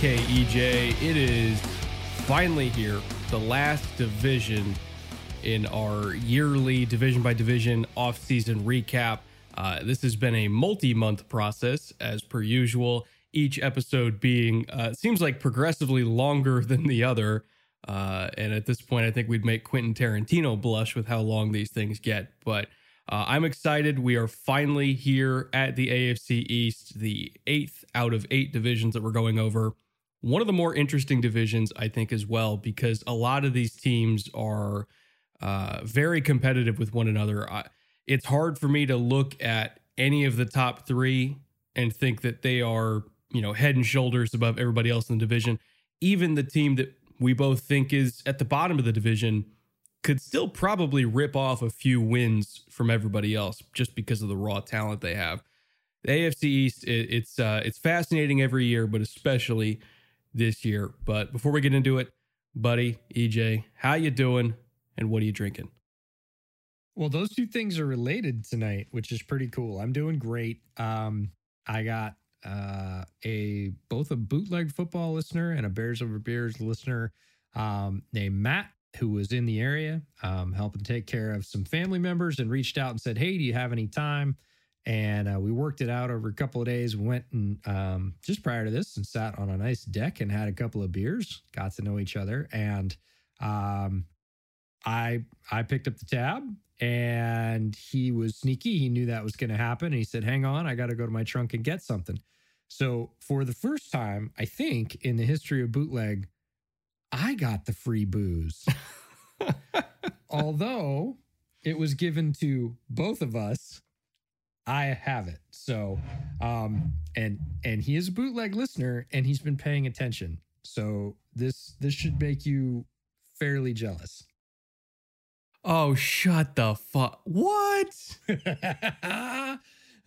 Okay, EJ, it is finally here, the last division in our yearly division by division off-season recap. Uh, this has been a multi-month process, as per usual. Each episode being uh, seems like progressively longer than the other, uh, and at this point, I think we'd make Quentin Tarantino blush with how long these things get. But uh, I'm excited. We are finally here at the AFC East, the eighth out of eight divisions that we're going over one of the more interesting divisions, I think, as well, because a lot of these teams are uh, very competitive with one another. I, it's hard for me to look at any of the top three and think that they are, you know, head and shoulders above everybody else in the division. Even the team that we both think is at the bottom of the division could still probably rip off a few wins from everybody else just because of the raw talent they have. The AFC East, it, it's uh, it's fascinating every year, but especially this year. But before we get into it, buddy, EJ, how you doing and what are you drinking? Well, those two things are related tonight, which is pretty cool. I'm doing great. Um, I got uh, a both a bootleg football listener and a Bears over Beers listener um, named Matt, who was in the area um, helping take care of some family members and reached out and said, "Hey, do you have any time?" And uh, we worked it out over a couple of days. We went and um, just prior to this and sat on a nice deck and had a couple of beers, got to know each other, and um, I I picked up the tab and he was sneaky. He knew that was going to happen. And he said, "Hang on, I got to go to my trunk and get something." So for the first time, I think in the history of bootleg, I got the free booze. Although it was given to both of us I have it. So, um, and and he is a bootleg listener, and he's been paying attention. So this this should make you fairly jealous. Oh, shut the fuck! What?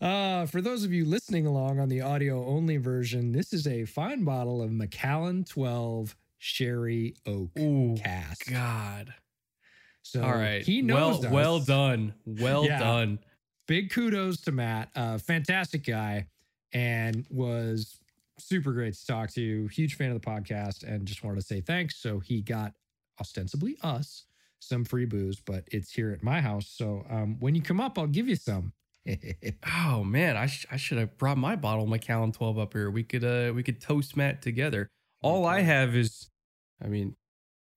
uh, for those of you listening along on the audio only version, this is a fine bottle of Macallan 12 Sherry Oak Ooh, Cask. God. So All right. he knows. Well, us. well done. Well Yeah. done. Big kudos to Matt. Uh, fantastic guy and was super great to talk to. Huge fan of the podcast and just wanted to say thanks. So he got ostensibly us some free booze, but it's here at my house. So um, when you come up, I'll give you some. Oh man, I, sh- I should have brought my bottle of Macallan 12 up here. We could uh we could toast Matt together. All I have is, I mean,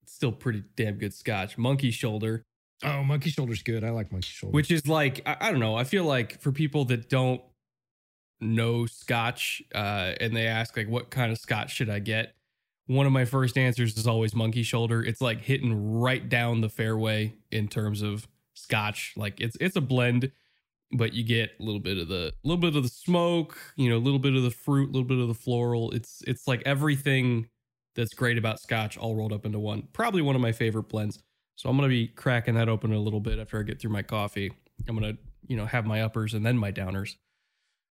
it's still pretty damn good scotch. Monkey shoulder, oh, monkey shoulder's good. I like monkey shoulder. which is like I, I don't know. I feel like for people that don't know scotch uh and they ask like what kind of scotch should I get? One of my first answers is always monkey shoulder. It's like hitting right down the fairway in terms of scotch. Like it's it's a blend, but you get a little bit of the little bit of the smoke, you know, a little bit of the fruit, a little bit of the floral. It's it's like everything that's great about scotch all rolled up into one. Probably one of my favorite blends. So I'm gonna be cracking that open a little bit after I get through my coffee. I'm gonna, you know, have my uppers and then my downers.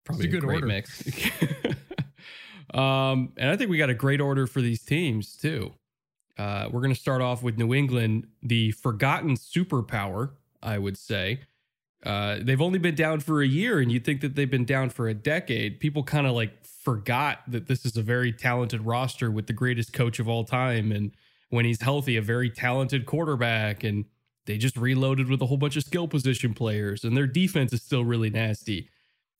Probably It's a a good great order. mix. um, and I think we got a great order for these teams too. Uh, we're gonna start off with New England, the forgotten superpower, I would say. Uh, they've only been down for a year, and you'd think that they've been down for a decade. People kind of like forgot that this is a very talented roster with the greatest coach of all time, and when he's healthy, a very talented quarterback. And they just reloaded with a whole bunch of skill position players, and their defense is still really nasty.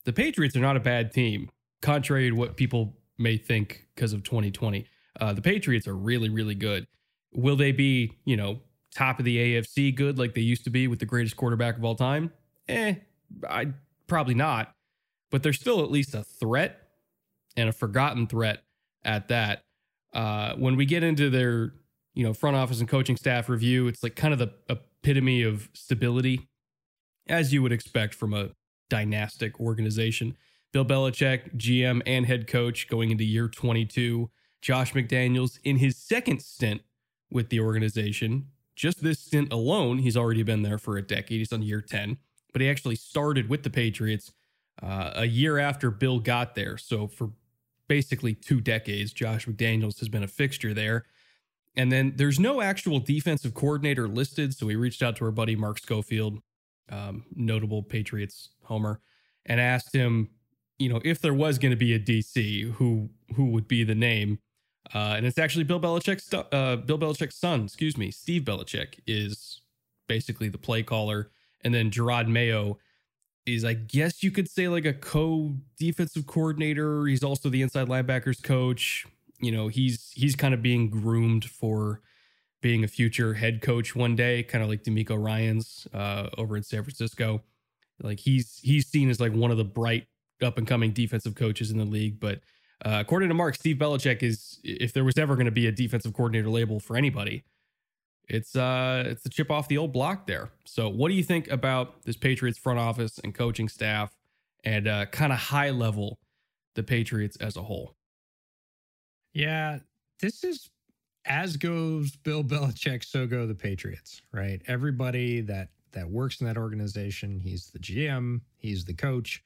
The Patriots are not a bad team, contrary to what people may think because of 2020. Uh, the Patriots are really, really good. Will they be, you know, top of the AFC good like they used to be with the greatest quarterback of all time? Eh, I probably not. But they're still at least a threat and a forgotten threat at that. Uh, when we get into their, you know, front office and coaching staff review, it's like kind of the epitome of stability, as you would expect from a dynastic organization. Bill Belichick, GM and head coach, going into year 22. Josh McDaniels in his second stint with the organization. Just this stint alone, he's already been there for a decade. He's on year 10, but he actually started with the Patriots uh, a year after Bill got there. So for basically two decades, Josh McDaniels has been a fixture there. And then there's no actual defensive coordinator listed. So we reached out to our buddy Mark Schofield, um, notable Patriots homer, and asked him, you know, if there was going to be a DC, who who would be the name? Uh, and it's actually Bill Belichick's uh, Bill Belichick's son, excuse me, Steve Belichick is basically the play caller, and then Jerod Mayo is, I guess you could say, like a co-defensive coordinator. He's also the inside linebackers coach. You know, he's he's kind of being groomed for being a future head coach one day, kind of like DeMeco Ryans uh, over in San Francisco. Like he's he's seen as like one of the bright up and coming defensive coaches in the league, but uh, according to Mark, Steve Belichick is if there was ever going to be a defensive coordinator label for anybody, it's uh it's the chip off the old block there. So, what do you think about this Patriots front office and coaching staff, and uh, kind of high level the Patriots as a whole? Yeah, this is as goes Bill Belichick, so go the Patriots. Right, everybody that that works in that organization, he's the GM, he's the coach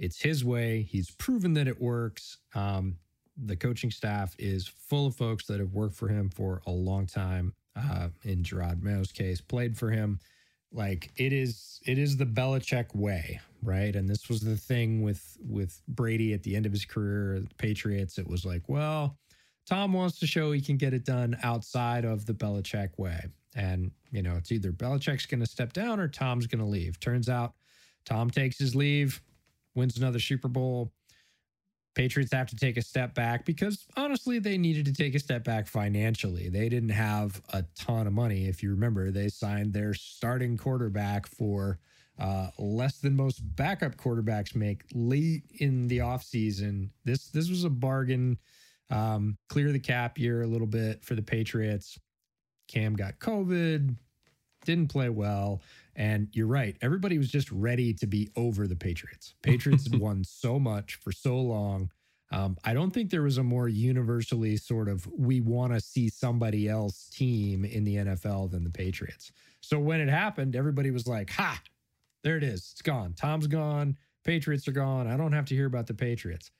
it's his way. He's proven that it works. Um, the coaching staff is full of folks that have worked for him for a long time. Uh, in Jerod Mayo's case, played for him. Like it is, it is the Belichick way, right? And this was the thing with with Brady at the end of his career, the Patriots. It was like, well, Tom wants to show he can get it done outside of the Belichick way, and you know, it's either Belichick's going to step down or Tom's going to leave. Turns out, Tom takes his leave wins another Super Bowl. Patriots have to take a step back because honestly, they needed to take a step back financially. They didn't have a ton of money. If you remember, they signed their starting quarterback for uh, less than most backup quarterbacks make late in the offseason. This this was a bargain. Um, clear the cap year a little bit for the Patriots. Cam got COVID, didn't play well. And you're right. Everybody was just ready to be over the Patriots. Patriots had won so much for so long. Um, I don't think there was a more universally sort of we want to see somebody else team in the NFL than the Patriots. So when it happened, everybody was like, ha, there it is. It's gone. Tom's gone. Patriots are gone. I don't have to hear about the Patriots.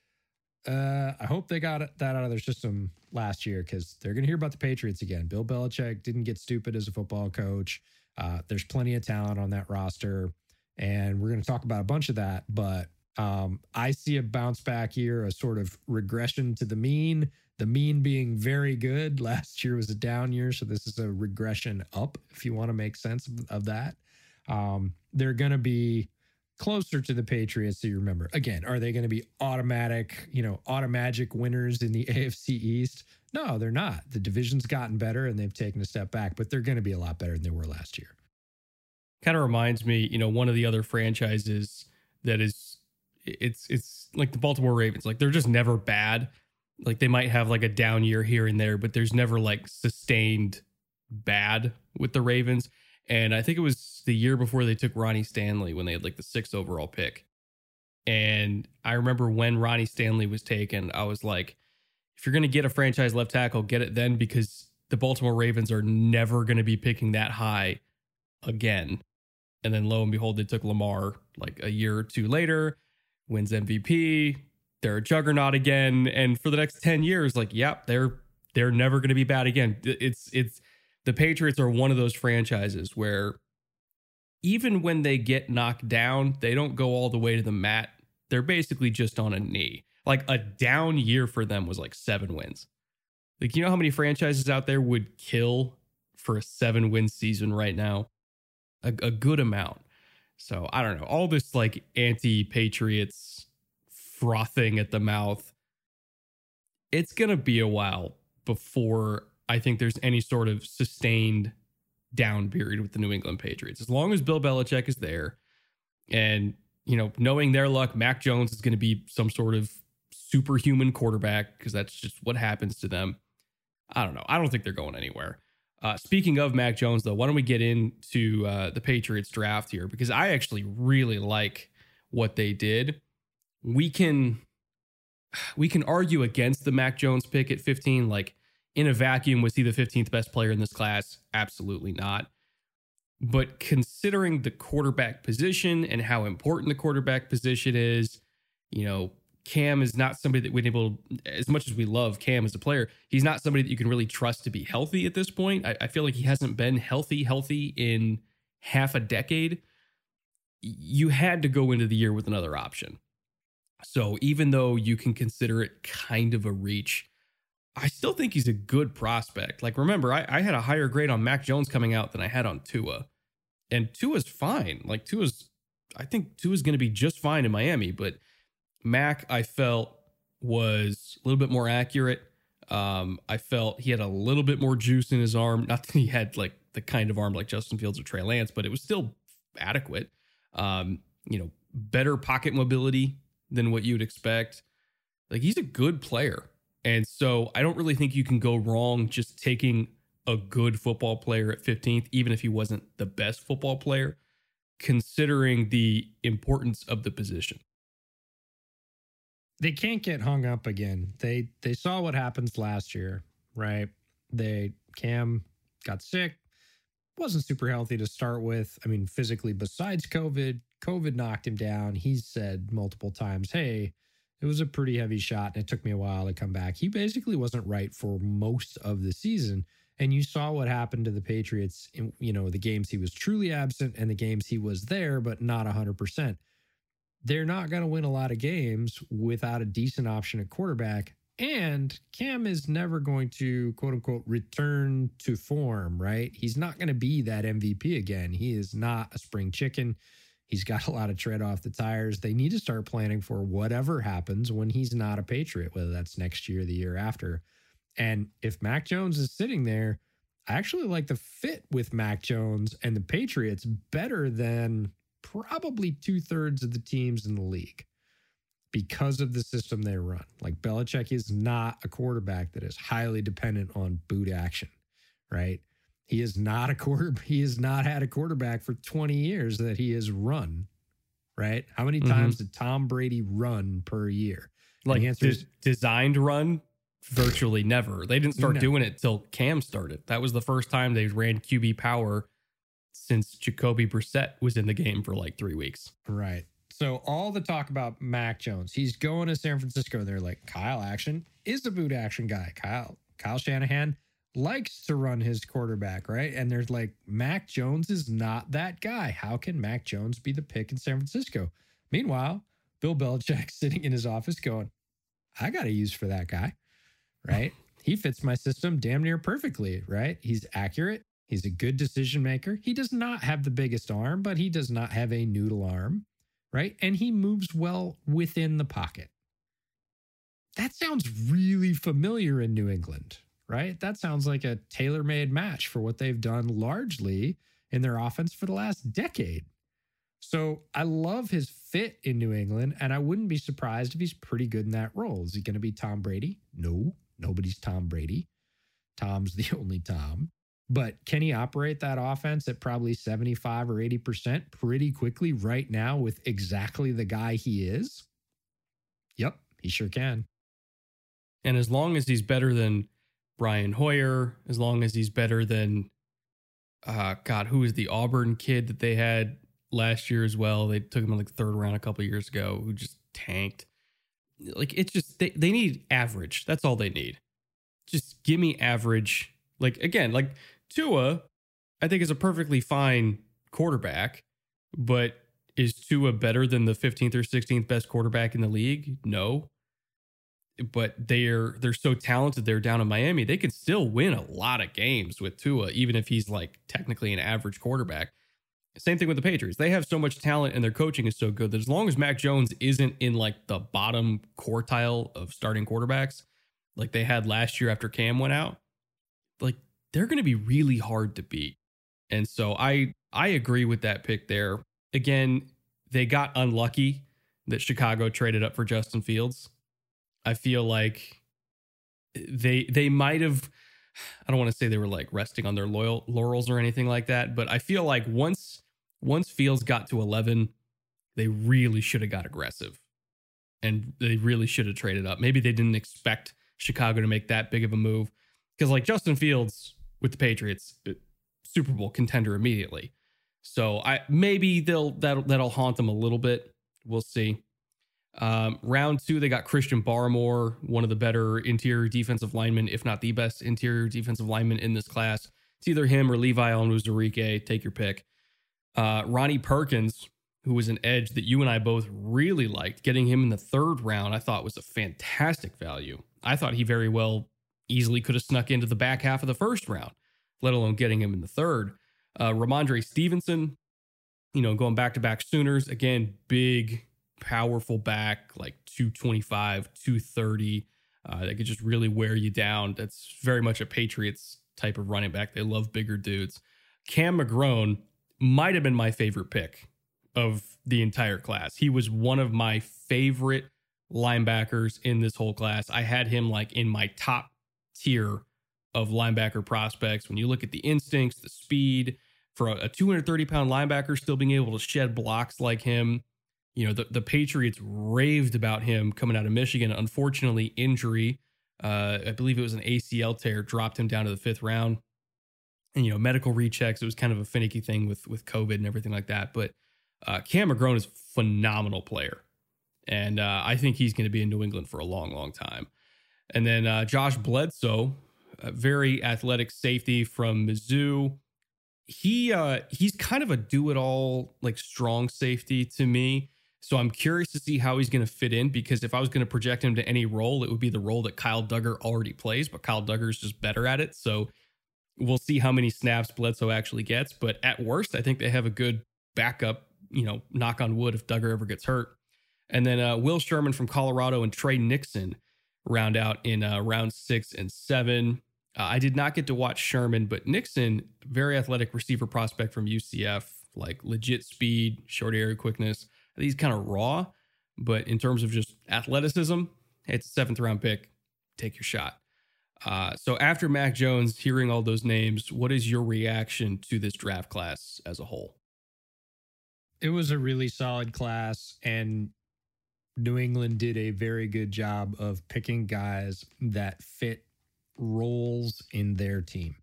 Uh, I hope they got that out of their system last year because they're going to hear about the Patriots again. Bill Belichick didn't get stupid as a football coach. Uh, there's plenty of talent on that roster, and we're going to talk about a bunch of that. But um, I see a bounce back year, a sort of regression to the mean. The mean being very good. Last year was a down year, so this is a regression up. If you want to make sense of, of that, um, they're going to be closer to the Patriots. So you remember again, are they going to be automatic, you know, automatic winners in the AFC East? No, they're not. The division's gotten better and they've taken a step back, but they're going to be a lot better than they were last year. Kind of reminds me, you know, one of the other franchises that is it's it's like the Baltimore Ravens. Like they're just never bad. Like they might have like a down year here and there, but there's never like sustained bad with the Ravens. And I think it was the year before they took Ronnie Stanley when they had like the sixth overall pick. And I remember when Ronnie Stanley was taken, I was like, if you're going to get a franchise left tackle, get it then because the Baltimore Ravens are never going to be picking that high again. And then lo and behold, they took Lamar like a year or two later, wins MVP. They're a juggernaut again. And for the next 10 years, like, yep, they're they're never going to be bad again. It's it's the Patriots are one of those franchises where even when they get knocked down, they don't go all the way to the mat. They're basically just on a knee like a down year for them was like seven wins. Like, you know how many franchises out there would kill for a seven win season right now? a, a good amount. So I don't know. All this like anti Patriots frothing at the mouth. It's going to be a while before I think there's any sort of sustained down period with the New England Patriots. As long as Bill Belichick is there and, you know, knowing their luck, Mac Jones is going to be some sort of superhuman quarterback because that's just what happens to them. I don't know. I don't think they're going anywhere. Uh, speaking of Mac Jones, though, why don't we get into uh, the Patriots draft here? Because I actually really like what they did. We can we can argue against the Mac Jones pick at 15. Like in a vacuum, was he the 15th best player in this class? Absolutely not. But considering the quarterback position and how important the quarterback position is, you know, Cam is not somebody that we'd able, as much as we love Cam as a player, he's not somebody that you can really trust to be healthy at this point. I, I feel like he hasn't been healthy, healthy in half a decade. You had to go into the year with another option. So even though you can consider it kind of a reach, I still think he's a good prospect. Like, remember, I, I had a higher grade on Mac Jones coming out than I had on Tua. And Tua's fine. Like, Tua's, I think Tua's going to be just fine in Miami, but Mac, I felt was a little bit more accurate. Um, I felt he had a little bit more juice in his arm. Not that he had like the kind of arm like Justin Fields or Trey Lance, but it was still adequate. Um, you know, better pocket mobility than what you'd expect. Like he's a good player. And so I don't really think you can go wrong just taking a good football player at 15th, even if he wasn't the best football player, considering the importance of the position they can't get hung up again. They they saw what happens last year, right? They Cam got sick, wasn't super healthy to start with. I mean, physically, besides COVID, COVID knocked him down. He said multiple times, "Hey, it was a pretty heavy shot, and it took me a while to come back." He basically wasn't right for most of the season. And you saw what happened to the Patriots in, you know, the games he was truly absent and the games he was there, but not 100% they're not going to win a lot of games without a decent option at quarterback. And Cam is never going to quote unquote return to form, right? He's not going to be that MVP again. He is not a spring chicken. He's got a lot of tread off the tires. They need to start planning for whatever happens when he's not a Patriot, whether that's next year, the year after. And if Mac Jones is sitting there, I actually like the fit with Mac Jones and the Patriots better than probably two thirds of the teams in the league because of the system they run. Like Belichick is not a quarterback that is highly dependent on boot action, right? He is not a quarter. He has not had a quarterback for 20 years that he has run, right? How many mm-hmm. times did Tom Brady run per year? like de- designed run, virtually never. They didn't start no. doing it till Cam started. That was the first time they ran QB power since Jacoby Brissett was in the game for like three weeks. Right. So all the talk about Mac Jones, he's going to San Francisco. They're like Kyle Action is a boot action guy. Kyle Kyle Shanahan likes to run his quarterback, right? And there's like Mac Jones is not that guy. How can Mac Jones be the pick in San Francisco? Meanwhile, Bill Belichick sitting in his office going, I got a use for that guy, right? he fits my system damn near perfectly, right? He's accurate. He's a good decision maker. He does not have the biggest arm, but he does not have a noodle arm, right? And he moves well within the pocket. That sounds really familiar in New England, right? That sounds like a tailor made match for what they've done largely in their offense for the last decade. So I love his fit in New England, and I wouldn't be surprised if he's pretty good in that role. Is he going to be Tom Brady? No, nobody's Tom Brady. Tom's the only Tom. But can he operate that offense at probably 75 or 80% pretty quickly right now with exactly the guy he is? Yep, he sure can. And as long as he's better than Brian Hoyer, as long as he's better than, uh, God, who is the Auburn kid that they had last year as well? They took him in like the third round a couple years ago, who just tanked. Like it's just they, they need average. That's all they need. Just give me average. Like again, like Tua, I think, is a perfectly fine quarterback, but is Tua better than the 15th or 16th best quarterback in the league? No. But they're they're so talented they're down in Miami. They can still win a lot of games with Tua, even if he's like technically an average quarterback. Same thing with the Patriots. They have so much talent and their coaching is so good that as long as Mac Jones isn't in like the bottom quartile of starting quarterbacks, like they had last year after Cam went out, like they're going to be really hard to beat. And so I I agree with that pick there. Again, they got unlucky that Chicago traded up for Justin Fields. I feel like they they might have I don't want to say they were like resting on their loyal laurels or anything like that, but I feel like once once Fields got to 11, they really should have got aggressive. And they really should have traded up. Maybe they didn't expect Chicago to make that big of a move cuz like Justin Fields with the Patriots, uh, Super Bowl contender immediately. So I maybe they'll that that'll haunt them a little bit. We'll see. Um, round two, they got Christian Barmore, one of the better interior defensive linemen, if not the best interior defensive lineman in this class. It's either him or Levi Onwuzurike. Take your pick. Uh, Ronnie Perkins, who was an edge that you and I both really liked, getting him in the third round, I thought was a fantastic value. I thought he very well easily could have snuck into the back half of the first round, let alone getting him in the third. Uh, Rhamondre Stevenson, you know, going back to back Sooners, again, big powerful back, like 225, 230. Uh, that could just really wear you down. That's very much a Patriots type of running back. They love bigger dudes. Cam McGrone might have been my favorite pick of the entire class. He was one of my favorite linebackers in this whole class. I had him like in my top tier of linebacker prospects. When you look at the instincts, the speed, for a 230 pound linebacker still being able to shed blocks like him, you know, the, the Patriots raved about him coming out of Michigan. Unfortunately, injury, uh, I believe it was an ACL tear, dropped him down to the fifth round. And, you know, medical rechecks, it was kind of a finicky thing with, with COVID and everything like that. But uh, Cam McGrone is a phenomenal player. And uh, I think he's going to be in New England for a long, long time. And then uh, Josh Bledsoe, very athletic safety from Mizzou. He uh, he's kind of a do it all like strong safety to me. So I'm curious to see how he's going to fit in because if I was going to project him to any role, it would be the role that Kyle Dugger already plays, but Kyle Dugger is just better at it. So we'll see how many snaps Bledsoe actually gets. But at worst, I think they have a good backup, you know, knock on wood if Dugger ever gets hurt. And then uh, Will Sherman from Colorado and Tre Nixon round out in uh, round six and seven. Uh, I did not get to watch Sherman, but Nixon, very athletic receiver prospect from UCF, like legit speed, short area quickness he's kind of raw, but in terms of just athleticism, it's a seventh round pick. Take your shot. Uh, so after Mac Jones, hearing all those names, what is your reaction to this draft class as a whole? It was a really solid class, and New England did a very good job of picking guys that fit roles in their team.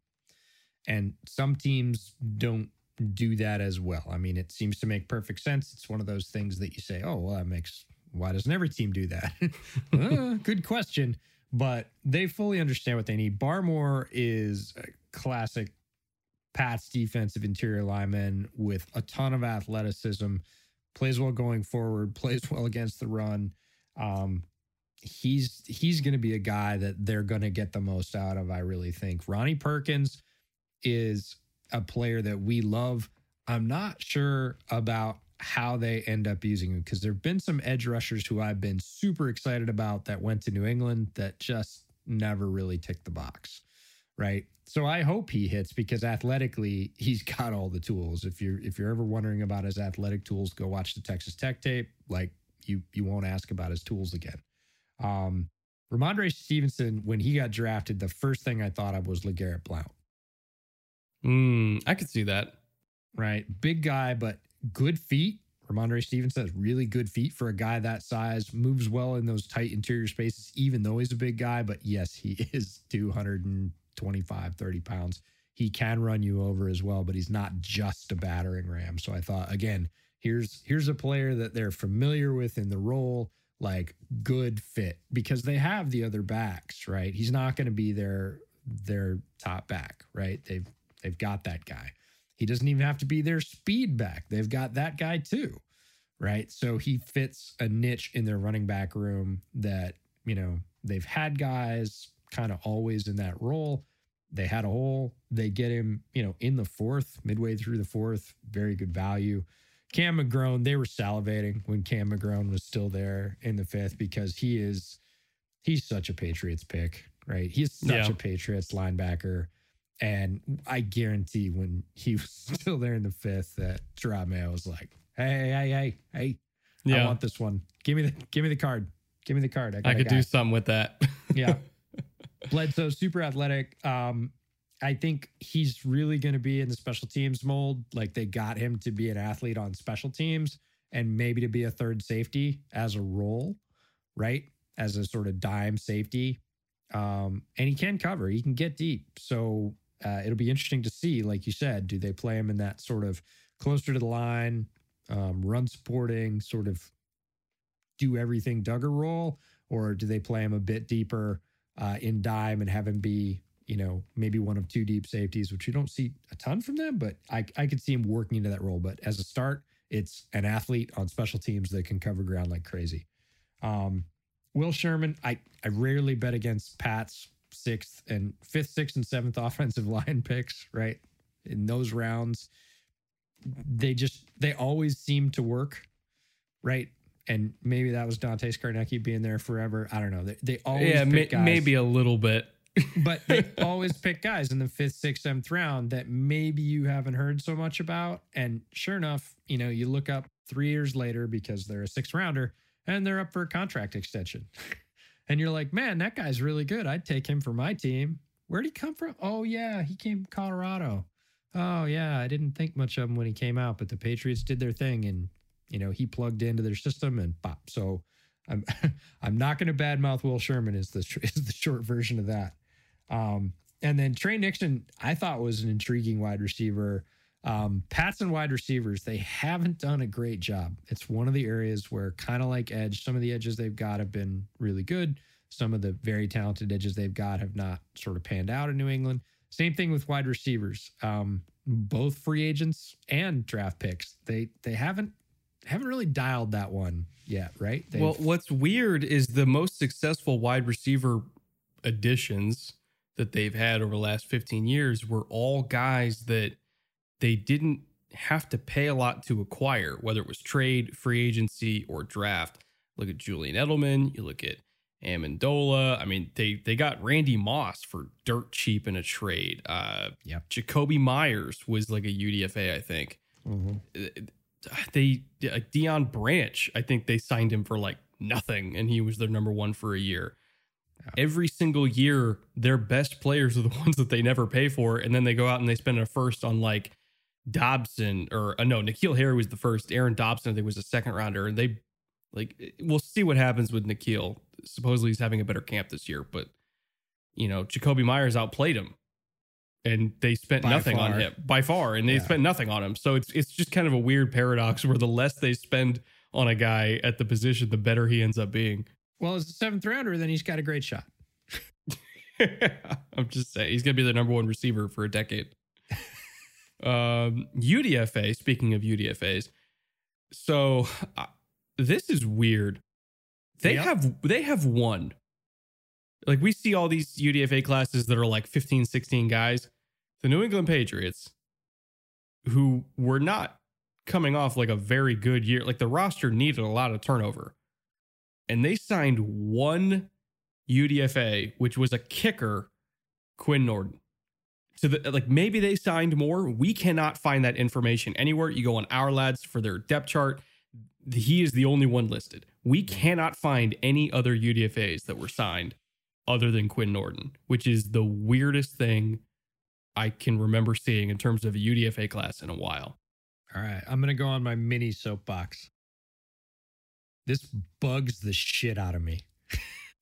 And some teams don't do that as well. I mean, it seems to make perfect sense. It's one of those things that you say, oh, well, that makes, why doesn't every team do that? uh, good question. But they fully understand what they need. Barmore is a classic Pats defensive interior lineman with a ton of athleticism, plays well going forward, plays well against the run. Um, he's he's going to be a guy that they're going to get the most out of. I really think Ronnie Perkins is a player that we love. I'm not sure about how they end up using him because there have been some edge rushers who I've been super excited about that went to New England that just never really ticked the box. Right. So I hope he hits because athletically he's got all the tools. If you're if you're ever wondering about his athletic tools, go watch the Texas Tech tape. Like you you won't ask about his tools again. Um Rhamondre Stevenson, when he got drafted, the first thing I thought of was LeGarrette Blount. Mm, I could see that. Right. Big guy, but good feet. Rhamondre Stevenson has really good feet for a guy that size, moves well in those tight interior spaces, even though he's a big guy. But yes, he is 225, 30 pounds. He can run you over as well, but he's not just a battering ram. So I thought, again, here's here's a player that they're familiar with in the role, like good fit because they have the other backs, right? He's not going to be their their top back, right? They've They've got that guy. He doesn't even have to be their speed back. They've got that guy too. Right. So he fits a niche in their running back room that, you know, they've had guys kind of always in that role. they had a hole. They get him, you know, in the fourth, midway through the fourth, very good value. Cam McGrone, they were salivating when Cam McGrone was still there in the fifth because he is he's such a Patriots pick, right? He's such Yeah. a Patriots linebacker. And I guarantee when he was still there in the fifth, that Jerod Mayo was like, "Hey, hey, hey, hey, I want this one. Give me the, give me the card. Give me the card. I, I could do something with that. yeah. Bledsoe, super athletic. Um, I think he's really going to be in the special teams mold. Like they got him to be an athlete on special teams and maybe to be a third safety as a role, right? As a sort of dime safety. Um, and he can cover, he can get deep. So uh, it'll be interesting to see, like you said, do they play him in that sort of closer to the line, um, run supporting, sort of do everything Dugger role, or do they play him a bit deeper uh, in dime and have him be, you know, maybe one of two deep safeties, which you don't see a ton from them, but I, I could see him working into that role. But as a start, it's an athlete on special teams that can cover ground like crazy. Um, Will Sherman, I, I rarely bet against Pat's sixth and fifth, sixth, and seventh offensive line picks, right? In those rounds, they just they always seem to work, right? And maybe that was Dante Scarnecchia being there forever. I don't know. They, they always yeah, pick may, guys, maybe a little bit. but they always pick guys in the fifth, sixth, seventh round that maybe you haven't heard so much about. And sure enough, you know, you look up three years later because they're a sixth rounder and they're up for a contract extension. And you're like, man, that guy's really good. I'd take him for my team. Where'd he come from? Oh, yeah, he came from Colorado. Oh, yeah, I didn't think much of him when he came out, but the Patriots did their thing and, you know, he plugged into their system and pop. So I'm I'm not going to badmouth Will Sherman is the is the short version of that. Um, and then Tre Nixon, I thought was an intriguing wide receiver. Um, Pats and wide receivers, they haven't done a great job. It's one of the areas where, kind of like edge, some of the edges they've got have been really good. Some of the very talented edges they've got have not sort of panned out in New England. Same thing with wide receivers. Um, both free agents and draft picks. They they haven't haven't really dialed that one yet, right? They've- Well, what's weird is the most successful wide receiver additions that they've had over the last 15 years were all guys that they didn't have to pay a lot to acquire, whether it was trade, free agency, or draft. Look at Julian Edelman. You look at Amendola. I mean, they they got Randy Moss for dirt cheap in a trade. Uh, Yep. Jakobi Meyers was like a UDFA, I think Mhm. they like Deion Branch, I think they signed him for like nothing and he was their number one for a year. Every single year, their best players are the ones that they never pay for. And then they go out and they spend a first on like Dobson or uh, no, N'Keal Harry was the first. Aaron Dobson, I think, was a second rounder. And they like, we'll see what happens with N'Keal. Supposedly he's having a better camp this year, but you know, Jakobi Meyers outplayed him and they spent By nothing on him by far, and they Yeah. spent nothing on him. So it's it's just kind of a weird paradox where the less they spend on a guy at the position, the better he ends up being. Well, as a seventh rounder, then he's got a great shot. I'm just saying he's gonna be the number one receiver for a decade. Um, UDFA. Speaking of UDFA's, so uh, this is weird. They Yep. have they have one. Like we see all these UDFA classes that are like 15, 16 guys. The New England Patriots, who were not coming off like a very good year, like the roster needed a lot of turnover. And they signed one UDFA, which was a kicker, Quinn Nordin. To the like maybe they signed more. We cannot find that information anywhere. You go on Ourlads for their depth chart. He is the only one listed. We cannot find any other UDFAs that were signed other than Quinn Nordin, which is the weirdest thing I can remember seeing in terms of a UDFA class in a while. All right, I'm gonna go on my mini soapbox. This bugs the shit out of me.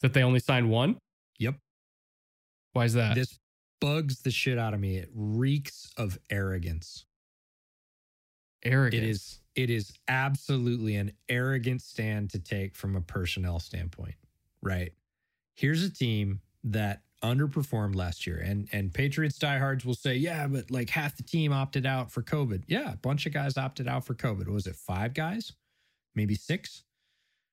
That they only signed one? Yep, Why is that? this bugs the shit out of me. It reeks of arrogance. Arrogance. It is it is absolutely an arrogant stand to take from a personnel standpoint, right? Here's a team that underperformed last year and and Patriots diehards will say, "Yeah, but like half the team opted out for COVID." Yeah, a bunch of guys opted out for COVID. Was it 5 guys? Maybe 6?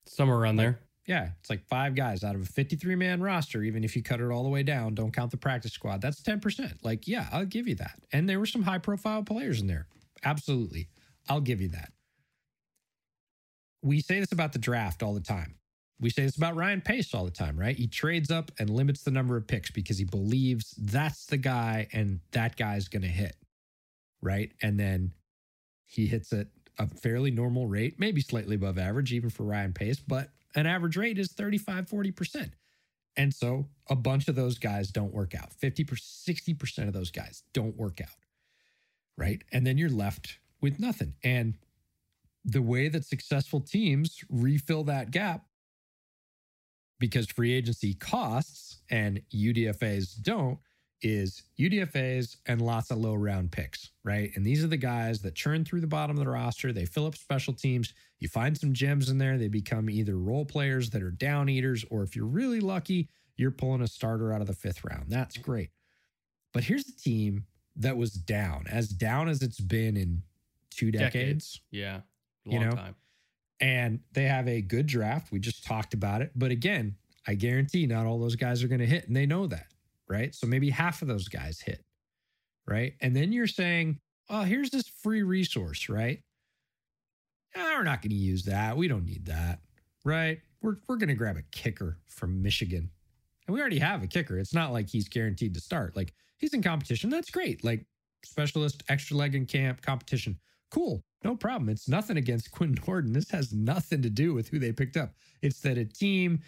somewhere around there. Yeah, it's like five guys out of a 53 man roster. Even if you cut it all the way down, don't count the practice squad. That's 10%. Like, yeah, I'll give you that. And there were some high profile players in there. Absolutely. I'll give you that. We say this about the draft all the time. We say this about Ryan Pace all the time, right? He trades up and limits the number of picks because he believes that's the guy and that guy's going to hit, right? And then he hits at a fairly normal rate, maybe slightly above average, even for Ryan Pace, but an average rate is 35, 40%. And so a bunch of those guys don't work out. 50%, 60% of those guys don't work out, right? And then you're left with nothing. And the way that successful teams refill that gap because free agency costs and UDFAs don't is UDFAs and lots of low round picks, right? And these are the guys that churn through the bottom of the roster. They fill up special teams. You find some gems in there. They become either role players that are down eaters, or if you're really lucky, you're pulling a starter out of the fifth round. That's great. But here's a team that was down, as down as it's been in two decades. decades. Yeah. Long you know? time. And they have a good draft. We just talked about it. But again, I guarantee not all those guys are going to hit, and they know that, right? So maybe half of those guys hit, right? And then you're saying, oh, here's this free resource, right? Oh, we're not going to use that. We don't need that, right? We're, we're going to grab a kicker from Michigan. And we already have a kicker. It's not like he's guaranteed to start. Like he's in competition. That's great. Like specialist, extra leg in camp, competition. Cool. No problem. It's nothing against Quinn Nordin. This has nothing to do with who they picked up. It's that a team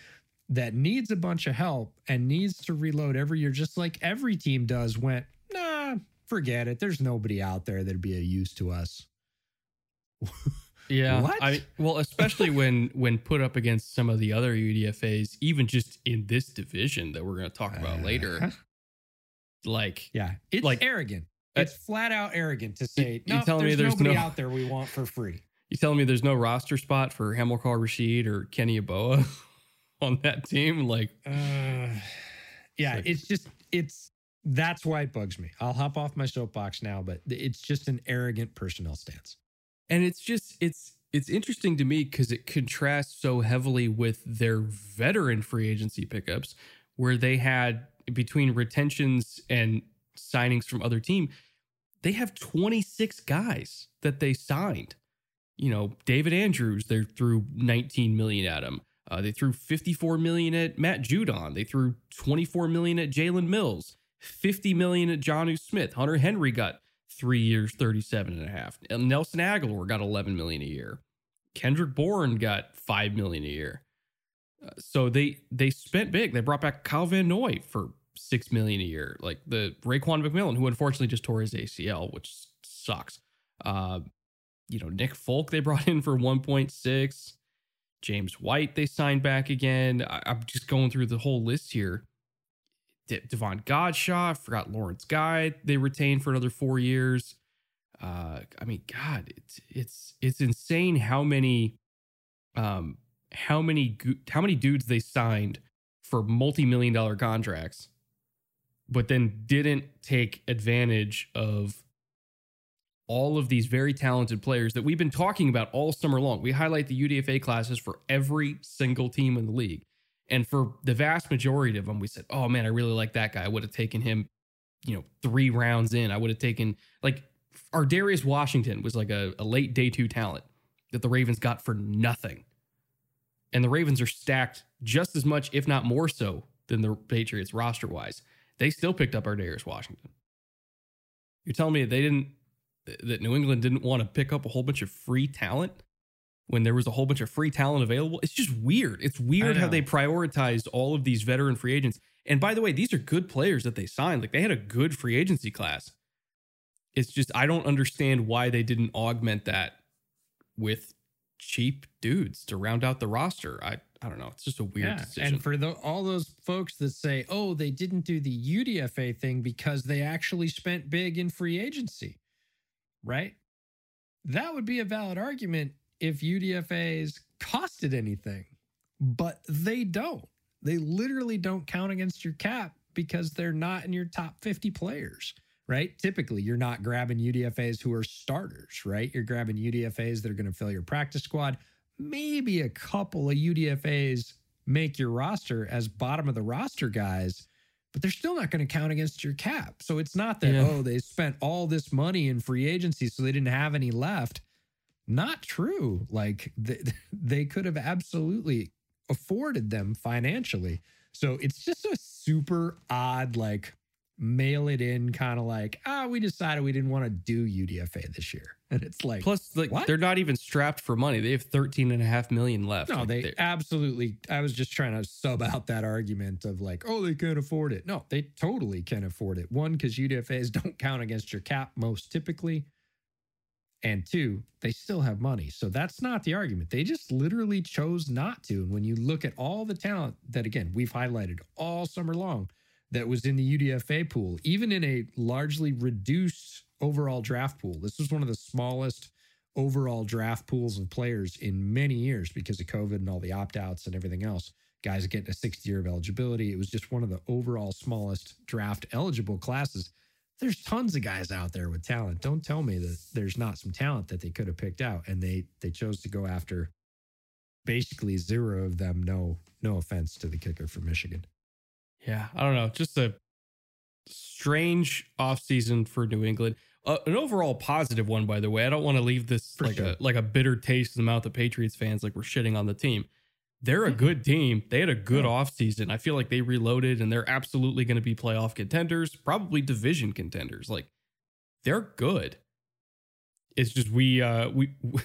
that needs a bunch of help and needs to reload every year, just like every team does, went, nah, forget it. There's nobody out there that'd be a use to us. yeah. What? I, well, especially when when put up against some of the other UDFAs, even just in this division that we're going to talk about uh, later. Like, yeah, it's like arrogant. It's flat out arrogant to say, nope, telling there's, me there's nobody no, out there we want for free. You telling me there's no roster spot for Hamilcar Rashed or Kenny Yeboah on that team? Like, uh, yeah, it's, like, it's just it's that's why it bugs me. I'll hop off my soapbox now, but it's just an arrogant personnel stance. And it's just it's it's interesting to me because it contrasts so heavily with their veteran free agency pickups, where they had between retentions and signings from other team, they have 26 guys that they signed. You know, David Andrews, they threw 19 million at him. Uh, they threw 54 million at Matt Judon. They threw 24 million at Jalen Mills, 50 million at Jonnu Smith. Hunter Henry got three years, 37 and a half. Nelson Agholor got 11 million a year. Kendrick Bourne got 5 million a year. Uh, so they they spent big. They brought back Kyle Van Noy for six million a year. Like the Raekwon McMillan, who unfortunately just tore his ACL, which sucks. Uh, you know, Nick Folk they brought in for 1.6. James White they signed back again. I, am just going through the whole list here. De- Davon Godchaux, I forgot Lawrence Guy they retained for another four years. Uh, I mean, God, it's it's it's insane how many, um, how many how many dudes they signed for multi million dollar contracts but then didn't take advantage of all of these very talented players that we've been talking about all summer long. We highlight the UDFA classes for every single team in the league. And for the vast majority of them, we said, oh man, I really like that guy. I would have taken him, you know, three rounds in. I would have taken, like, Ar'Darius Washington was like a, a late day two talent that the Ravens got for nothing. And the Ravens are stacked just as much, if not more so, than the Patriots roster wise. They still picked up Ar'Darius Washington. You're telling me they didn't that New England didn't want to pick up a whole bunch of free talent when there was a whole bunch of free talent available? It's just weird. It's weird how they prioritized all of these veteran free agents. And by the way, these are good players that they signed. Like they had a good free agency class. It's just I don't understand why they didn't augment that with cheap dudes to round out the roster. I I don't know. It's just a weird yeah, decision. And for the, all those folks that say, "Oh, they didn't do the UDFA thing because they actually spent big in free agency," right? That would be a valid argument if UDFAs costed anything, but they don't. They literally don't count against your cap because they're not in your top 50 players, right? Typically, you're not grabbing UDFAs who are starters, right? You're grabbing UDFAs that are going to fill your practice squad maybe a couple of UDFAs make your roster as bottom of the roster guys, but they're still not going to count against your cap. So it's not that, Yeah. oh, they spent all this money in free agency, so they didn't have any left. Not true. Like they, they could have absolutely afforded them financially. So it's just a super odd, like mail it in kind of like, ah, we decided we didn't want to do UDFA this year. And it's like, Plus, like What? they're not even strapped for money. They have 13 and a half million left. no, Like, they they're- absolutely, I was just trying to sub out that argument of like, oh, they can't afford it. No, they totally can afford it. One, because UDFAs don't count against your cap most typically. And two, they still have money. So that's not the argument. They just literally chose not to. And when you look at all the talent that, again, we've highlighted all summer long that was in the UDFA pool, even in a largely reduced overall draft pool, this was one of the smallest overall draft pools of players in many years because of COVID and all the opt outs and everything else. Guys getting a sixth year of eligibility. It was just one of the overall smallest draft eligible classes there's tons of guys out there with talent. Don't tell me that there's not some talent that they could have picked out and they they chose to go after basically zero of them. No, no offense to the kicker from Michigan. Yeah, I don't know. Just a strange offseason for New England. Uh, an overall positive one, by the way. I don't want to leave this For like sure. a like a bitter taste in the mouth of Patriots fans, like we're shitting on the team. They're a Mhm. good team. They had a good Yeah. offseason. I feel like they reloaded and they're absolutely going to be playoff contenders, probably division contenders. Like they're good. It's just we uh we if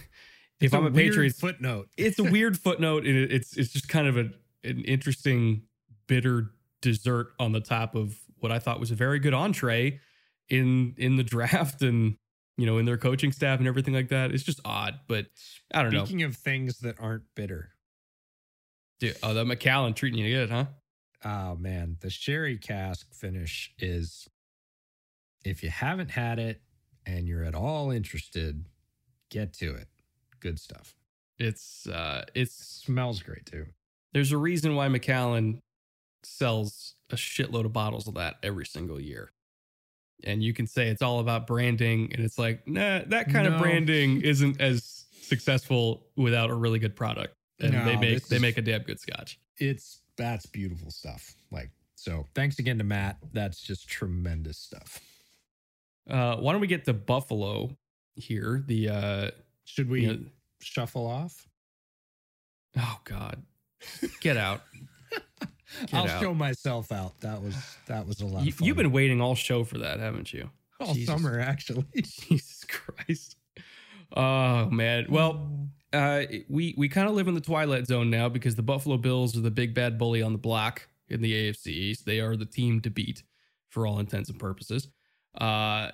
It's I'm a, weird Patriots footnote, it's a weird footnote and it- it's it's just kind of a, an interesting bitter dessert on the top of what I thought was a very good entree in in the draft and you know in their coaching staff and everything like that. It's just odd, but I don't know. Speaking of things that aren't bitter, Dude, oh, that Macallan treating you good, huh? oh man, the sherry cask finish is. If you haven't had it and you're at all interested, get to it. Good stuff. It's uh it's Smells great too. there's a reason why Macallan sells a shitload of bottles of that every single year. And you can say it's all about branding, and it's like, nah, that kind of branding isn't as successful without a really good product. And No, they make they is- make a damn good scotch. it's that's beautiful stuff. Like so, thanks again to Matt. That's just tremendous stuff. Uh, why don't we get to Buffalo here? The uh, Should we you know- shuffle off? oh god, get out! I'll out. show myself out. That was that was a lot. You, of fun. you've been waiting all show for that, haven't you? all Jesus. summer actually. Jesus Christ. Oh man. Well, uh, we we kind of live in the twilight zone now because the Buffalo Bills are the big bad bully on the block in the AFC East. They are the team to beat for all intents and purposes. Uh,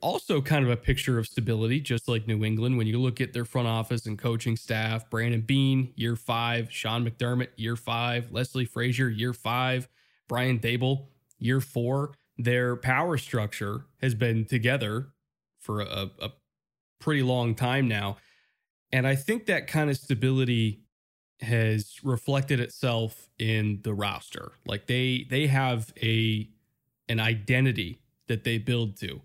also, kind of a picture of stability, just like New England. When you look at their front office and coaching staff, Brandon Beane, year five, Sean McDermott, year five, Leslie Frazier, year five, Brian Daboll, year four. Their power structure has been together for a, a pretty long time now. And I think that kind of stability has reflected itself in the roster. Like they they have a an identity that they build to.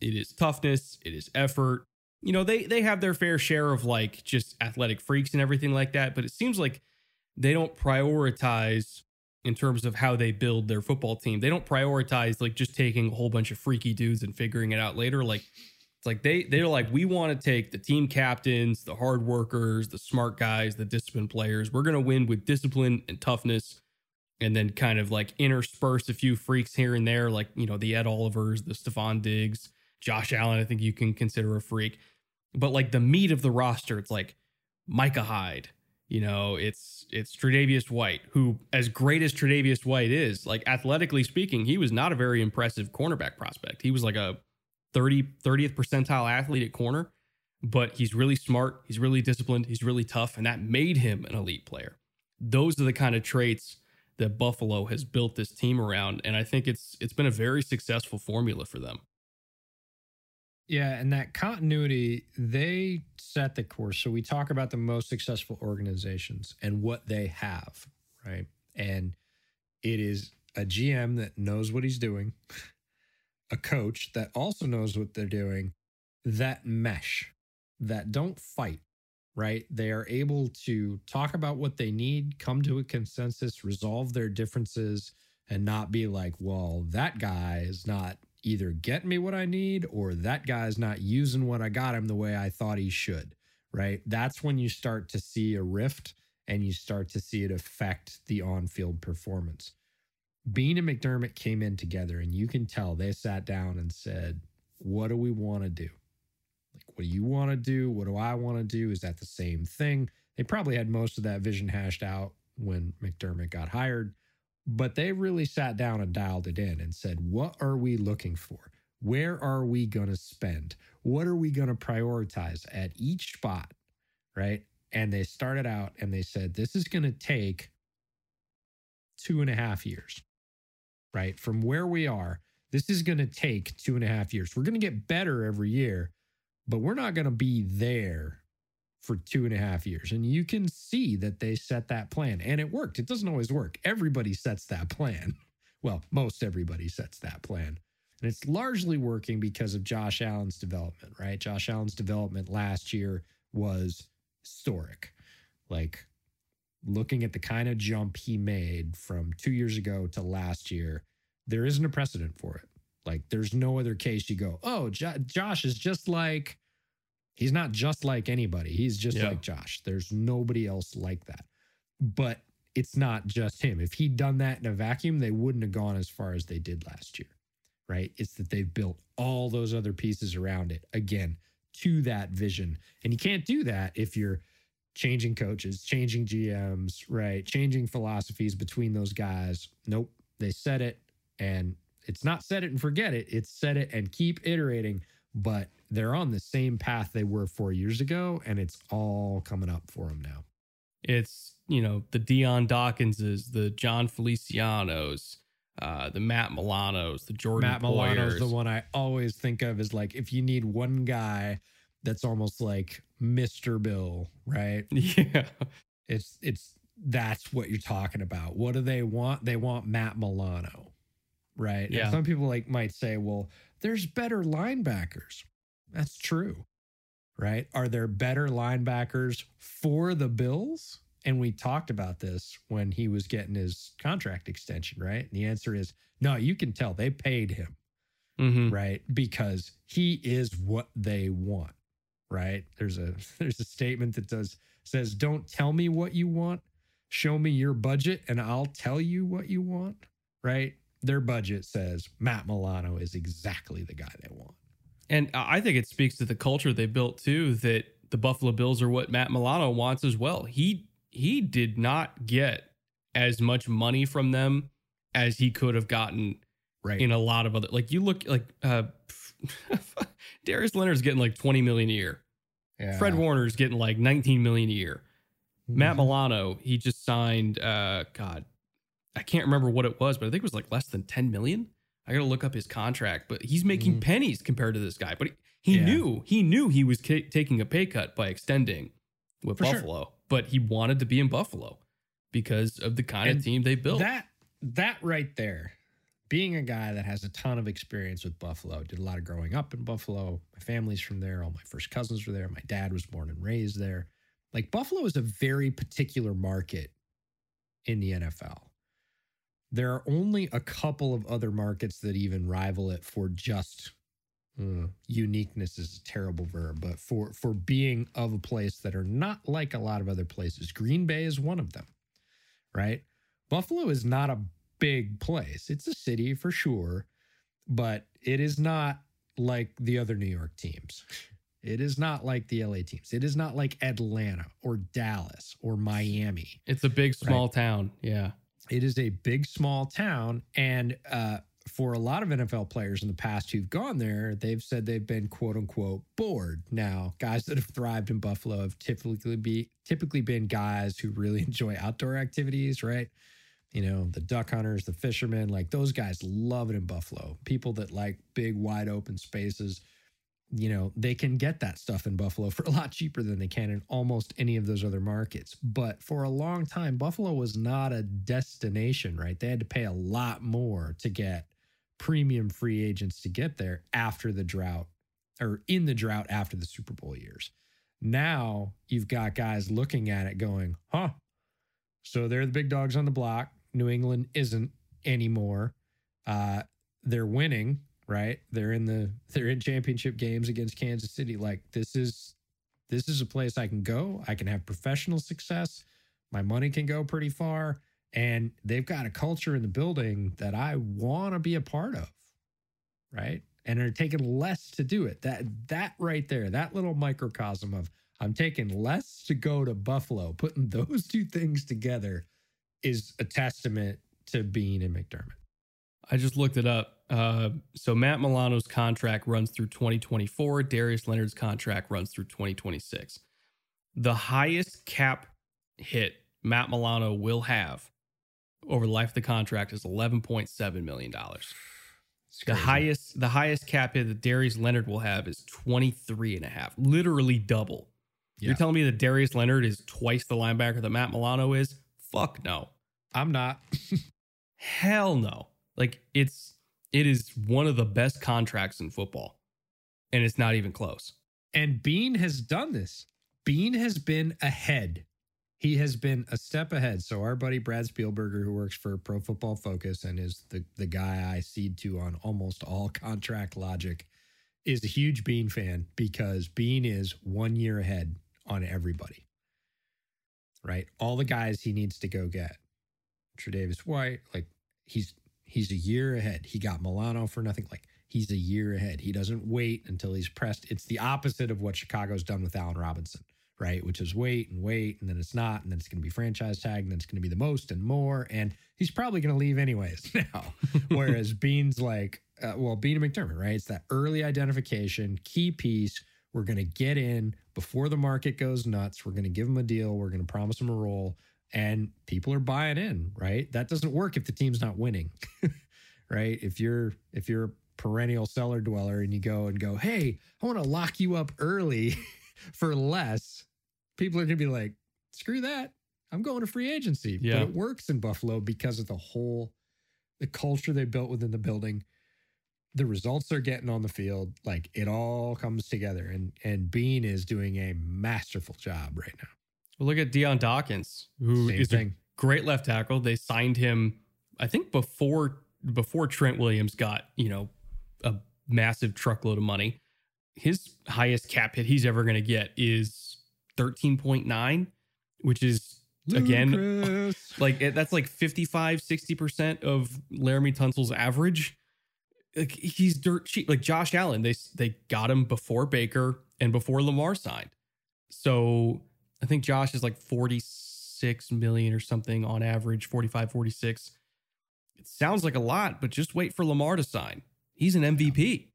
It is toughness, it is effort. You know, they they have their fair share of like just athletic freaks and everything like that, but it seems like they don't prioritize in terms of how they build their football team. They don't prioritize like just taking a whole bunch of freaky dudes and figuring it out later. Like it's like they they're like we want to take the team captains, the hard workers, the smart guys, the disciplined players. We're gonna win with discipline and toughness, and then kind of like intersperse a few freaks here and there, like you know the Ed Olivers, the Stefon Diggs, Josh Allen. I think you can consider a freak, but like the meat of the roster, it's like Micah Hyde. You know, it's it's Tre'Davious White, who, as great as Tre'Davious White is, like athletically speaking, he was not a very impressive cornerback prospect. He was like a 30 30th percentile athlete at corner, but he's really smart, he's really disciplined, he's really tough, and that made him an elite player. Those are the kind of traits that Buffalo has built this team around, and I think it's it's been a very successful formula for them. Yeah, and that continuity, they set the course. So we talk about the most successful organizations and what they have, right? And it is a GM that knows what he's doing, a coach that also knows what they're doing, that mesh, that don't fight, right? They are able to talk about what they need, come to a consensus, resolve their differences, and not be like, well, that guy is not either getting me what I need or that guy's not using what I got him the way I thought he should, right? That's when you start to see a rift and you start to see it affect the on field performance. Beane and McDermott came in together, and you can tell they sat down and said, What do we want to do? What do you want to do? What do I want to do? Is that the same thing? They probably had most of that vision hashed out when McDermott got hired, but they really sat down and dialed it in and said, What are we looking for? Where are we going to spend? What are we going to prioritize at each spot? Right. And they started out and they said, This is going to take two and a half years right? From where we are, this is going to take two and a half years. We're going to get better every year, but we're not going to be there for two and a half years. And you can see that they set that plan and it worked. It doesn't always work. Everybody sets that plan. Well, most everybody sets that plan. And it's largely working because of Josh Allen's development, right? Josh Allen's development last year was historic. Like looking at the kind of jump he made from two years ago to last year, there isn't a precedent for it. Like, there's no other case you go, oh, jo- Josh is just like, he's not just like anybody. He's just yeah. like Josh. There's nobody else like that. But it's not just him. If he'd done that in a vacuum, they wouldn't have gone as far as they did last year, right? It's that they've built all those other pieces around it again to that vision. And you can't do that if you're changing coaches, changing GMs, right? Changing philosophies between those guys. Nope. They said it and it's not set it and forget it. It's set it and keep iterating, but they're on the same path they were four years ago and it's all coming up for them now. It's, you know, the Dion Dawkinses, the Jon Felicianos, uh, the Matt Milanos, the Jordan Matt Milano's the one I always think of as like if you need one guy that's almost like Mr. Bill, right? Yeah. It's it's that's what you're talking about. What do they want? They want Matt Milano, right? Yeah. And some people like might say, well, there's better linebackers. That's true. Right? Are there better linebackers for the Bills? And we talked about this when he was getting his contract extension, right? And the answer is no, you can tell they paid him. Mm-hmm. Right? Because he is what they want right? There's a there's a statement that does says, "Don't tell me what you want, show me your budget, and I'll tell you what you want." Right? Their budget says Matt Milano is exactly the guy they want. And I think it speaks to the culture they built too. That the Buffalo Bills are what Matt Milano wants as well. He he did not get as much money from them as he could have gotten right. in a lot of other like you look like uh Darius Leonard's getting like 20 million a year. Yeah. Fred Warner's getting like 19 million a year. Mm-hmm. Matt Milano, he just signed uh God, I can't remember what it was, but I think it was like less than 10 million. I gotta look up his contract, but he's making mm-hmm. pennies compared to this guy. But he, he yeah. knew he knew he was ca- taking a pay cut by extending with For Buffalo, sure. but he wanted to be in Buffalo because of the kind and of team they built. That that right there being a guy that has a ton of experience with Buffalo, did a lot of growing up in Buffalo. My family's from there. All my first cousins were there. My dad was born and raised there. Like Buffalo is a very particular market in the NFL. There are only a couple of other markets that even rival it for just uh, uniqueness is a terrible verb, but for for being of a place that are not like a lot of other places. Green Bay is one of them, right? Buffalo is not a big place. It's a city for sure, but it is not like the other New York teams. It is not like the LA teams. It is not like Atlanta or Dallas or Miami. It's a big small right? town. Yeah. It is a big small town and uh, for a lot of NFL players in the past who've gone there, they've said they've been quote unquote bored. Now, guys that have thrived in Buffalo have typically be typically been guys who really enjoy outdoor activities, right? you know, the duck hunters, the fishermen, like those guys love it in Buffalo. People that like big, wide open spaces, you know, they can get that stuff in Buffalo for a lot cheaper than they can in almost any of those other markets. But for a long time, Buffalo was not a destination, right? They had to pay a lot more to get premium free agents to get there after the drought or in the drought after the Super Bowl years. Now you've got guys looking at it going, huh? So they're the big dogs on the block. New England isn't anymore. Uh, they're winning, right? They're in the they're in championship games against Kansas City. Like this is this is a place I can go. I can have professional success. My money can go pretty far. And they've got a culture in the building that I want to be a part of. Right. And are taking less to do it. That that right there, that little microcosm of I'm taking less to go to Buffalo, putting those two things together is a testament to Beane and McDermott. I just looked it up. Uh, so Matt Milano's contract runs through 2024. Darius Leonard's contract runs through 2026. The highest cap hit Matt Milano will have over the life of the contract is 11.7 million dollars. The highest the highest cap hit that Darius Leonard will have is 23 and a half, literally double. Yeah. You're telling me that Darius Leonard is twice the linebacker that Matt Milano is? Fuck no. I'm not. Hell no. Like it's it is one of the best contracts in football. And it's not even close. And Beane has done this. Beane has been ahead. He has been a step ahead. So our buddy Brad Spielberger, who works for Pro Football Focus and is the the guy I cede to on almost all contract logic, is a huge Beane fan because Beane is one year ahead on everybody. Right? All the guys he needs to go get. Tre'Davious White, like he's he's a year ahead. He got Milano for nothing. Like he's a year ahead. He doesn't wait until he's pressed. It's the opposite of what Chicago's done with Allen Robinson, right? Which is wait and wait, and then it's not, and then it's going to be franchise tag, and then it's going to be the most and more, and he's probably going to leave anyways now. Whereas Beane's like, uh, well, Beane and McDermott, right? It's that early identification, key piece. We're going to get in before the market goes nuts. We're going to give them a deal. We're going to promise them a role and people are buying in, right? That doesn't work if the team's not winning. right? If you're if you're a perennial cellar dweller and you go and go, "Hey, I want to lock you up early for less." People are going to be like, "Screw that. I'm going to free agency." Yeah. But it works in Buffalo because of the whole the culture they built within the building. The results they're getting on the field, like it all comes together and and Beane is doing a masterful job right now. Well, look at Dion Dawkins, who Same is thing. a great left tackle. They signed him, I think, before before Trent Williams got you know a massive truckload of money. His highest cap hit he's ever going to get is thirteen point nine, which is again like that's like 55 60% of Laremy Tunsil's average like he's dirt cheap like Josh Allen they they got him before Baker and before Lamar signed so I think Josh is like 46 million or something on average, 45, 46. It sounds like a lot, but just wait for Lamar to sign. He's an MVP.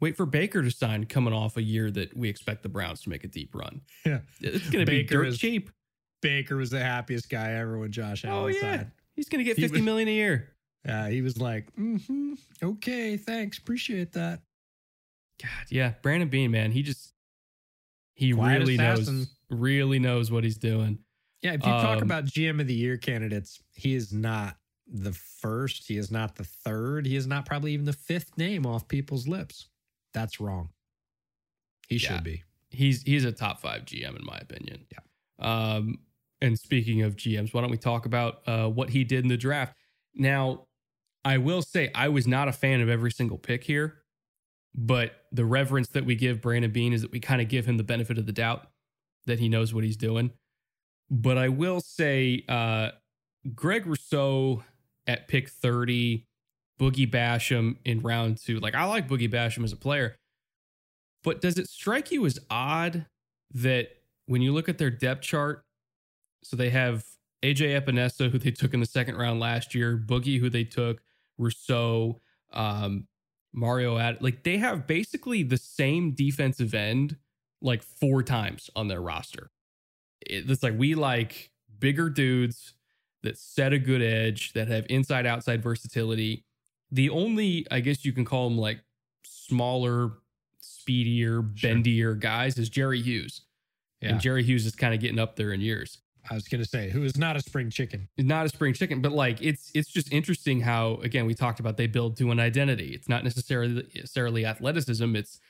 Wait for Baker to sign coming off a year that we expect the Browns to make a deep run. Yeah. It's going to be dirt is, cheap. Baker was the happiest guy ever when Josh Allen oh, yeah. signed. He's going to get fifty was, million a year. Yeah, he was like, mm-hmm, okay, thanks, appreciate that. God, yeah, Brandon Beane, man, he just he Quiet really assassin. knows really knows what he's doing. Yeah, if you um, talk about GM of the year candidates, he is not the first, he is not the third, he is not probably even the fifth name off people's lips. That's wrong. He yeah, should be. He's he's a top 5 GM in my opinion. Yeah. Um and speaking of GMs, why don't we talk about uh, what he did in the draft? Now, I will say I was not a fan of every single pick here, but the reverence that we give Brandon Beane is that we kind of give him the benefit of the doubt that he knows what he's doing. But I will say, uh, Greg Rousseau at pick 30, Boogie Basham in round two. Like, I like Boogie Basham as a player, but does it strike you as odd that when you look at their depth chart, so they have AJ Epenesa, who they took in the second round last year, Boogie, who they took, Rousseau, um, Mario Addison like they have basically the same defensive end like four times on their roster. It's like we like bigger dudes that set a good edge, that have inside outside versatility. The only, I guess you can call them like smaller, speedier, sure. bendier guys is Jerry Hughes. Yeah. And Jerry Hughes is kind of getting up there in years. I was gonna say, who is not a spring chicken? Not a spring chicken, but like it's it's just interesting how again we talked about they build to an identity. It's not necessarily necessarily athleticism, it's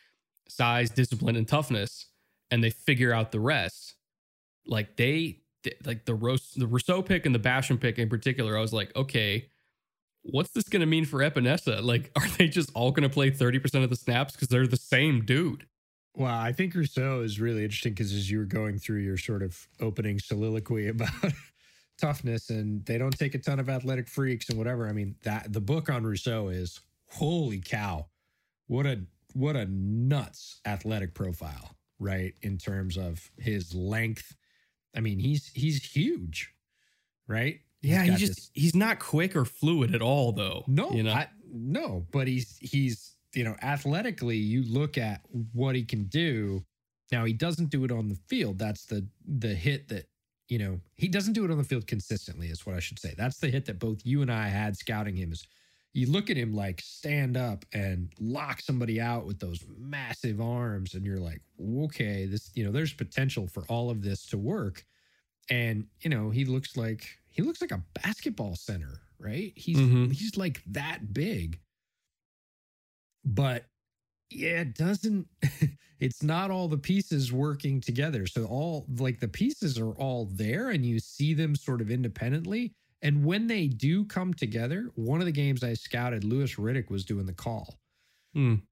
size, discipline, and toughness. and they figure out the rest. Like they like the Ros- the Rousseau pick and the Basham pick in particular, I was like, okay, what's this going to mean for Epenesa? Like, are they just all going to play 30% of the snaps because they're the same dude? Well, I think Rousseau is really interesting because as you were going through your sort of opening soliloquy about toughness and they don't take a ton of athletic freaks and whatever. I mean, that the book on Rousseau is holy cow. What a what a nuts athletic profile, right? In terms of his length. I mean, he's he's huge, right? Yeah, he's, just this, he's not quick or fluid at all, though. No, you know, I, no, but he's he's you know athletically. You look at what he can do. Now he doesn't do it on the field. That's the the hit that you know he doesn't do it on the field consistently. Is what I should say. That's the hit that both you and I had scouting him. Is you look at him like stand up and lock somebody out with those massive arms, and you're like, okay, this you know there's potential for all of this to work. And you know he looks like he looks like a basketball center, right? He's mm-hmm. he's like that big. But yeah, it doesn't it's not all the pieces working together. So all like the pieces are all there and you see them sort of independently. And when they do come together, one of the games I scouted, Louis Riddick was doing the call. Mm.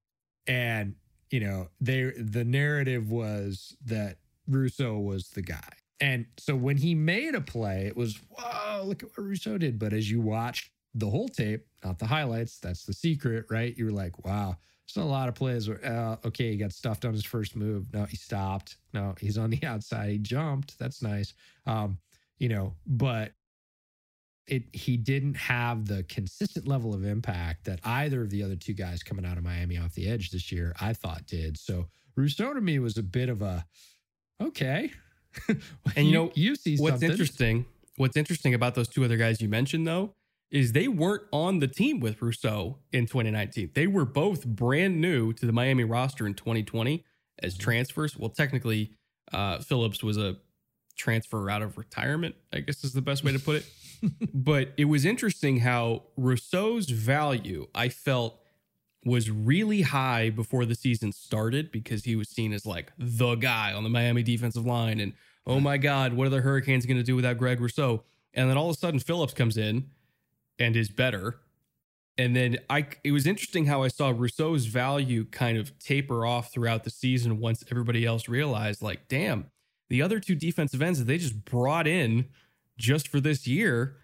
And, you know, they the narrative was that Rousseau was the guy. And so when he made a play, it was, whoa, look at what Rousseau did. But as you watched the whole tape, not the highlights, that's the secret, right? You were like, wow, there's a lot of plays where, uh, okay, he got stuffed on his first move. No, he stopped. No, he's on the outside. He jumped. That's nice. Um, you know, but it he didn't have the consistent level of impact that either of the other two guys coming out of Miami off the edge this year, I thought did. So Rousseau to me was a bit of a okay, and you know, you see what's something. interesting. What's interesting about those two other guys you mentioned, though, is they weren't on the team with Rousseau in 2019. They were both brand new to the Miami roster in 2020 as mm-hmm. transfers. Well, technically, uh, Phillips was a transfer out of retirement, I guess is the best way to put it. But it was interesting how Rousseau's value, I felt, was really high before the season started because he was seen as like the guy on the Miami defensive line. And oh my God, what are the Hurricanes going to do without Greg Rousseau? And then all of a sudden, Phillips comes in and is better. And then I, it was interesting how I saw Rousseau's value kind of taper off throughout the season once everybody else realized, like, damn, the other two defensive ends that they just brought in just for this year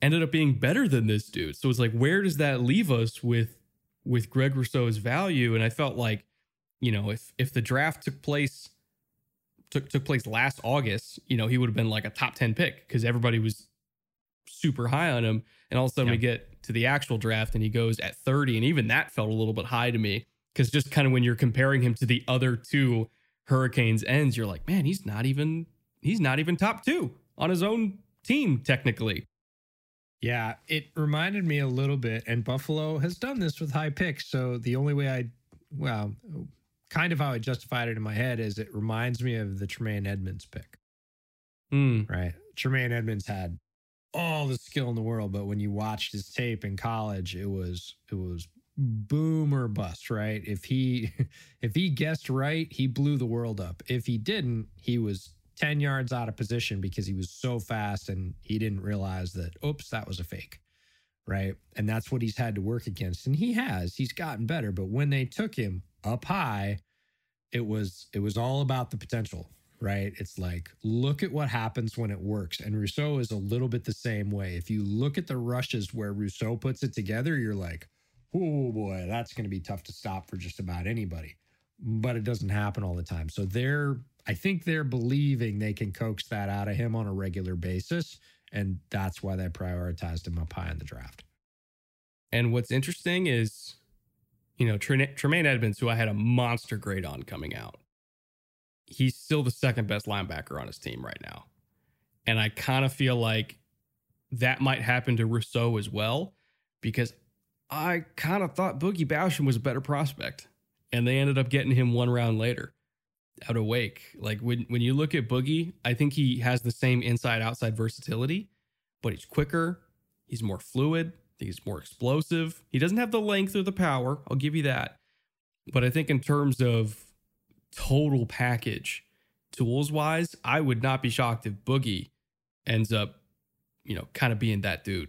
ended up being better than this dude. So it's like, where does that leave us with with Greg Rousseau's value. And I felt like, you know, if if the draft took place took took place last August, you know, he would have been like a top 10 pick because everybody was super high on him. And all of a sudden yeah. we get to the actual draft and he goes at 30. And even that felt a little bit high to me. Cause just kind of when you're comparing him to the other two Hurricanes ends, you're like, man, he's not even he's not even top two on his own team, technically. Yeah, it reminded me a little bit, and Buffalo has done this with high picks. So the only way I, well, kind of how I justified it in my head is it reminds me of the Tremaine Edmunds pick. Mm. Right. Tremaine Edmunds had all the skill in the world, but when you watched his tape in college, it was it was boom or bust, right? If he if he guessed right, he blew the world up. If he didn't, he was 10 yards out of position because he was so fast and he didn't realize that, oops, that was a fake. Right. And that's what he's had to work against. And he has, he's gotten better. But when they took him up high, it was it was all about the potential right it's like look at what happens when it works and rousseau is a little bit the same way if you look at the rushes where rousseau puts it together you're like oh boy that's going to be tough to stop for just about anybody but it doesn't happen all the time so they're I think they're believing they can coax that out of him on a regular basis. And that's why they prioritized him up high in the draft. And what's interesting is, you know, Tremaine Edmunds, who I had a monster grade on coming out, he's still the second best linebacker on his team right now. And I kind of feel like that might happen to Rousseau as well, because I kind of thought Boogie Basham was a better prospect. And they ended up getting him one round later out of Wake. Like when when you look at Boogie, I think he has the same inside outside versatility, but he's quicker, he's more fluid, he's more explosive. He doesn't have the length or the power, I'll give you that. But I think in terms of total package, tools wise, I would not be shocked if Boogie ends up, you know, kind of being that dude.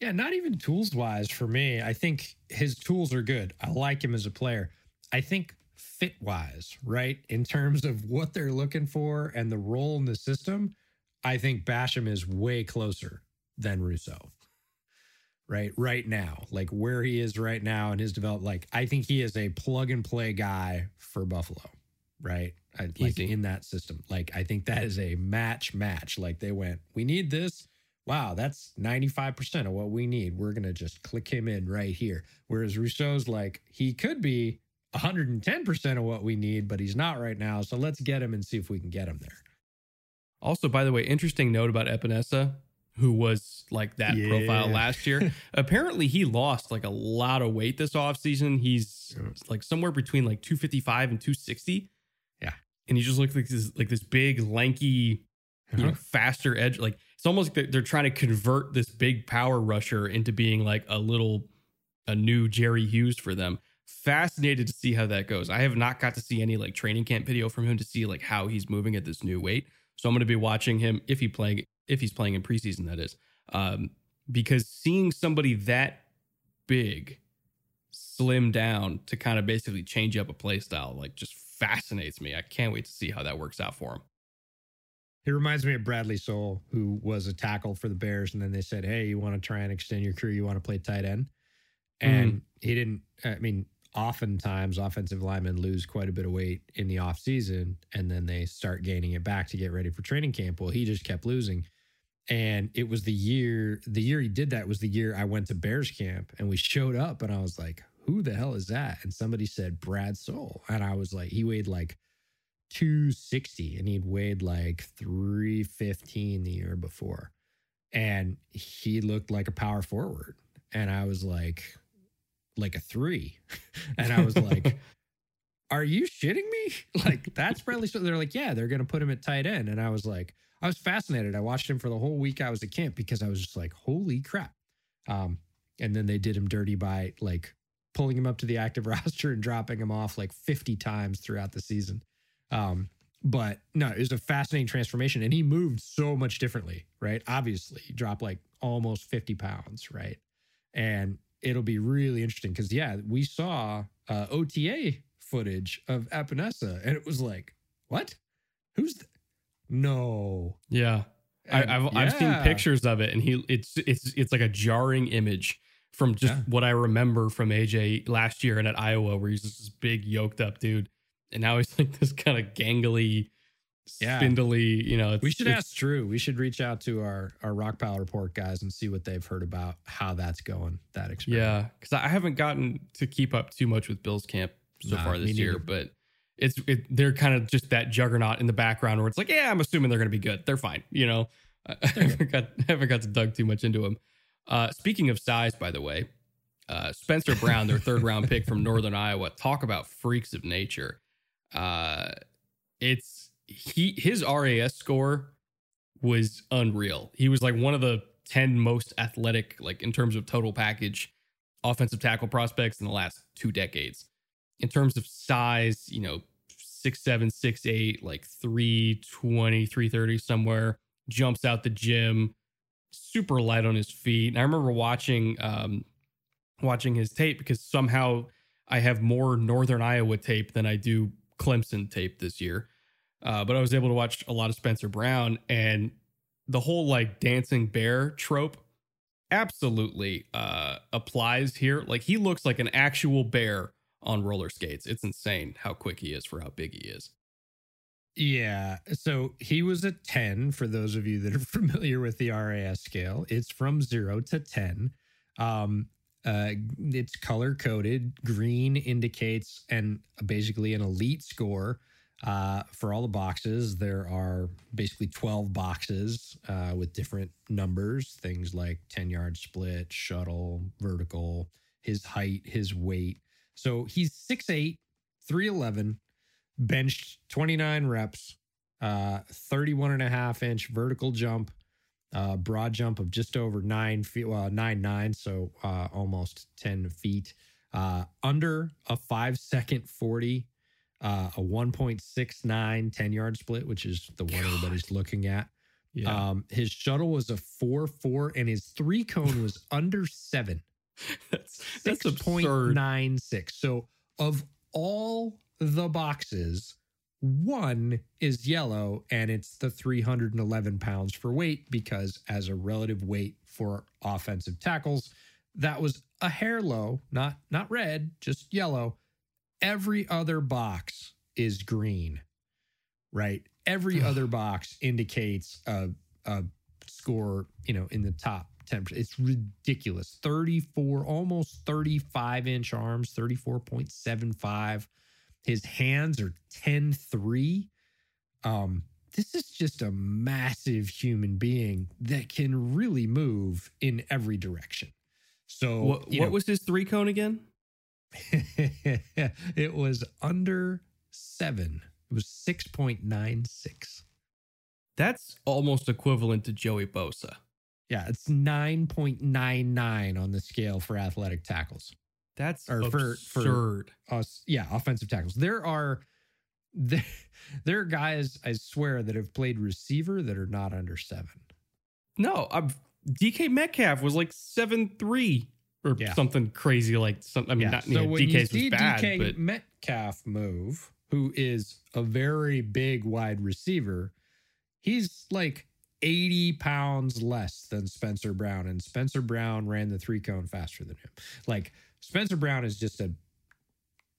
Yeah, not even tools wise for me. I think his tools are good. I like him as a player. I think fit wise, right? In terms of what they're looking for and the role in the system, I think Basham is way closer than Rousseau. Right, right now, like where he is right now in his development, like I think he is a plug and play guy for Buffalo, right? I, like in that system, like I think that is a match match. Like they went, we need this. Wow, that's ninety five percent of what we need. We're gonna just click him in right here. Whereas Rousseau's like he could be 110% of what we need, but he's not right now. So let's get him and see if we can get him there. Also, by the way, interesting note about Epenesa, who was like that yeah. profile last year. Apparently, he lost like a lot of weight this offseason. He's like somewhere between like 255 and 260. Yeah. And he just looks like this like this big, lanky, uh-huh. you know, faster edge. Like it's almost like they're trying to convert this big power rusher into being like a little a new Jerry Hughes for them fascinated to see how that goes. I have not got to see any like training camp video from him to see like how he's moving at this new weight. So I'm going to be watching him if he playing if he's playing in preseason that is. Um, because seeing somebody that big slim down to kind of basically change up a play style like just fascinates me. I can't wait to see how that works out for him. He reminds me of Bradley Sowell, who was a tackle for the Bears, and then they said, "Hey, you want to try and extend your career? You want to play tight end?" And mm. he didn't. I mean, oftentimes offensive linemen lose quite a bit of weight in the off season and then they start gaining it back to get ready for training camp. Well, he just kept losing. And it was the year, the year he did that was the year I went to Bears camp and we showed up and I was like, who the hell is that? And somebody said Brad Sowell. And I was like, he weighed like 260 and he'd weighed like 315 the year before. And he looked like a power forward. And I was like, like a three. and I was like, Are you shitting me? Like, that's Bradley. So they're like, Yeah, they're going to put him at tight end. And I was like, I was fascinated. I watched him for the whole week I was at camp because I was just like, Holy crap. Um, and then they did him dirty by like pulling him up to the active roster and dropping him off like 50 times throughout the season. Um, but no, it was a fascinating transformation. And he moved so much differently, right? Obviously, he dropped like almost 50 pounds, right? And it'll be really interesting because yeah, we saw uh, OTA footage of Epenesa, and it was like, what? Who's? The- no. Yeah. I, have yeah. I've seen pictures of it, and he it's it's it's like a jarring image from just yeah. what I remember from AJ last year and at Iowa, where he's just this big yoked up dude, and now he's like this kind of gangly, yeah. spindly. You know, we should ask Drew. We should reach out to our our Rock Pile Report guys and see what they've heard about how that's going. That experience. Yeah, because I haven't gotten to keep up too much with Bills camp so nah, far this year, but it's it, they're kind of just that juggernaut in the background where it's like, yeah, I'm assuming they're going to be good. They're fine. You know, I haven't got haven't got to dug too much into them. Uh, speaking of size, by the way, uh, Spencer Brown, their third round pick from Northern Iowa, talk about freaks of nature. Uh, it's he his RAS score was unreal. He was like one of the 10 most athletic, like in terms of total package offensive tackle prospects in the last two decades. In terms of size, you know, six seven, six eight, like 320, 330 somewhere, jumps out the gym, super light on his feet. And I remember watching um watching his tape because somehow I have more Northern Iowa tape than I do Clemson tape this year. Uh, but I was able to watch a lot of Spencer Brown and the whole like dancing bear trope absolutely uh, applies here. Like he looks like an actual bear on roller skates. It's insane how quick he is for how big he is. Yeah. So he was a 10 for those of you that are familiar with the RAS scale. It's from zero to 10. Um, uh, it's color coded. Green indicates and basically an elite score uh, for all the boxes, there are basically 12 boxes uh, with different numbers, things like 10 yard split, shuttle, vertical, his height, his weight. So he's 6'8, 311, benched 29 reps, uh, 31 and a half inch vertical jump, uh, broad jump of just over nine feet, well, nine, nine, so uh, almost 10 feet, uh, under a five second 40 uh, a 1.69 10 yard split, which is the one God. everybody's looking at. Yeah. Um, his shuttle was a 4 4, and his three cone was under seven. that's that's absurd. 6.96. So, of all the boxes, one is yellow and it's the 311 pounds for weight because, as a relative weight for offensive tackles, that was a hair low, not not red, just yellow. Every other box is green, right? Every other box indicates a, a score, you know, in the top 10%. It's ridiculous. 34, almost 35 inch arms, 34.75. His hands are 10 3. Um, this is just a massive human being that can really move in every direction. So, what what know, was his three cone again? it was under seven. It was 6.96. That's almost equivalent to Joey Bosa. Yeah, it's 9.99 on the scale for athletic tackles. That's Or for- for- absurd. Us, yeah, offensive tackles. There are there, there are guys, I swear, that have played receiver that are not under seven. no, I'm, DK Metcalf was like seven three or Yeah. something crazy like some. I mean, yeah. not you know, DK's was see bad, DK but Metcalf move, who is a very big wide receiver, he's like 80 pounds less than Spencer Brown. And Spencer Brown ran the three cone faster than him. Like Spencer Brown is just a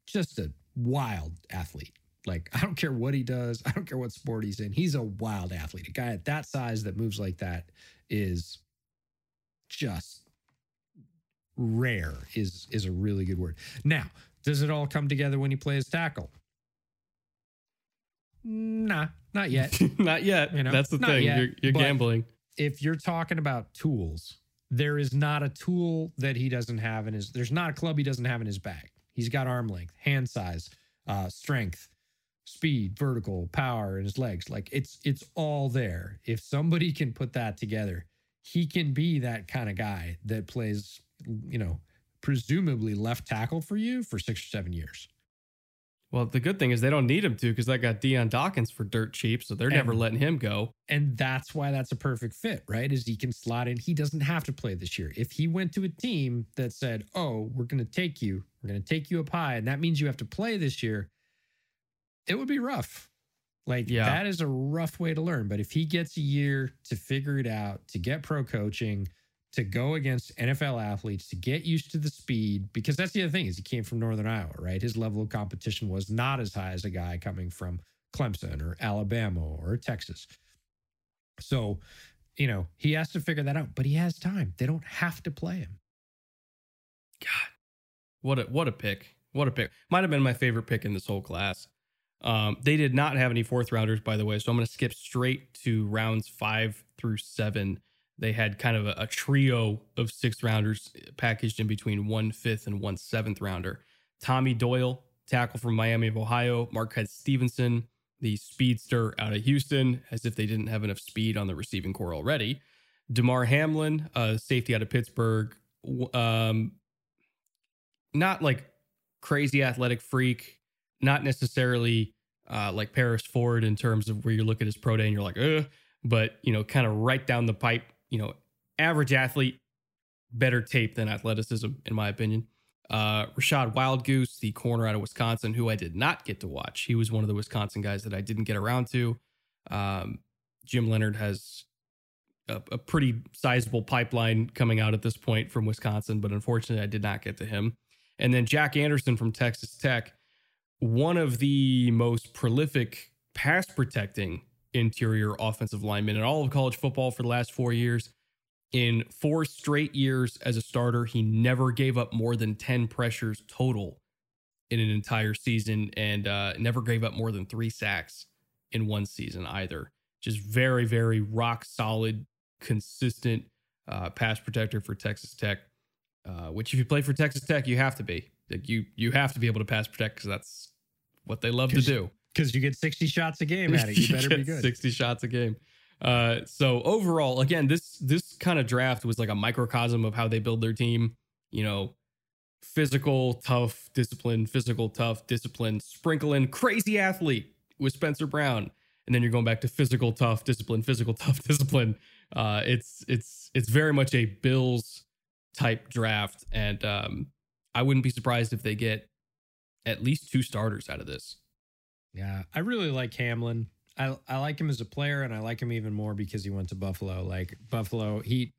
just a wild athlete. Like I don't care what he does, I don't care what sport he's in. He's a wild athlete. A guy at that size that moves like that is just rare is is a really good word. Now, does it all come together when he plays tackle? Nah, not yet. not yet. You know, That's the thing. yet, you're you're gambling. if you're talking about tools, there is not a tool that he doesn't have in his there's not a club he doesn't have in his bag. He's got arm length, hand size, uh, strength, speed, vertical, power in his legs. Like it's it's all there. If somebody can put that together, he can be that kind of guy that plays, you know, presumably left tackle for you for six or seven years. Well, the good thing is they don't need him to because they got Dion Dawkins for dirt cheap, so they're never letting him go. And that's why that's a perfect fit, right? Is he can slot in. He doesn't have to play this year. If he went to a team that said, "Oh, we're going to take you. We're going to take you up high," and that means you have to play this year, it would be rough. Like Yeah. that is a rough way to learn. But if he gets a year to figure it out, to get pro coaching, to go against NFL athletes, to get used to the speed, because that's the other thing is he came from Northern Iowa, right? His level of competition was not as high as a guy coming from Clemson or Alabama or Texas. So, you know, he has to figure that out, but he has time. They don't have to play him. God, what a what a pick! What a pick! Might have been my favorite pick in this whole class. Um, they did not have any fourth rounders, by the way, so I'm going to skip straight to rounds five through seven. They had kind of a, a trio of sixth rounders packaged in between one fifth and one seventh rounder. Tommy Doyle, tackle from Miami of Ohio. Marquez Stevenson, the speedster out of Houston, as if they didn't have enough speed on the receiving corps already. Damar Hamlin, uh, safety out of Pittsburgh. Um, not like crazy athletic freak, not necessarily uh, like Paris Ford in terms of where you look at his pro day and you're like, Ugh, but you know, kind of right down the pipe, you know, average athlete, better tape than athleticism, in my opinion. Uh, Rachad Wildgoose, the corner out of Wisconsin, who I did not get to watch. He was one of the Wisconsin guys that I didn't get around to. Um, Jim Leonhard has a, a pretty sizable pipeline coming out at this point from Wisconsin, but unfortunately, I did not get to him. And then Jack Anderson from Texas Tech, one of the most prolific pass protecting interior offensive lineman in all of college football for the last four years. In four straight years as a starter, he never gave up more than 10 pressures total in an entire season and uh, never gave up more than three sacks in one season either. Just very, very rock solid, consistent uh, pass protector for Texas Tech. Uh, which, if you play for Texas Tech, you have to be. Like you, you have to be able to pass protect because that's what they love to do. Because you get 60 shots a game at it. You better be good. 60 shots a game. Uh, so overall, again, this this kind of draft was like a microcosm of how they build their team. You know, physical, tough, discipline, physical, tough, discipline, sprinkle in crazy athlete with Spencer Brown. And then you're going back to physical, tough, discipline, physical, tough, discipline. Uh, it's it's it's very much a Bills type draft, and um, I wouldn't be surprised if they get at least two starters out of this. Yeah, I really like Hamlin. I I like him as a player, and I like him even more because he went to Buffalo. Like Buffalo, he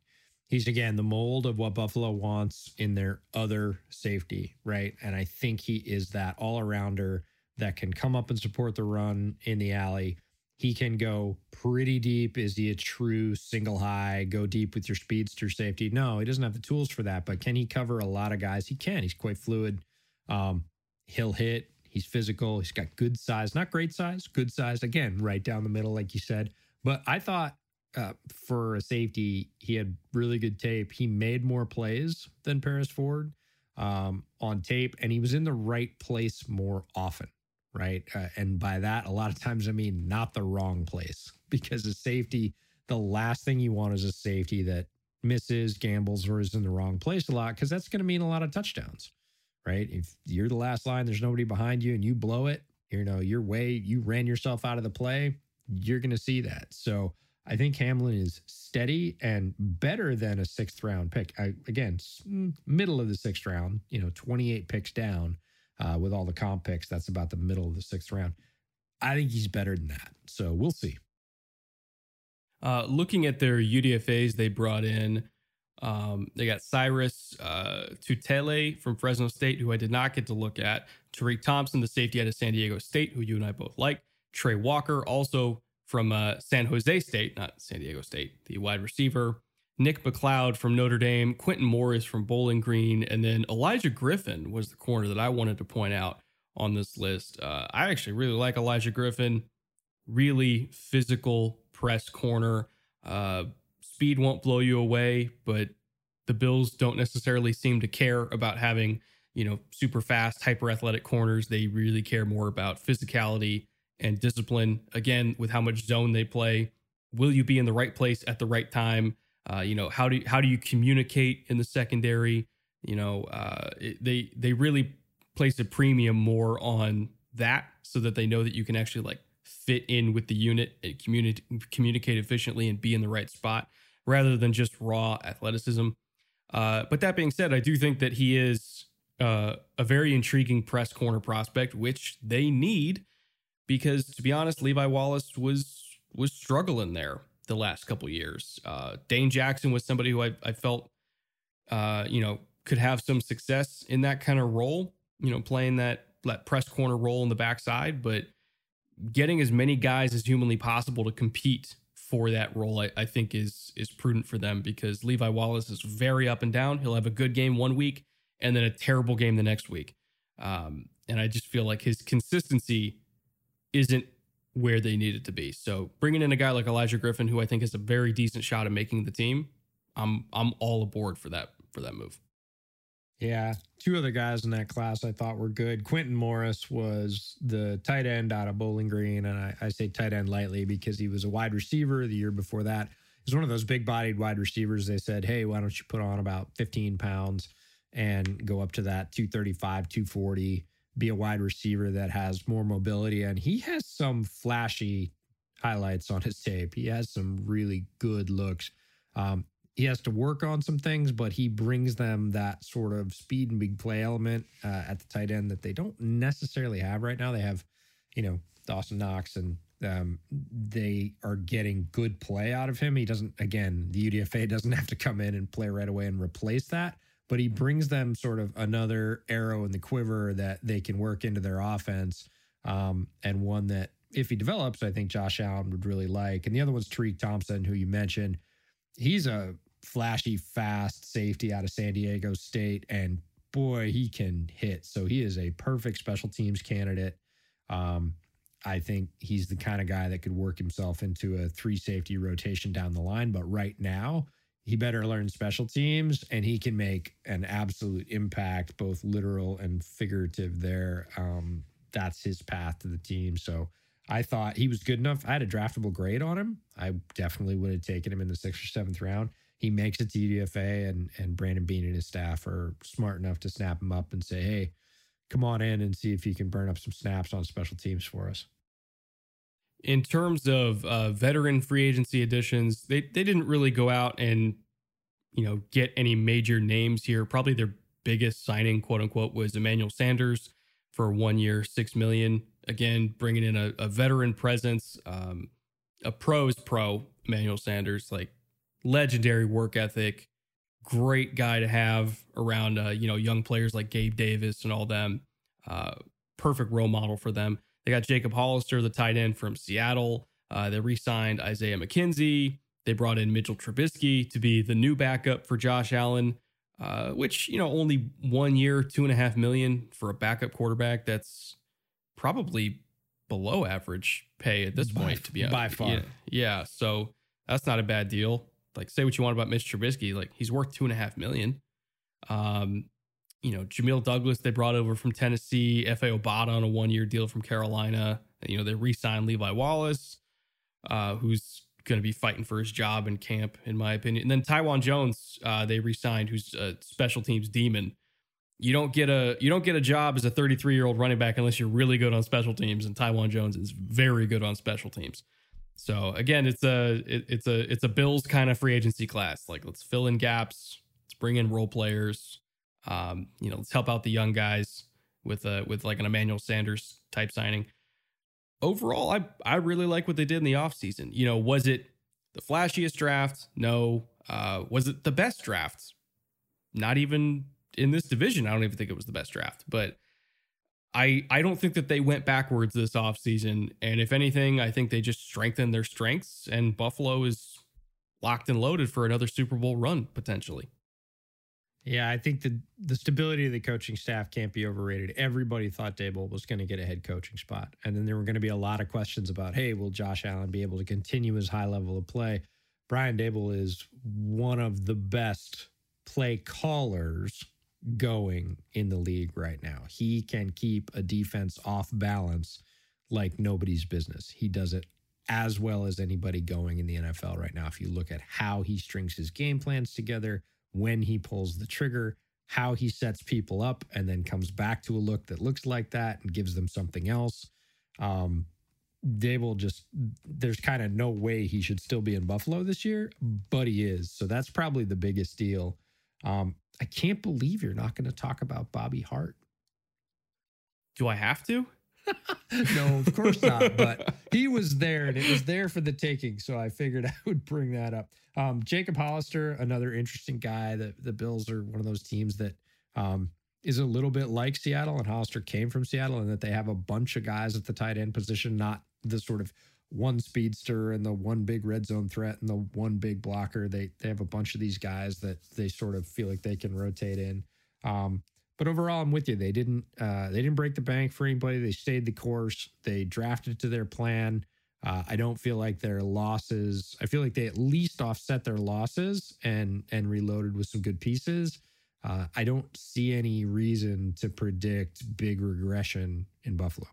he's again the mold of what Buffalo wants in their other safety, right? And I think he is that all arounder that can come up and support the run in the alley. He can go pretty deep. Is he a true single high? Go deep with your speedster safety? No, he doesn't have the tools for that. But can he cover a lot of guys? He can. He's quite fluid. Um, he'll hit. He's physical. He's got good size, not great size, good size. Again, right down the middle, like you said. But I thought uh, for a safety, he had really good tape. He made more plays than Paris Ford um, on tape, and he was in the right place more often, right? Uh, and by that, a lot of times, I mean not the wrong place because a safety, the last thing you want is a safety that misses, gambles, or is in the wrong place a lot because that's going to mean a lot of touchdowns, right? If you're the last line, there's nobody behind you, and you blow it, you know, your way, you ran yourself out of the play, you're going to see that. So, I think Hamlin is steady and better than a sixth round pick. I, again, middle of the sixth round, you know, 28 picks down uh, with all the comp picks. That's about the middle of the sixth round. I think he's better than that. So we'll see. Uh, looking at their UDFAs they brought in, um, they got Cyrus uh, Tutele from Fresno State, who I did not get to look at. Tariq Thompson, the safety out of San Diego State, who you and I both like. Trey Walker, also from uh, San Jose State, not San Diego State, the wide receiver. Nick McCloud from Notre Dame, Quintin Morris from Bowling Green, and then Olaijah Griffin was the corner that I wanted to point out on this list. Uh, I actually really like Olaijah Griffin. Really physical press corner. Uh, speed won't blow you away, but the Bills don't necessarily seem to care about having, you know, super fast, hyper athletic corners. They really care more about physicality and discipline. Again, with how much zone they play, will you be in the right place at the right time? Uh, you know, how do how do you communicate in the secondary? You know, uh, it, they they really place a premium more on that so that they know that you can actually like fit in with the unit and communicate communicate efficiently and be in the right spot rather than just raw athleticism. Uh, but that being said, I do think that he is uh, a very intriguing press corner prospect, which they need because to be honest, Levi Wallace was was struggling there the last couple years. Uh, Dane Jackson was somebody who I, I felt, uh, you know, could have some success in that kind of role, you know, playing that that press corner role in the backside, but getting as many guys as humanly possible to compete for that role, I, I think is is prudent for them because Levi Wallace is very up and down. He'll have a good game one week and then a terrible game the next week. Um, and I just feel like his consistency isn't where they need it to be. So bringing in a guy like Olaijah Griffin, who I think has a very decent shot at making the team, I'm I'm all aboard for that for that move. Yeah, two other guys in that class I thought were good. Quintin Morris was the tight end out of Bowling Green, and I, I say tight end lightly because he was a wide receiver the year before that. He's one of those big-bodied wide receivers. They said, "Hey, why don't you put on about 15 pounds and go up to that 235, 240?" be a wide receiver that has more mobility. And he has some flashy highlights on his tape. He has some really good looks. Um, he has to work on some things, but he brings them that sort of speed and big play element uh, at the tight end that they don't necessarily have right now. They have, you know, Dawson Knox, and um, they are getting good play out of him. He doesn't, again, the UDFA doesn't have to come in and play right away and replace that but he brings them sort of another arrow in the quiver that they can work into their offense. Um, and one that, if he develops, I think Josh Allen would really like. And the other one's Tariq Thompson, who you mentioned. He's a flashy, fast safety out of San Diego State. And boy, he can hit. So he is a perfect special teams candidate. Um, I think he's the kind of guy that could work himself into a three safety rotation down the line. But right now, he better learn special teams and he can make an absolute impact, both literal and figurative there. Um, that's his path to the team. So I thought he was good enough. I had a draftable grade on him. I definitely would have taken him in the sixth or seventh round. He makes it to UDFA, and and Brandon Beane and his staff are smart enough to snap him up and say, "Hey, come on in and see if you can burn up some snaps on special teams for us." In terms of uh, veteran free agency additions, they they didn't really go out and you know get any major names here. Probably their biggest signing, quote unquote, was Emmanuel Sanders for one year, six million. Again, bringing in a, a veteran presence, um, a pro's pro, Emmanuel Sanders, like legendary work ethic, great guy to have around, uh, you know, young players like Gabe Davis and all them. Uh, perfect role model for them. They got Jacob Hollister, the tight end from Seattle. Uh, they re-signed Isaiah McKenzie. They brought in Mitchell Trubisky to be the new backup for Josh Allen, uh, which you know only one year, two and a half million for a backup quarterback. That's probably below average pay at this by, point. To be honest, by far, yeah, yeah. So that's not a bad deal. Like, say what you want about Mitch Trubisky, like he's worth two and a half million. Um, you know, Jamil Douglas they brought over from Tennessee, Efe Obada on a one year deal from Carolina. You know, they re-signed Levi Wallace, uh, who's going to be fighting for his job in camp, in my opinion. And then Taiwan Jones, uh, they re-signed, who's a special teams demon. You don't get a you don't get a job as a 33 year old running back unless you're really good on special teams, and Taiwan Jones is very good on special teams. So again, it's a it, it's a it's a Bills kind of free agency class. Like let's fill in gaps, let's bring in role players. Um, you know, let's help out the young guys with a with like an Emmanuel Sanders type signing. Overall, I I really like what they did in the offseason. You know, was it the flashiest draft? No. Uh, was it the best draft? Not even in this division. I don't even think it was the best draft, but I I don't think that they went backwards this offseason. And if anything, I think they just strengthened their strengths and Buffalo is locked and loaded for another Super Bowl run potentially. Yeah, I think the the stability of the coaching staff can't be overrated. Everybody thought Daboll was going to get a head coaching spot, and then there were going to be a lot of questions about, hey, will Josh Allen be able to continue his high level of play? Brian Daboll is one of the best play callers going in the league right now. He can keep a defense off balance like nobody's business. He does it as well as anybody going in the NFL right now. If you look at how he strings his game plans together, when he pulls the trigger, how he sets people up, and then comes back to a look that looks like that and gives them something else. Um, Daboll just, there's kind of no way he should still be in Buffalo this year, but he is. So that's probably the biggest deal. Um, I can't believe you're not going to talk about Bobby Hart. Do I have to? no, of course not. But he was there and it was there for the taking. So I figured I would bring that up. Um, Jacob Hollister, another interesting guy. The, the Bills are one of those teams that um, is a little bit like Seattle, and Hollister came from Seattle, and that they have a bunch of guys at the tight end position, not the sort of one speedster and the one big red zone threat and the one big blocker. They they have a bunch of these guys that they sort of feel like they can rotate in. Um, but overall, I'm with you. They didn't uh, they didn't break the bank for anybody. They stayed the course. They drafted to their plan. Uh, I don't feel like their losses. I feel like they at least offset their losses and and reloaded with some good pieces. Uh, I don't see any reason to predict big regression in Buffalo.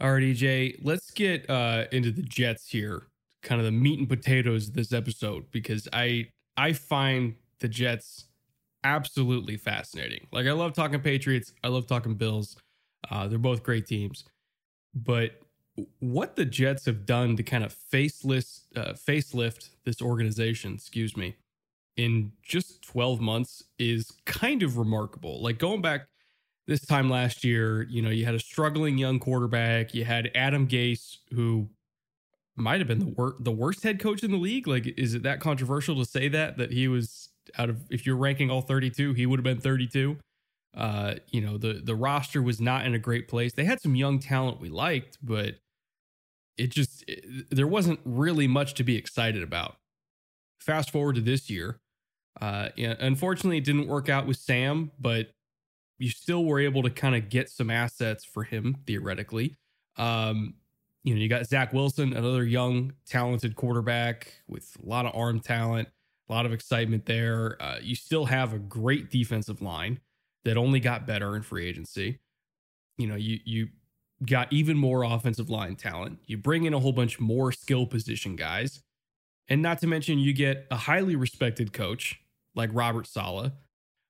All right, EJ, let's get uh, into the Jets here, kind of the meat and potatoes of this episode, because I I find the Jets absolutely fascinating. Like I love talking Patriots, I love talking Bills. Uh, they're both great teams, but what the Jets have done to kind of faceless uh, facelift this organization, excuse me, in just 12 months is kind of remarkable. Like going back this time last year, you know, you had a struggling young quarterback. You had Adam Gase, who might have been the wor- the worst head coach in the league. Like, is it that controversial to say that that he was out of? If you're ranking all 32, he would have been 32. Uh, you know, the the roster was not in a great place. They had some young talent we liked, but it just it, there wasn't really much to be excited about. Fast forward to this year. Uh, unfortunately, it didn't work out with Sam, but you still were able to kind of get some assets for him theoretically. Um, you know, you got Zach Wilson, another young, talented quarterback with a lot of arm talent, a lot of excitement there. Uh, you still have a great defensive line that only got better in free agency. You know, you you got even more offensive line talent. You bring in a whole bunch more skill position guys, And not to mention, you get a highly respected coach like Robert Saleh.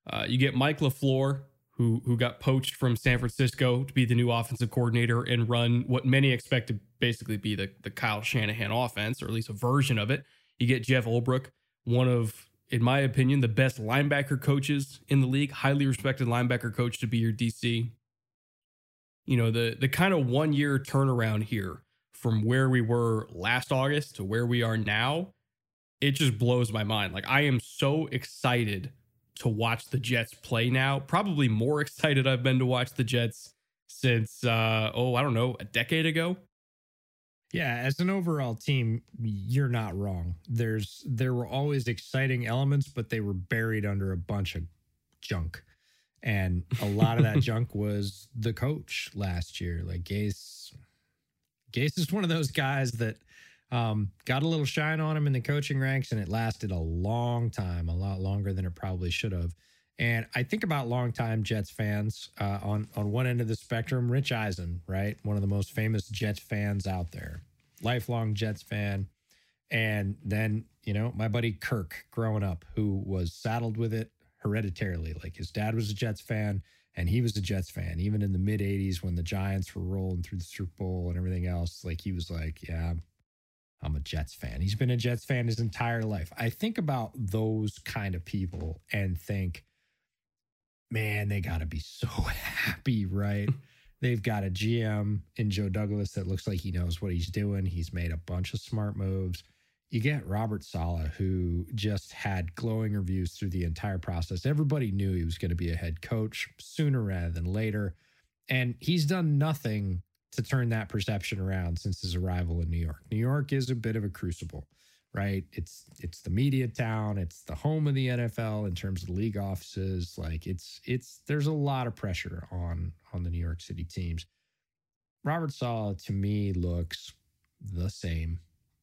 Uh, you get Mike LaFleur, who who got poached from San Francisco to be the new offensive coordinator and run what many expect to basically be the, the Kyle Shanahan offense, or at least a version of it. You get Jeff Ulbrich, one of, in my opinion, the best linebacker coaches in the league, highly respected linebacker coach to be your DC. You know, the the kind of one year turnaround here from where we were last August to where we are now, it just blows my mind. Like I am so excited to watch the Jets play now. Probably more excited I've been to watch the Jets since uh oh, I don't know, a decade ago. Yeah, as an overall team, you're not wrong. There's there were always exciting elements, but they were buried under a bunch of junk. And a lot of that junk was the coach last year. Like Gase Gase is one of those guys that um, got a little shine on him in the coaching ranks, and it lasted a long time, a lot longer than it probably should have. And I think about longtime Jets fans uh, on on one end of the spectrum, Rich Eisen, right, one of the most famous Jets fans out there, lifelong Jets fan. And then you know my buddy Kirk, growing up, who was saddled with it hereditarily. Like his dad was a Jets fan, and he was a Jets fan, even in the mid '80s when the Giants were rolling through the Super Bowl and everything else. Like he was like, yeah, I'm a Jets fan. He's been a Jets fan his entire life. I think about those kind of people and think, man, they got to be so happy, right? They've got a GM in Joe Douglas that looks like he knows what he's doing. He's made a bunch of smart moves. You get Robert Saleh, who just had glowing reviews through the entire process. Everybody knew he was going to be a head coach sooner rather than later. And he's done nothing to turn that perception around since his arrival in New York. New York is a bit of a crucible, right? It's it's the media town, it's the home of the NFL in terms of the league offices. Like it's it's there's a lot of pressure on on the New York City teams. Robert Saleh to me looks the same,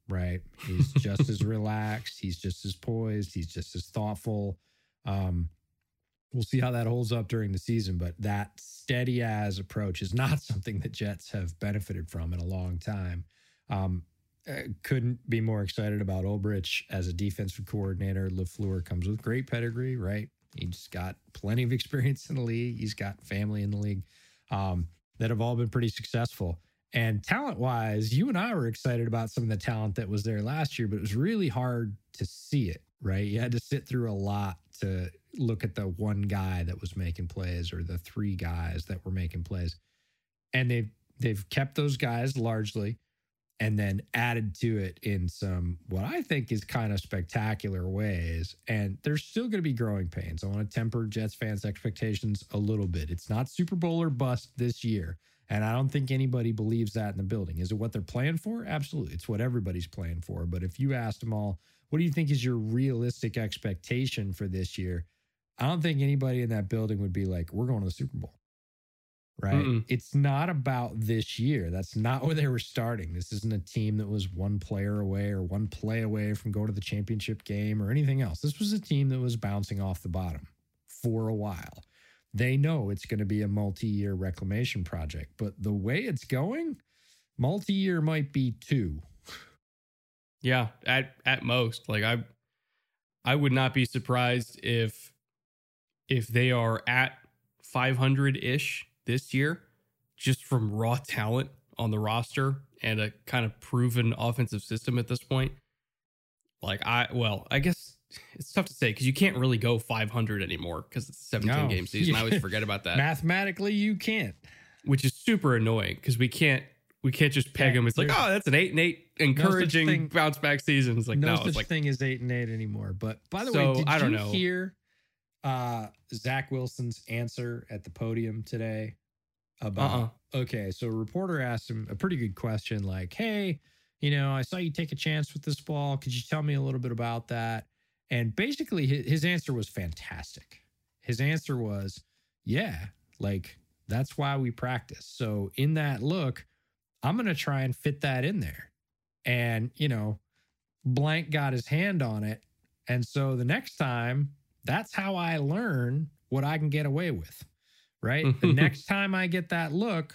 right? He's just as relaxed, he's just as poised, he's just as thoughtful. Um, we'll see how that holds up during the season. But that steady as approach is not something that Jets have benefited from in a long time. Um, uh, couldn't be more excited about Ulbrich as a defensive coordinator. LaFleur comes with great pedigree, right? He's got plenty of experience in the league. He's got family in the league um, that have all been pretty successful. And talent wise, you and I were excited about some of the talent that was there last year, but it was really hard to see it, right? You had to sit through a lot to look at the one guy that was making plays or the three guys that were making plays. And they've they've kept those guys largely and then added to it in some what I think is kind of spectacular ways. And there's still going to be growing pains. I want to temper Jets fans' expectations a little bit. It's not Super Bowl or bust this year. And I don't think anybody believes that in the building. Is it what they're playing for? Absolutely. It's what everybody's playing for. But if you asked them all, what do you think is your realistic expectation for this year? I don't think anybody in that building would be like, we're going to the Super Bowl. Right. Mm-mm. It's not about this year. That's not where they were starting. This isn't a team that was one player away or one play away from going to the championship game or anything else. This was a team that was bouncing off the bottom for a while. They know it's going to be a multi year reclamation project, but the way it's going, multi year might be two. Yeah, at at most. Like I I would not be surprised if if they are at 500 ish this year, just from raw talent on the roster and a kind of proven offensive system at this point. Like, I, well, I guess it's tough to say because you can't really go 500 anymore because it's a 17 no. game season. I always forget about that. Mathematically, you can't, which is super annoying because we can't we can't just peg yeah, them. It's like, oh, that's an eight and eight encouraging no thing, bounce back season. It's like no, no such like, thing as eight and eight anymore. But by the so, way, did I don't you know. hear uh, Zach Wilson's answer at the podium today about uh-uh. okay, so a reporter asked him a pretty good question like, "Hey, you know, I saw you take a chance with this ball. Could you tell me a little bit about that?" And basically his, his answer was fantastic. His answer was, "Yeah, like that's why we practice." So in that look, I'm going to try and fit that in there. And, you know, blank got his hand on it. And so the next time that's how I learn what I can get away with. Right. the next time I get that look,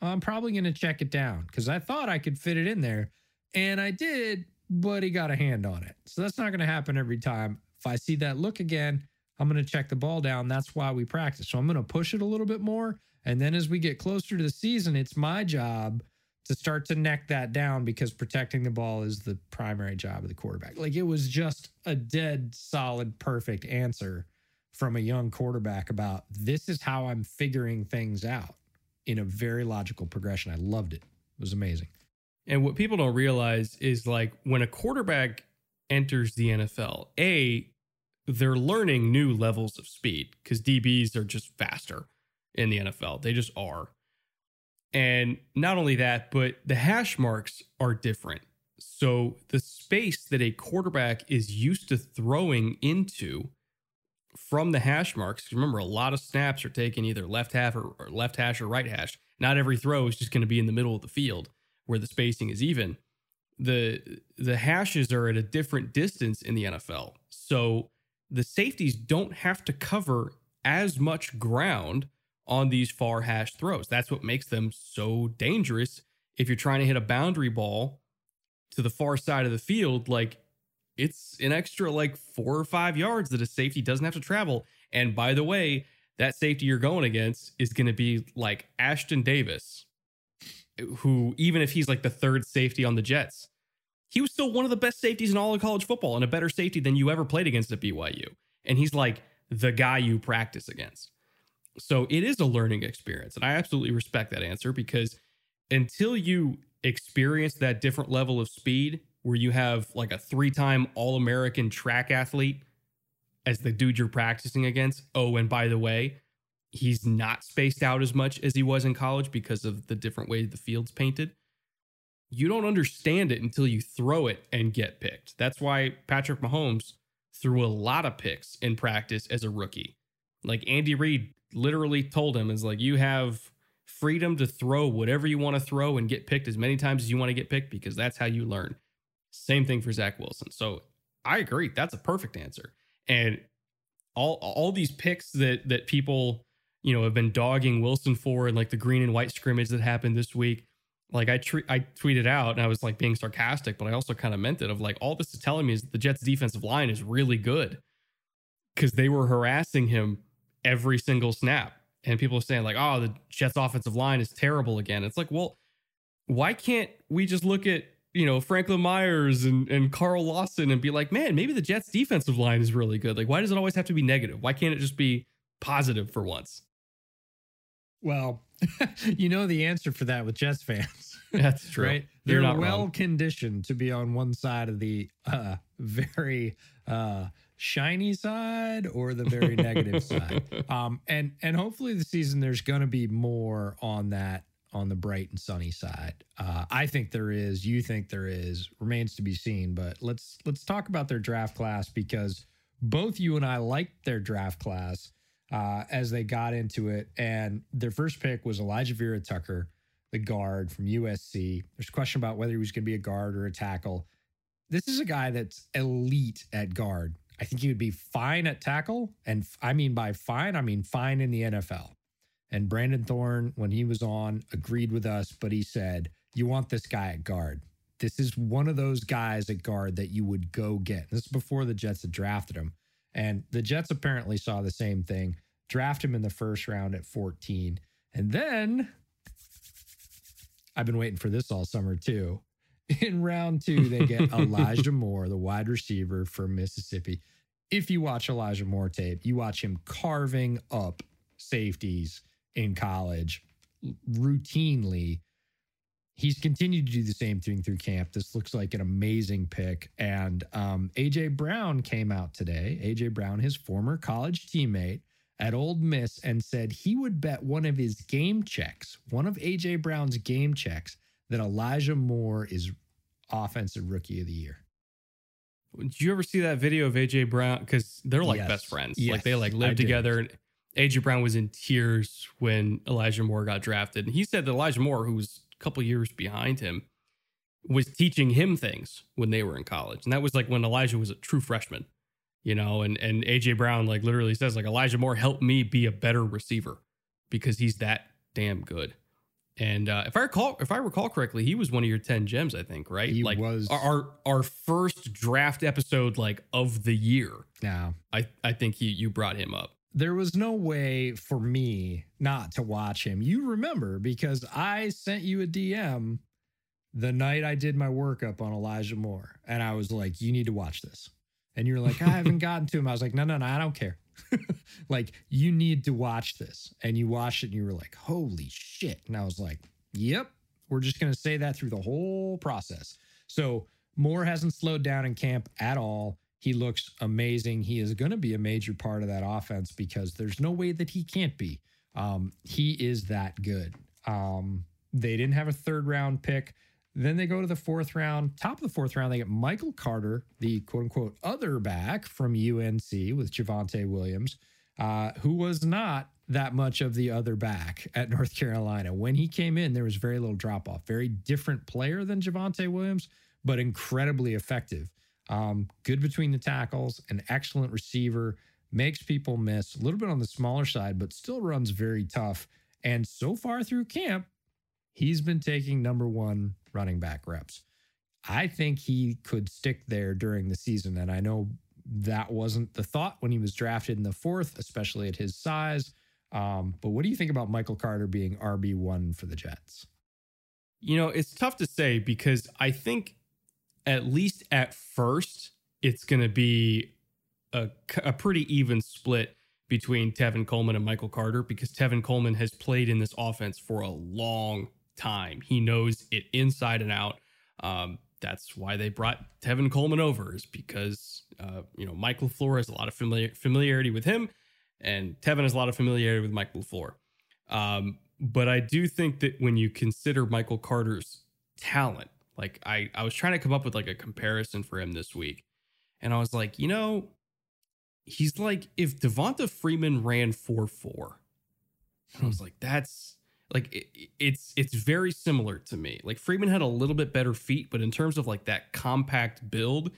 I'm probably going to check it down because I thought I could fit it in there. And I did, but he got a hand on it. So that's not going to happen every time. If I see that look again, I'm going to check the ball down. That's why we practice. So I'm going to push it a little bit more. And then as we get closer to the season, it's my job to start to neck that down because protecting the ball is the primary job of the quarterback. Like it was just a dead solid perfect answer from a young quarterback about this is how I'm figuring things out in a very logical progression. I loved it. It was amazing. And what people don't realize is like when a quarterback enters the NFL, A, they're learning new levels of speed because DBs are just faster in the NFL. They just are. And not only that, but the hash marks are different. So the space that a quarterback is used to throwing into from the hash marks, remember a lot of snaps are taken either left half or, or left hash or right hash. Not every throw is just going to be in the middle of the field where the spacing is even. The the hashes are at a different distance in the NFL. So the safeties don't have to cover as much ground on these far hash throws. That's what makes them so dangerous. If you're trying to hit a boundary ball to the far side of the field, like it's an extra like four or five yards that a safety doesn't have to travel. And by the way, that safety you're going against is going to be like Ashtyn Davis, who, even if he's like the third safety on the Jets, he was still one of the best safeties in all of college football and a better safety than you ever played against at BYU. And he's like the guy you practice against. So it is a learning experience. And I absolutely respect that answer because until you experience that different level of speed where you have like a three time All American track athlete as the dude you're practicing against. Oh, and by the way, he's not spaced out as much as he was in college because of the different way the field's painted. You don't understand it until you throw it and get picked. That's why Patrick Mahomes threw a lot of picks in practice as a rookie. Like Andy Reid literally told him, is like, you have freedom to throw whatever you want to throw and get picked as many times as you want to get picked because that's how you learn. Same thing for Zach Wilson. So I agree. That's a perfect answer. And all all these picks that that people you know have been dogging Wilson for, and like the green and white scrimmage that happened this week. Like I I tweeted out, and I was like being sarcastic, but I also kind of meant it. Of like all this is telling me is the Jets' defensive line is really good because they were harassing him every single snap, and people are saying like, "Oh, the Jets' offensive line is terrible again." It's like, well, why can't we just look at you know, Franklin Myers and, and Carl Lawson and be like, man, maybe the Jets defensive line is really good. Like, why does it always have to be negative? Why can't it just be positive for once? Well, you know the answer for that with Jets fans. That's true. Right? They're, well wrong. conditioned to be on one side of the uh, very uh, shiny side or the very negative side. Um, and and hopefully the season there's going to be more on that on the bright and sunny side. Uh, I think there is. You think there is. Remains to be seen. But let's let's talk about their draft class because both you and I liked their draft class uh, as they got into it. And their first pick was Alijah Vera-Tucker, the guard from USC. There's a question about whether he was going to be a guard or a tackle. This is a guy that's elite at guard. I think he would be fine at tackle. And I mean by fine, I mean fine in the NFL. And Brandon Thorn, when he was on, agreed with us, but he said, You want this guy at guard. This is one of those guys at guard that you would go get. This is before the Jets had drafted him. And the Jets apparently saw the same thing, draft him in the first round at 14. And then I've been waiting for this all summer too. In round two, they get Elijah Moore, the wide receiver from Mississippi. If you watch Elijah Moore tape, you watch him carving up safeties in college routinely. He's continued to do the same thing through camp. This looks like an amazing pick. And um, AJ Brown came out today. AJ Brown, his former college teammate at Ole Miss, and said he would bet one of his game checks, one of AJ Brown's game checks, that Elijah Moore is offensive rookie of the year. Did you ever see that video of AJ Brown? Because they're like yes. best friends. Yes, like they like live together. And AJ Brown was in tears when Elijah Moore got drafted. And he said that Elijah Moore, who was a couple years behind him, was teaching him things when they were in college. And that was like when Elijah was a true freshman, you know, and, and AJ Brown like literally says like Elijah Moore helped me be a better receiver because he's that damn good. And uh, if I recall, if I recall correctly, he was one of your ten gems, I think, right? He like was- our, our first draft episode, like of the year. Now, I I think you you brought him up. there was no way for me not to watch him. You remember because I sent you a DM the night I did my workup on Elijah Moore, and I was like, "You need to watch this." And you're like, "I haven't gotten to him." I was like, "No, no, no, I don't care." like, you need to watch this, and you watched it, and you were like, "Holy shit!" And I was like, "Yep, we're just gonna say that through the whole process." So Moore hasn't slowed down in camp at all. He looks amazing. He is going to be a major part of that offense because there's no way that he can't be. Um, he is that good. Um, they didn't have a third round pick. Then they go to the fourth round. Top of the fourth round, they get Michael Carter, the quote unquote other back from UNC with Javonte Williams, uh, who was not that much of the other back at North Carolina. When he came in, there was very little drop off. Very different player than Javonte Williams, but incredibly effective. Um, good between the tackles, an excellent receiver, makes people miss, a little bit on the smaller side, but still runs very tough. And so far through camp, he's been taking number one running back reps. I think he could stick there during the season. And I know that wasn't the thought when he was drafted in the fourth, especially at his size. Um, but what do you think about Michael Carter being RB1 for the Jets? You know, it's tough to say because I think at least at first it's going to be a, a pretty even split between Tevin Coleman and Michael Carter because Tevin Coleman has played in this offense for a long time. He knows it inside and out. Um, that's why they brought Tevin Coleman over is because uh, you know Michael LaFleur has a lot of familiar, familiarity with him, and Tevin has a lot of familiarity with Michael LaFleur. Um, but I do think that when you consider Michael Carter's talent, like I, I was trying to come up with like a comparison for him this week, and I was like, you know, he's like if Devonta Freeman ran four four. I was like, that's like it, it's it's very similar to me. Like Freeman had a little bit better feet, but in terms of like that compact build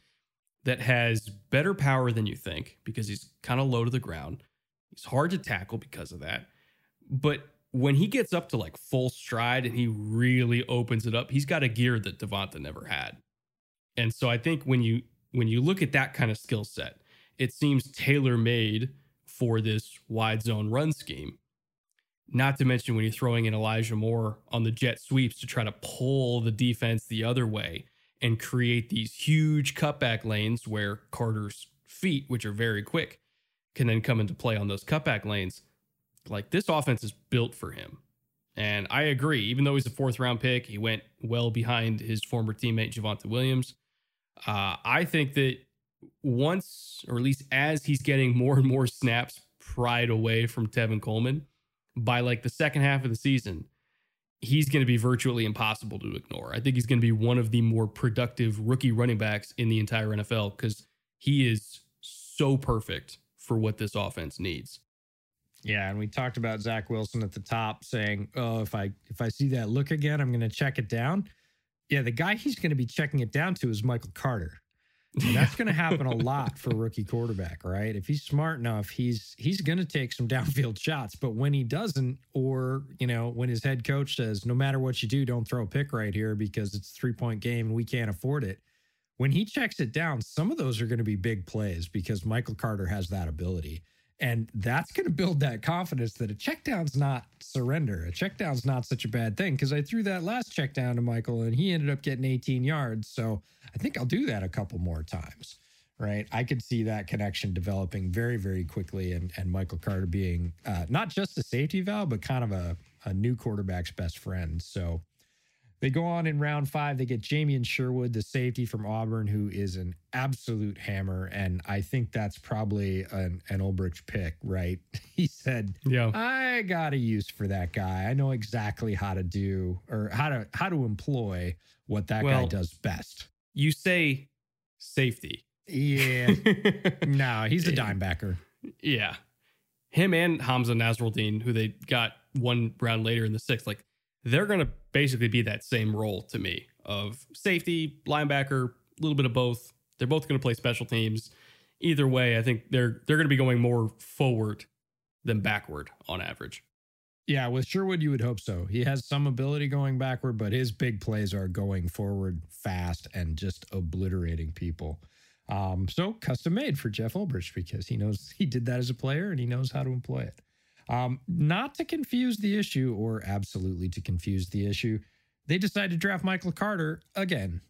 that has better power than you think because he's kind of low to the ground. He's hard to tackle because of that. But when he gets up to like full stride and he really opens it up, he's got a gear that Devonta never had. And so I think when you when you look at that kind of skill set, it seems tailor made for this wide zone run scheme. Not to mention when you're throwing in Elijah Moore on the jet sweeps to try to pull the defense the other way and create these huge cutback lanes where Carter's feet, which are very quick, can then come into play on those cutback lanes. Like this offense is built for him. And I agree, even though he's a fourth round pick, he went well behind his former teammate Javonte Williams. Uh, I think that once, or at least as he's getting more and more snaps pried away from Tevin Coleman, by like the second half of the season, he's going to be virtually impossible to ignore. I think he's going to be one of the more productive rookie running backs in the entire NFL because he is so perfect for what this offense needs. Yeah, and we talked about Zach Wilson at the top saying, "Oh, if I if I see that look again, I'm going to check it down." Yeah, the guy he's going to be checking it down to is Michael Carter. And that's going to happen a lot for rookie quarterback, right? If he's smart enough, he's he's going to take some downfield shots. But when he doesn't, or you know, when his head coach says, "No matter what you do, don't throw a pick right here because it's a three point game and we can't afford it," when he checks it down, some of those are going to be big plays because Michael Carter has that ability. And that's going to build that confidence that a check down's not surrender. A check down's not such a bad thing because I threw that last check down to Michael and he ended up getting 18 yards. So I think I'll do that a couple more times. Right. I could see that connection developing very, very quickly and, and Michael Carter being uh, not just a safety valve, but kind of a, a new quarterback's best friend. So they go on in round five. They get Jamien Sherwood, the safety from Auburn, who is an absolute hammer. And I think that's probably an, an Ulbrich pick, right? He said, Yeah. I got a use for that guy. I know exactly how to do or how to how to employ what that guy does best. You say safety. Yeah. no, he's a dime backer. Yeah. Him and Hamsah Nasirildeen, who they got one round later in the sixth, like they're going to basically be that same role to me of safety, linebacker, a little bit of both. They're both going to play special teams. Either way, I think they're they're going to be going more forward than backward on average. Yeah, with Sherwood, you would hope so. He has some ability going backward, but his big plays are going forward fast and just obliterating people. Um, so custom made for Jeff Ulbrich because he knows he did that as a player and he knows how to employ it. Um, not to confuse the issue, or absolutely to confuse the issue, they decided to draft Michael Carter again.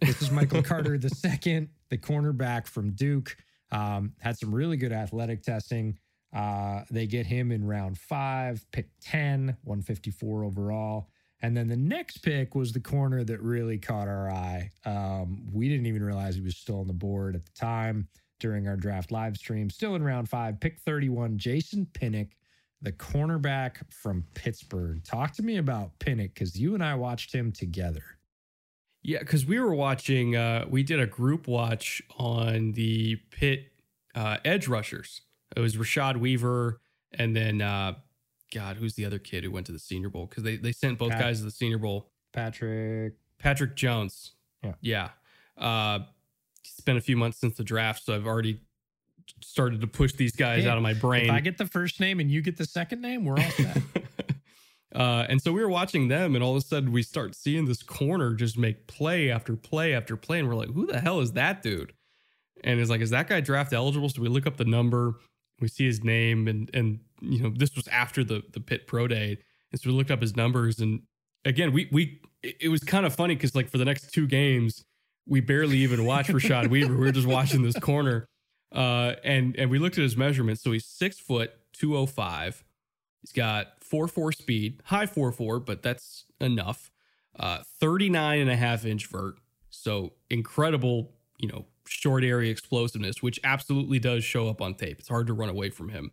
This is Michael Carter the second, the cornerback from Duke. Um, had some really good athletic testing. Uh, they get him in round five, pick 10, 154 overall. And then the next pick was the corner that really caught our eye. Um, we didn't even realize he was still on the board at the time during our draft live stream. Still in round five, pick 31, Jason Pinnock, the cornerback from Pittsburgh. Talk to me about Pinnock because you and I watched him together. Yeah, because we were watching, uh, we did a group watch on the Pitt uh, edge rushers. It was Rashad Weaver and then uh, God, who's the other kid who went to the Senior Bowl? Because they they sent both Pat- guys to the Senior Bowl. Patrick. Patrick Jones. Yeah. Yeah. Uh, it's been a few months since the draft, so I've already started to push these guys Hey, out of my brain. If I get the first name and you get the second name, we're all set. uh, and so we were watching them, and all of a sudden we start seeing this corner just make play after play after play, and we're like, "Who the hell is that dude?" And it's like, "Is that guy draft eligible?" So we look up the number, we see his name, and and you know this was after the the Pitt Pro Day, and so we looked up his numbers, and again we we it it was kind of funny because like for the next two games we barely even watched Rashad Weaver. We were just watching this corner. Uh, and and we looked at his measurements. So he's six foot, 205. He's got 4-4 speed, high 4-4, but that's enough. Uh, 39 and a half inch vert. So incredible, you know, short area explosiveness, which absolutely does show up on tape. It's hard to run away from him.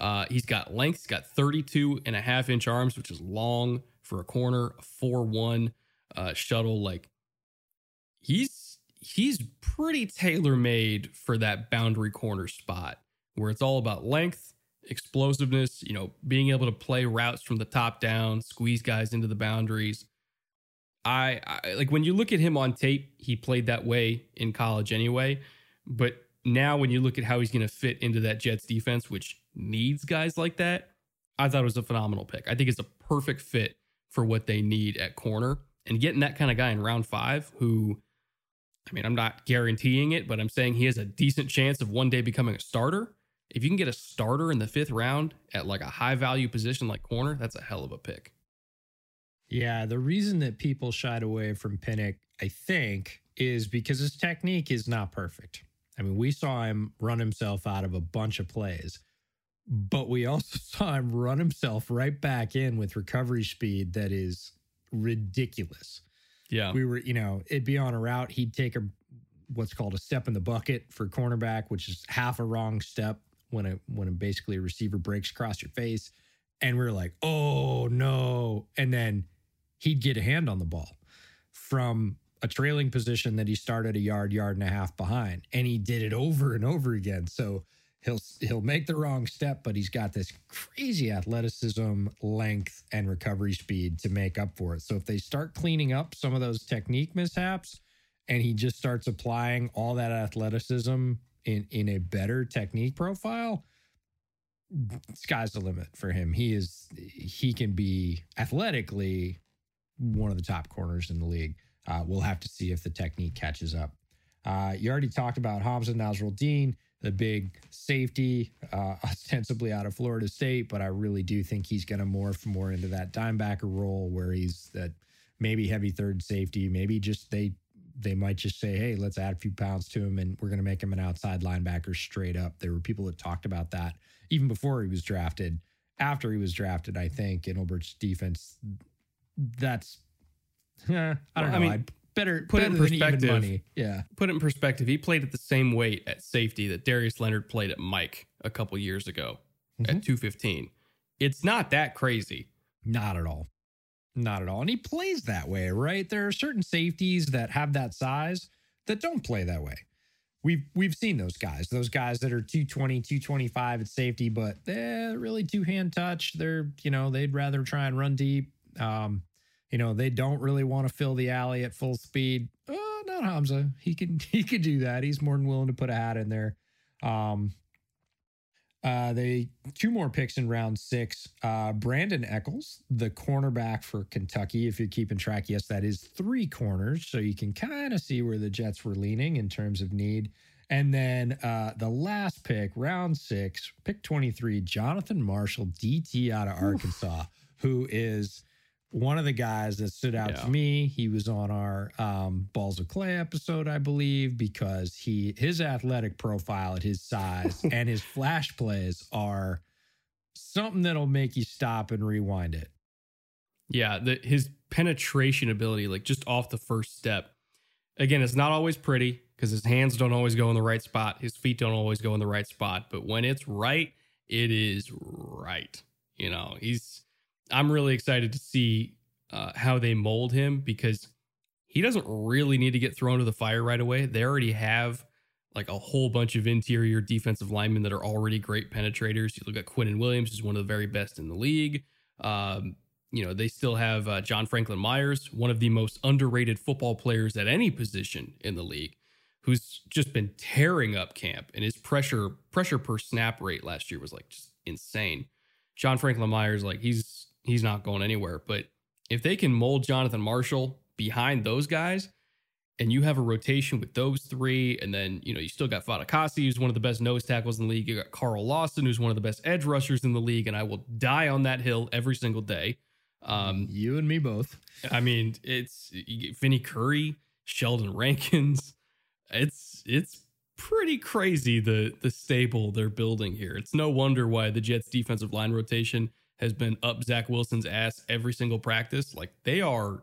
Uh, he's got length. He's got 32 and a half inch arms, which is long for a corner, a 4-1 uh, shuttle. Like he's he's pretty tailor made for that boundary corner spot where it's all about length, explosiveness, you know, being able to play routes from the top down, squeeze guys into the boundaries. I, I like when you look at him on tape, he played that way in college anyway, but now when you look at how he's going to fit into that Jets defense which needs guys like that, I thought it was a phenomenal pick. I think it's a perfect fit for what they need at corner and getting that kind of guy in round 5 who I mean, I'm not guaranteeing it, but I'm saying he has a decent chance of one day becoming a starter. If you can get a starter in the fifth round at like a high value position like corner, that's a hell of a pick. Yeah, the reason that people shied away from Pinnock, I think, is because his technique is not perfect. I mean, we saw him run himself out of a bunch of plays, but we also saw him run himself right back in with recovery speed that is ridiculous. Yeah. We were, you know, it'd be on a route, he'd take a what's called a step in the bucket for cornerback, which is half a wrong step when a when a basically a receiver breaks across your face. And we are like, oh no. And then he'd get a hand on the ball from a trailing position that he started a yard, yard and a half behind. And he did it over and over again. So he'll he'll make the wrong step, but he's got this crazy athleticism, length, and recovery speed to make up for it. So if they start cleaning up some of those technique mishaps and he just starts applying all that athleticism in in a better technique profile, sky's the limit for him. He is he can be athletically one of the top corners in the league. Uh, we'll have to see if the technique catches up. Uh, you already talked about Hamsah Nasirildeen, the big safety, uh, ostensibly out of Florida State, but I really do think he's going to morph more into that dimebacker role where he's that maybe heavy third safety, maybe just they they might just say, hey, let's add a few pounds to him and we're going to make him an outside linebacker straight up. There were people that talked about that even before he was drafted. After he was drafted, I think in Ulbrich's defense, that's eh, I don't Well, I know. mean, I better put it better in perspective. money. Yeah, Put it in perspective. He played at the same weight at safety that Darius Leonard played at Mike a couple years ago Mhm. at 215. It's not that crazy. not at all, not at all. And he plays that way, right? There are certain safeties that have that size that don't play that way. We've we've seen those guys, those guys that are 220, 225 at safety, but they're really two hand touch. They're, you know, they'd rather try and run deep. Um, you know, they don't really want to fill the alley at full speed. Uh, not Hamsah. He can he could do that. He's more than willing to put a hat in there. Um, Uh, they two more picks in round six. Uh, Brandon Echols, the cornerback for Kentucky. If you're keeping track, yes, that is three corners, so you can kind of see where the Jets were leaning in terms of need. And then uh, the last pick, round six, pick 23, Jonathan Marshall, DT out of Arkansas, Oof. who is one of the guys that stood out yeah. to me. He was on our um, Balls of Clay episode, I believe, because he his athletic profile at his size and his flash plays are something that'll make you stop and rewind it. Yeah, the, his penetration ability, like just off the first step. Again, it's not always pretty because his hands don't always go in the right spot. His feet don't always go in the right spot. But when it's right, it is right. You know, he's I'm really excited to see uh, how they mold him because he doesn't really need to get thrown to the fire right away. They already have like a whole bunch of interior defensive linemen that are already great penetrators. You look at Quinnen Williams, who's one of the very best in the league. Um, you know, they still have uh, John Franklin Myers, one of the most underrated football players at any position in the league, who's just been tearing up camp. And his pressure pressure per snap rate last year was like just insane. John Franklin Myers, like he's he's not going anywhere. But if they can mold Jonathan Marshall behind those guys, and you have a rotation with those three, and then you know you still got Fatukasi, who's one of the best nose tackles in the league. You got Carl Lawson, who's one of the best edge rushers in the league, and I will die on that hill every single day. Um, you and me both. I mean, it's Vinny Curry, Sheldon Rankins. It's it's pretty crazy the the stable they're building here. It's no wonder why the Jets defensive line rotation has been up Zach Wilson's ass every single practice. Like they are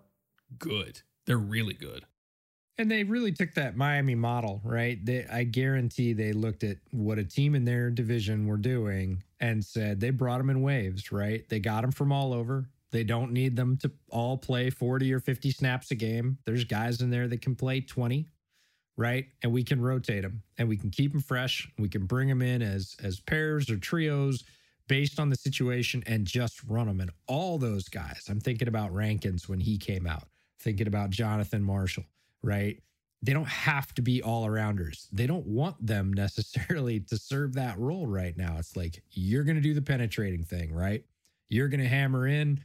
good. They're really good. And they really took that Miami model, right? They, I guarantee they looked at what a team in their division were doing and said they brought them in waves, right? They got them from all over. They don't need them to all play 40 or 50 snaps a game. There's guys in there that can play 20, right? And we can rotate them and we can keep them fresh. We can bring them in as as pairs or trios based on the situation and just run them. And all those guys, I'm thinking about Rankins when he came out, thinking about Jonathan Marshall, right? They don't have to be all arounders. They don't want them necessarily to serve that role right now. It's like you're going to do the penetrating thing, right? You're going to hammer in,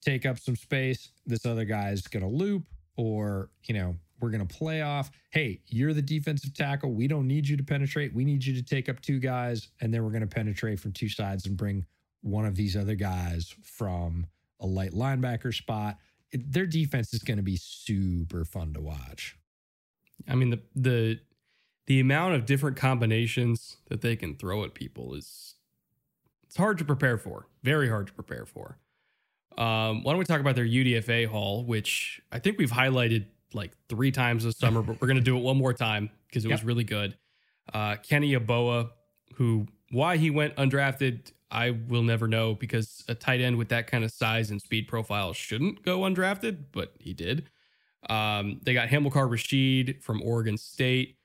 take up some space. This other guy is going to loop or, you know, we're going to play off. Hey, you're the defensive tackle. We don't need you to penetrate. We need you to take up two guys, and then we're going to penetrate from two sides and bring one of these other guys from a light linebacker spot. It, their defense is going to be super fun to watch. I mean the the the amount of different combinations that they can throw at people is it's hard to prepare for. Very hard to prepare for. Um, why don't we talk about their UDFA haul, which I think we've highlighted like three times this summer, but we're going to do it one more time because it yep. was really good. Uh, Kenny Yeboah, who why he went undrafted, I will never know because a tight end with that kind of size and speed profile shouldn't go undrafted, but he did. Um, they got Hamilcar Rashed from Oregon State,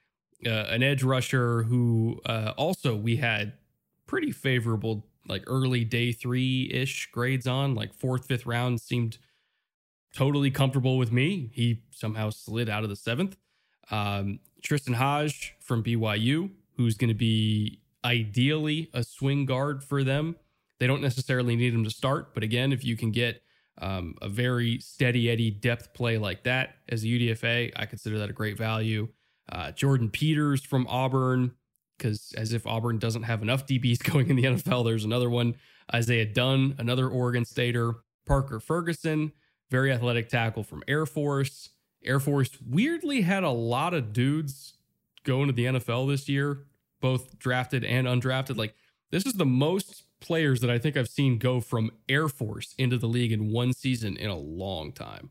uh, an edge rusher who uh, also we had pretty favorable, like early day three ish grades on, like fourth, fifth round seemed totally comfortable with me. He somehow slid out of the seventh. Um, Tristan Hodge from BYU, who's going to be ideally a swing guard for them. They don't necessarily need him to start, but again, if you can get um, a very steady Eddie depth play like that as a UDFA, I consider that a great value. Uh, Jordan Peters from Auburn, because as if Auburn doesn't have enough DBs going in the NFL, there's another one. Isaiah Dunn, another Oregon Stater. Parker Ferguson, very athletic tackle from Air Force. Air Force weirdly had a lot of dudes going to the NFL this year, both drafted and undrafted. Like, this is the most players that I think I've seen go from Air Force into the league in one season in a long time.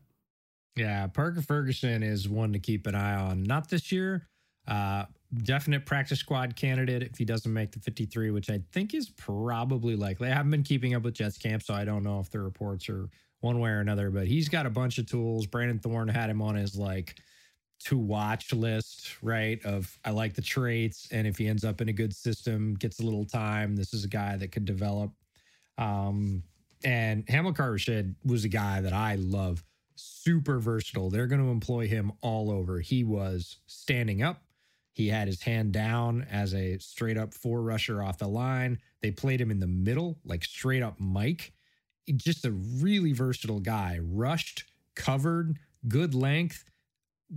Yeah, Parker Ferguson is one to keep an eye on. Not this year. Uh, definite practice squad candidate if he doesn't make the 53, which I think is probably likely. I haven't been keeping up with Jets camp, so I don't know if the reports are one way or another. But he's got a bunch of tools. Brandon Thorn had him on his like to watch list, right? Of I like the traits, and if he ends up in a good system, gets a little time, this is a guy that could develop. Um, and Hamilcar Rashed was a guy that I love, super versatile. They're going to employ him all over. He was standing up, He had his hand down as a straight up four rusher off the line. They played him in the middle, like straight up Mike. Just a really versatile guy. Rushed, covered, good length.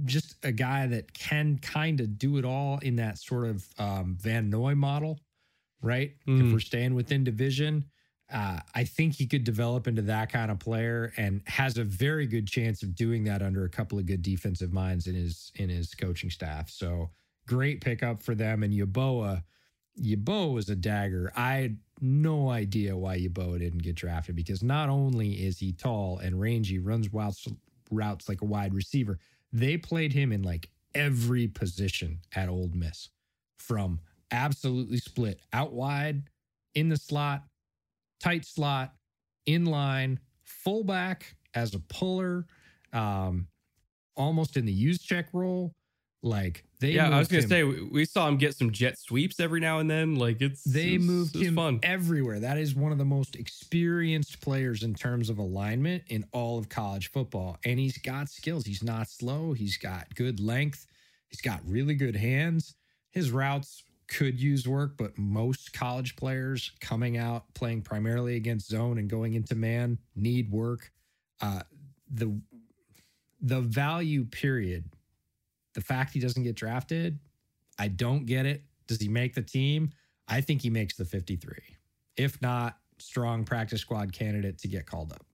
Just a guy that can kind of do it all in that sort of um, Van Noy model, right? Mm. If we're staying within division, uh, I think he could develop into that kind of player and has a very good chance of doing that under a couple of good defensive minds in his in his coaching staff. So great pickup for them. And Yeboah, Yeboah was a dagger. I no idea why Yeboah didn't get drafted because not only is he tall and rangy, runs routes, routes like a wide receiver, they played him in like every position at Ole Miss from absolutely split out wide, in the slot, tight slot, in line, fullback as a puller, um, almost in the use check role. Like they yeah, I was gonna him- say we, saw him get some jet sweeps every now and then. Like it's they it's- moved it's him fun. everywhere. That is one of the most experienced players in terms of alignment in all of college football. And he's got skills. He's not slow. He's got good length. He's got really good hands. His routes could use work, but most college players coming out playing primarily against zone and going into man need work. Uh, the the value period, the fact he doesn't get drafted, I don't get it. Does he make the team? I think he makes the 53. If not, strong practice squad candidate to get called up.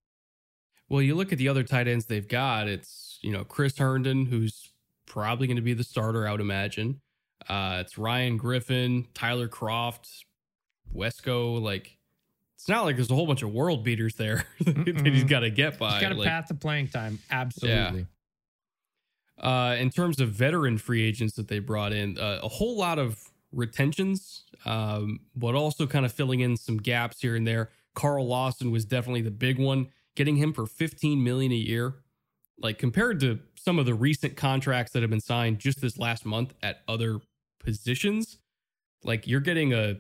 Well, you look at the other tight ends they've got. It's you know Chris Herndon, who's probably going to be the starter. I would imagine. Uh, it's Ryan Griffin, Tyler Kroft, Wesco. Like, it's not like there's a whole bunch of world beaters there that he's got to get by. He's got a Like, path to playing time. Absolutely. Uh, in terms of veteran free agents that they brought in, uh, a whole lot of retentions, um, but also kind of filling in some gaps here and there. Carl Lawson was definitely the big one, getting him for 15 million a year. Like compared to some of the recent contracts that have been signed just this last month at other positions, like you're getting a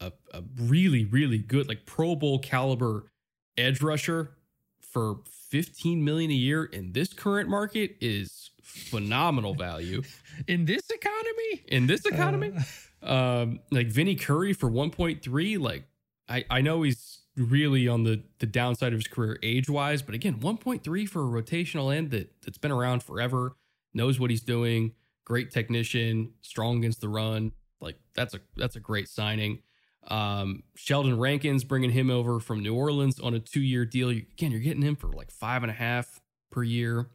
a, a really really good like Pro Bowl caliber edge rusher for 15 million a year in this current market is phenomenal value. In this economy, in this economy? Uh, um like Vinny Curry for 1.3 like I I know he's really on the the downside of his career age wise but again 1.3 for a rotational end that that's been around forever knows what he's doing great technician strong against the run like that's a that's a great signing. Um Sheldon Rankins bringing him over from New Orleans on a two year deal. You- again you're getting him for like five and a half per year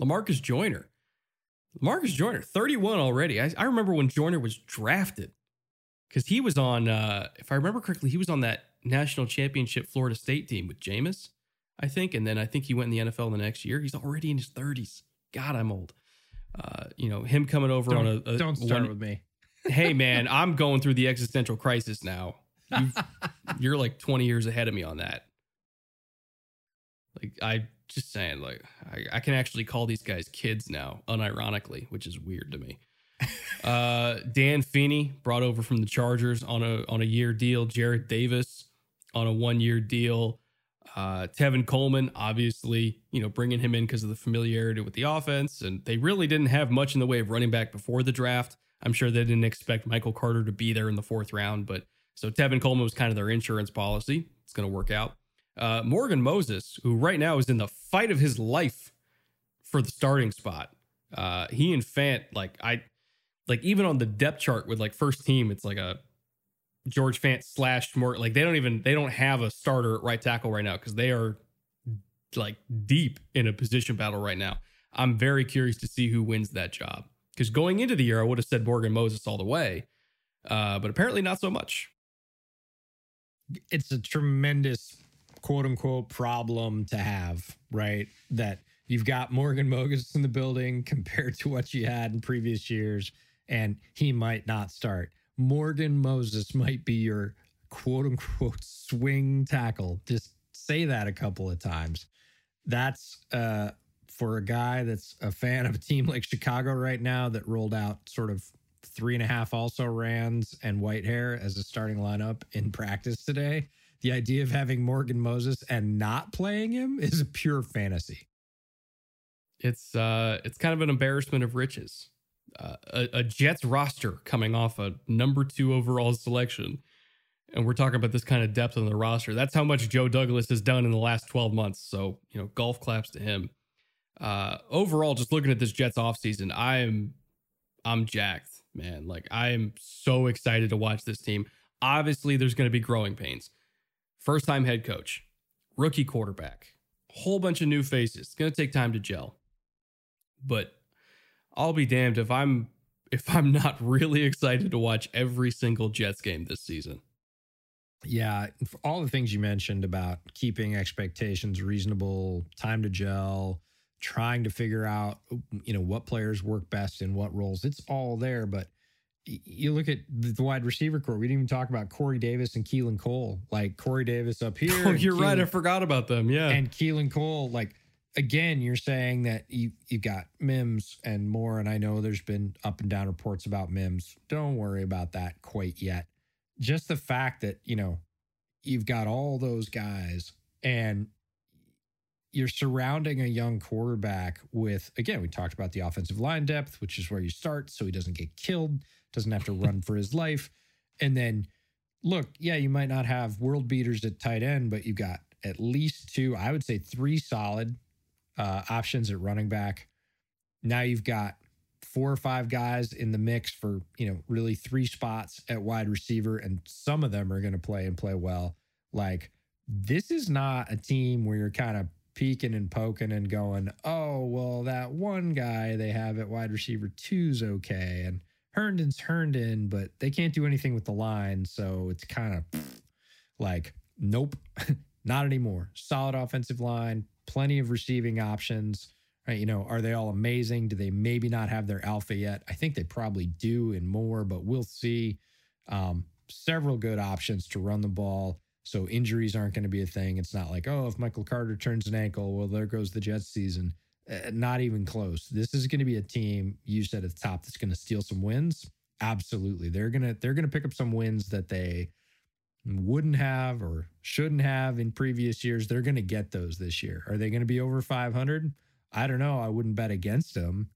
Lamarcus Joyner Lamarcus Joyner, 31 already. I, I remember when Joyner was drafted because he was on, uh, if I remember correctly, he was on that national championship Florida State team with Jameis, I think. And then I think he went in the NFL the next year. He's already in his 30s. God, I'm old. Uh, you know, him coming over don't, on a, a don't start one- with me. hey, man, I'm going through the existential crisis now. You've, you're like 20 years ahead of me on that. Like, I just saying, like, I, I can actually call these guys kids now, unironically, which is weird to me. uh, Dan Feeney brought over from the Chargers on a on a year deal. Jarrad Davis on a one year deal. Uh, Tevin Coleman, obviously, you know, bringing him in because of the familiarity with the offense, and they really didn't have much in the way of running back before the draft. I'm sure they didn't expect Michael Carter to be there in the fourth round, but so Tevin Coleman was kind of their insurance policy. It's going to work out. Uh, Morgan Moses, who right now is in the fight of his life for the starting spot. Uh, he and Fant, like I, like even on the depth chart with like first team, it's like a George Fant slash more like they don't even they don't have a starter at right tackle right now because they are like deep in a position battle right now. I'm very curious to see who wins that job because going into the year I would have said Morgan Moses all the way, uh, but apparently not so much. It's a tremendous quote unquote problem to have, right? That you've got Morgan Mogus in the building compared to what you had in previous years, and he might not start. Morgan Moses might be your quote unquote swing tackle. Just say that a couple of times. That's uh for a guy that's a fan of a team like Chicago right now that rolled out sort of three and a half also Rands and white hair as a starting lineup in practice today. The idea of having Morgan Moses and not playing him is a pure fantasy. It's uh it's kind of an embarrassment of riches. uh, a, a Jets roster coming off a number two overall selection. And we're talking about this kind of depth on the roster. That's how much Joe Douglas has done in the last 12 months. So, you know, golf claps to him. Uh, overall, just looking at this Jets offseason, I am I'm jacked, man. Like I am so excited to watch this team. Obviously, there's going to be growing pains. First time head coach, rookie quarterback, whole bunch of new faces. It's going to take time to gel. But I'll be damned if I'm if I'm not really excited to watch every single Jets game this season. Yeah, all the things you mentioned about keeping expectations reasonable, time to gel, trying to figure out you know what players work best in what roles. It's all there, but you look at the wide receiver corps. We didn't even talk about Corey Davis and Keelan Cole. Like Corey Davis up here. Oh, you're Keelan, right. I forgot about them. Yeah. And Keelan Cole, like again, you're saying that you you got Mims and Moore. And I know there's been up and down reports about Mims. Don't worry about that quite yet. Just the fact that, you know, you've got all those guys and you're surrounding a young quarterback with again we talked about the offensive line depth which is where you start so he doesn't get killed doesn't have to run for his life and then look yeah you might not have world beaters at tight end but you've got at least two i would say three solid uh, options at running back now you've got four or five guys in the mix for you know really three spots at wide receiver and some of them are going to play and play well like this is not a team where you're kind of peeking and poking and going, oh, well, that one guy they have at wide receiver two's okay. And Herndon's Herndon, but they can't do anything with the line. So it's kind of like, nope, not anymore. Solid offensive line, plenty of receiving options. Right, you know, are they all amazing? Do they maybe not have their alpha yet? I think they probably do and more, but we'll see. Um, several good options to run the ball. So injuries aren't going to be a thing. It's not like, oh, if Michael Carter turns an ankle, well, there goes the Jets season. Uh, not even close. This is going to be a team you said at the top that's going to steal some wins. Absolutely. They're going to they're to pick up some wins that they wouldn't have or shouldn't have in previous years. They're going to get those this year. Are they going to be over 500? I don't know. I wouldn't bet against them.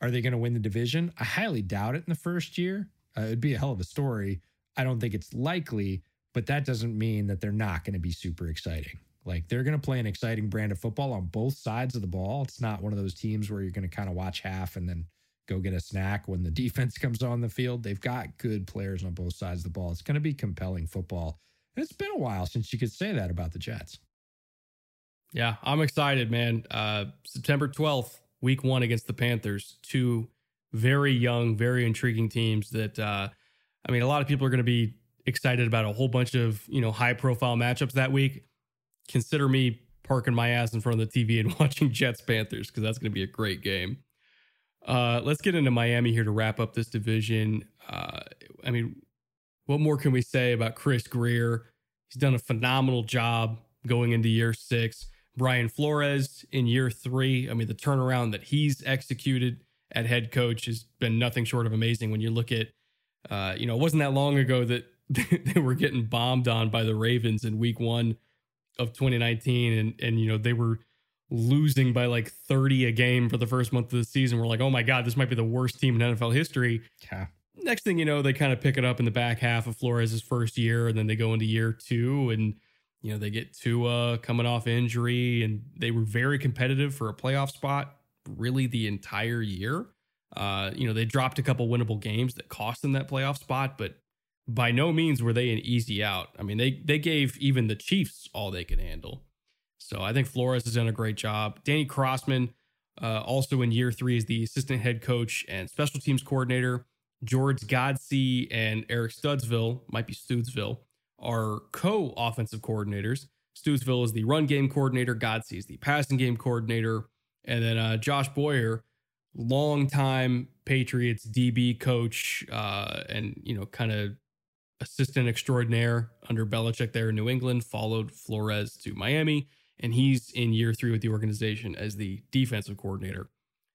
Are they going to win the division? I highly doubt it in the first year. Uh, it'd be a hell of a story. I don't think it's likely, but that doesn't mean that they're not going to be super exciting. Like they're going to play an exciting brand of football on both sides of the ball. It's not one of those teams where you're going to kind of watch half and then go get a snack when the defense comes on the field. They've got good players on both sides of the ball. It's going to be compelling football. And it's been a while since you could say that about the Jets. Yeah, I'm excited, man. Uh, September 12th, week one against the Panthers. Two very young, very intriguing teams that, uh, I mean, a lot of people are going to be excited about a whole bunch of you know high profile matchups that week, consider me parking my ass in front of the TV and watching Jets Panthers because that's going to be a great game. Uh, let's get into Miami here to wrap up this division. Uh, I mean, what more can we say about Chris Grier? He's done a phenomenal job going into year six. Brian Flores in year three. I mean, the turnaround that he's executed at head coach has been nothing short of amazing. When you look at, uh, you know, it wasn't that long ago that they were getting bombed on by the Ravens in week one of 2019. And, and, you know, they were losing by like 30 a game for the first month of the season. We're like, oh my God, this might be the worst team in NFL history. Yeah. Next thing you know, they kind of pick it up in the back half of Flores' first year, and then they go into year two, and you know they get Tua coming off injury, and they were very competitive for a playoff spot really the entire year. Uh, you know they dropped a couple winnable games that cost them that playoff spot, but by no means were they an easy out. I mean, they they gave even the Chiefs all they could handle. So I think Flores has done a great job. Danny Crossman, uh, also in year three, is the assistant head coach and special teams coordinator. George Godsey and Eric Studesville, might be Studesville, are co offensive coordinators. Studesville is the run game coordinator, Godsey is the passing game coordinator. And then uh, Josh Boyer, longtime Patriots DB coach, uh, and you know, kind of assistant extraordinaire under Belichick there in New England, followed Flores to Miami, and he's in year three with the organization as the defensive coordinator.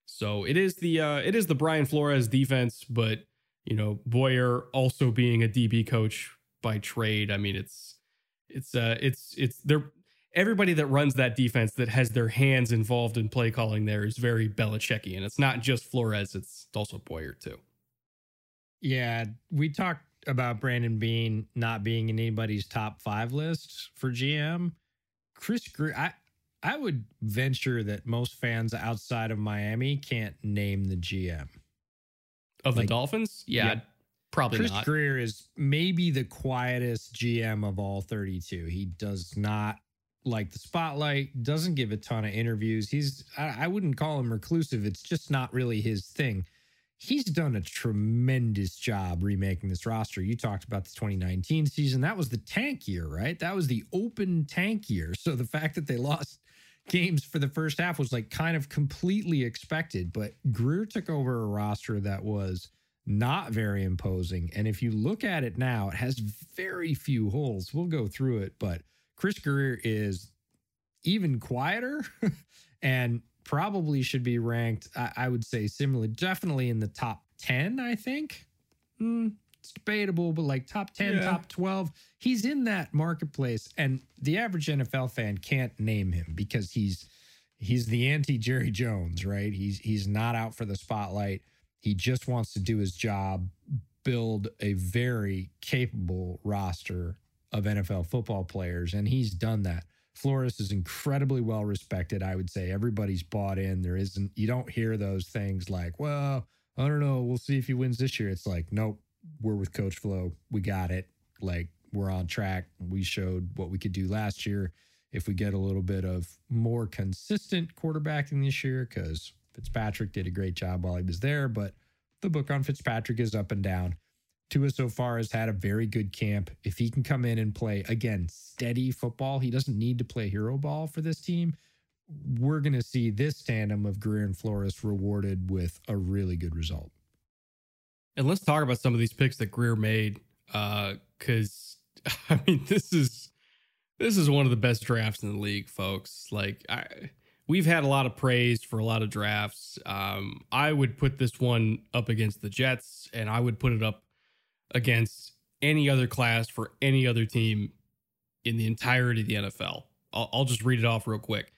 So it is the uh, it is the Brian Flores defense, but you know Boyer also being a DB coach by trade. I mean, it's it's uh it's it's they're everybody that runs that defense that has their hands involved in play calling there is very Belichickian. It's not just Flores; it's also Boyer too. Yeah, we talked about Brandon Beane not being in anybody's top five list for GM. Chris Grier, I I would venture that most fans outside of Miami can't name the GM of the Dolphins. Yeah, yeah, probably Chris not. Grier is maybe the quietest GM of all 32. He does not like the spotlight, doesn't give a ton of interviews. He's I, I wouldn't call him reclusive. It's just not really his thing he's done a tremendous job remaking this roster. You talked about the 2019 season. That was the tank year, right? That was the open tank year. So the fact that they lost games for the first half was like kind of completely expected. But Grier took over a roster that was not very imposing. And if you look at it now, it has very few holes. We'll go through it, but Chris Grier is even quieter and probably should be ranked, I, I would say, similarly, definitely in the top 10, I think. Mm, it's debatable, but like top 10, yeah. top 12, he's in that marketplace. And the average NFL fan can't name him because he's he's the anti Jerry Jones, right? He's he's not out for the spotlight. He just wants to do his job, build a very capable roster of NFL football players, and he's done that. Flores is incredibly well respected. I would say everybody's bought in. There isn't, you don't hear those things like, well, I don't know. We'll see if he wins this year. It's like, nope, we're with Coach Flo. We got it. Like, we're on track. We showed what we could do last year. If we get a little bit of more consistent quarterbacking this year, because Fitzpatrick did a great job while he was there, but the book on Fitzpatrick is up and down. Tua so far has had a very good camp. If he can come in and play again steady football, he doesn't need to play hero ball for this team. We're going to see this tandem of Grier and Flores rewarded with a really good result. And let's talk about some of these picks that Grier made, because uh, I mean, this is this is one of the best drafts in the league, folks. Like I, we've had a lot of praise for a lot of drafts. Um, I would put this one up against the Jets, and I would put it up against any other class for any other team in the entirety of the NFL. I'll, I'll just read it off real quick.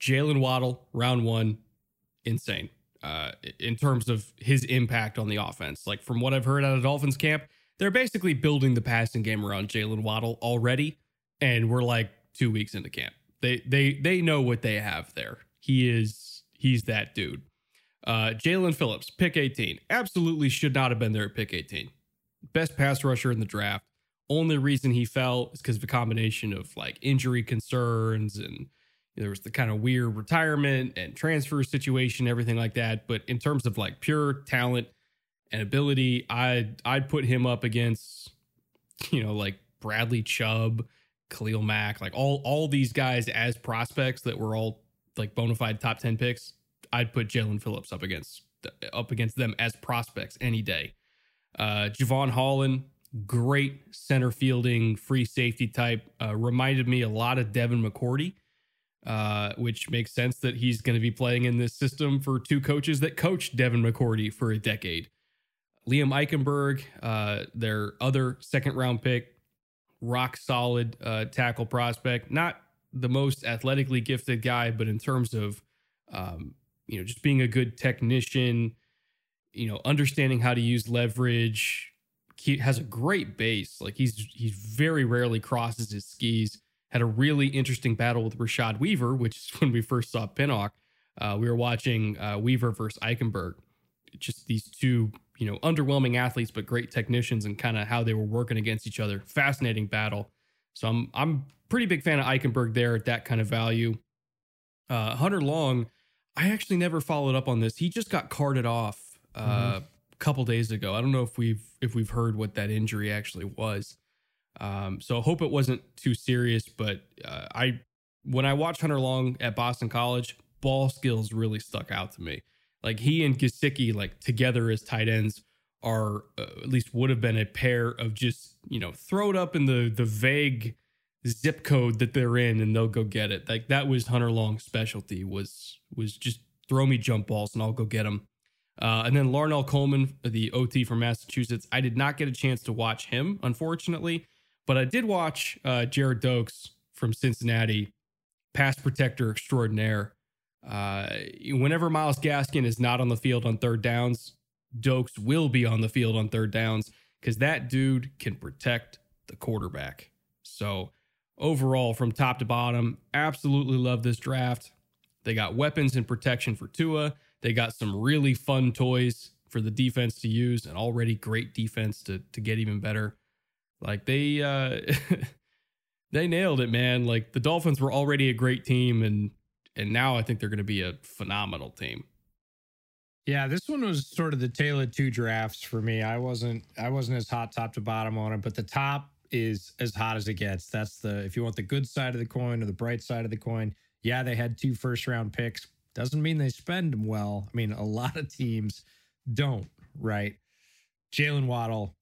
Jaylen Waddle, round one, insane uh, in terms of his impact on the offense. Like from what I've heard out of Dolphins camp, they're basically building the passing game around Jaylen Waddle already, and we're like two weeks into camp. They they they know what they have there. He is he's that dude. Uh, Jaelan Phillips, pick 18, absolutely should not have been there at pick 18 best pass rusher in the draft. Only reason he fell is because of a combination of like injury concerns and there was the kind of weird retirement and transfer situation, everything like that. But in terms of like pure talent and ability, I'd I'd put him up against, you know, like Bradley Chubb, Khalil Mack, like all all these guys as prospects that were all like bona fide top 10 picks. I'd put Jaelan Phillips up against up against them as prospects any day. Uh, Jevon Holland, great center fielding, free safety type. Uh, reminded me a lot of Devin McCourty, uh, which makes sense that he's going to be playing in this system for two coaches that coached Devin McCourty for a decade. Liam Eichenberg, uh, their other second round pick, rock solid uh, tackle prospect. Not the most athletically gifted guy, but in terms of, um, you know, just being a good technician, you know, understanding how to use leverage. He has a great base. Like he's he's very rarely crosses his skis. Had a really interesting battle with Rashad Weaver, which is when we first saw Pinnock. Uh, we were watching uh, Weaver versus Eichenberg. Just these two, you know, underwhelming athletes, but great technicians, and kind of how they were working against each other. Fascinating battle. So I'm I'm pretty big fan of Eichenberg there at that kind of value. Uh, Hunter Long, I actually never followed up on this. He just got carted off mm-hmm. a couple days ago. I don't know if we've if we've heard what that injury actually was. Um, so I hope it wasn't too serious. But uh, I when I watched Hunter Long at Boston College, ball skills really stuck out to me. Like he and Gesicki, like together as tight ends, are uh, at least would have been a pair of just you know throw it up in the the vague zip code that they're in and they'll go get it. Like that was Hunter Long's specialty was was just throw me jump balls and I'll go get them. Uh, and then Larnel Coleman, the OT from Massachusetts. I did not get a chance to watch him, unfortunately, but I did watch uh, Gerrid Doaks from Cincinnati pass protector extraordinaire. Uh, whenever Myles Gaskin is not on the field on third downs, Doaks will be on the field on third downs because that dude can protect the quarterback. So, overall, from top to bottom, absolutely love this draft. They got weapons and protection for Tua. They got some really fun toys for the defense to use, and already great defense to to get even better. Like they uh they nailed it, man. Like the Dolphins were already a great team, and and now I think they're going to be a phenomenal team. Yeah, this one was sort of the tale of two drafts for me. I wasn't I wasn't as hot top to bottom on it, but the top is as hot as it gets. That's the if you want the good side of the coin or the bright side of the coin. Yeah, they had two first round picks. Doesn't mean they spend them well. I mean, a lot of teams don't, right? Jaylen Waddle,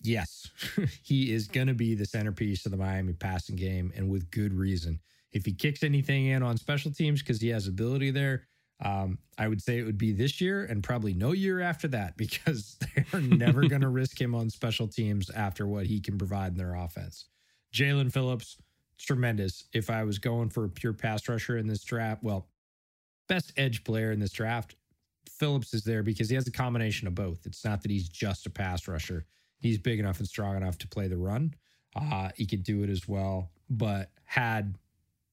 yes, he is going to be the centerpiece of the Miami passing game, and with good reason. If he kicks anything in on special teams because he has ability there, um, I would say it would be this year and probably no year after that because they're never going to risk him on special teams after what he can provide in their offense. Jaelan Phillips, tremendous. If I was going for a pure pass rusher in this draft, well, best edge player in this draft, Phillips is there because he has a combination of both. It's not that he's just a pass rusher. He's big enough and strong enough to play the run. Uh, he could do it as well, but had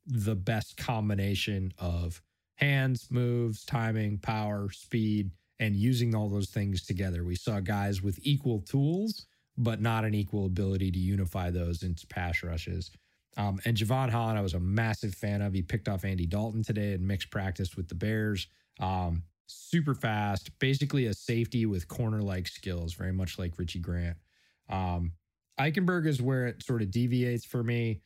the best combination of hands, moves, timing, power, speed, and using all those things together. We saw guys with equal tools, but not an equal ability to unify those into pass rushes. Um, and Jevon Holland, I was a massive fan of. He picked off Andy Dalton today in mixed practice with the Bears. Um, super fast, basically a safety with corner like skills, very much like Richie Grant. Um, Eichenberg is where it sort of deviates for me.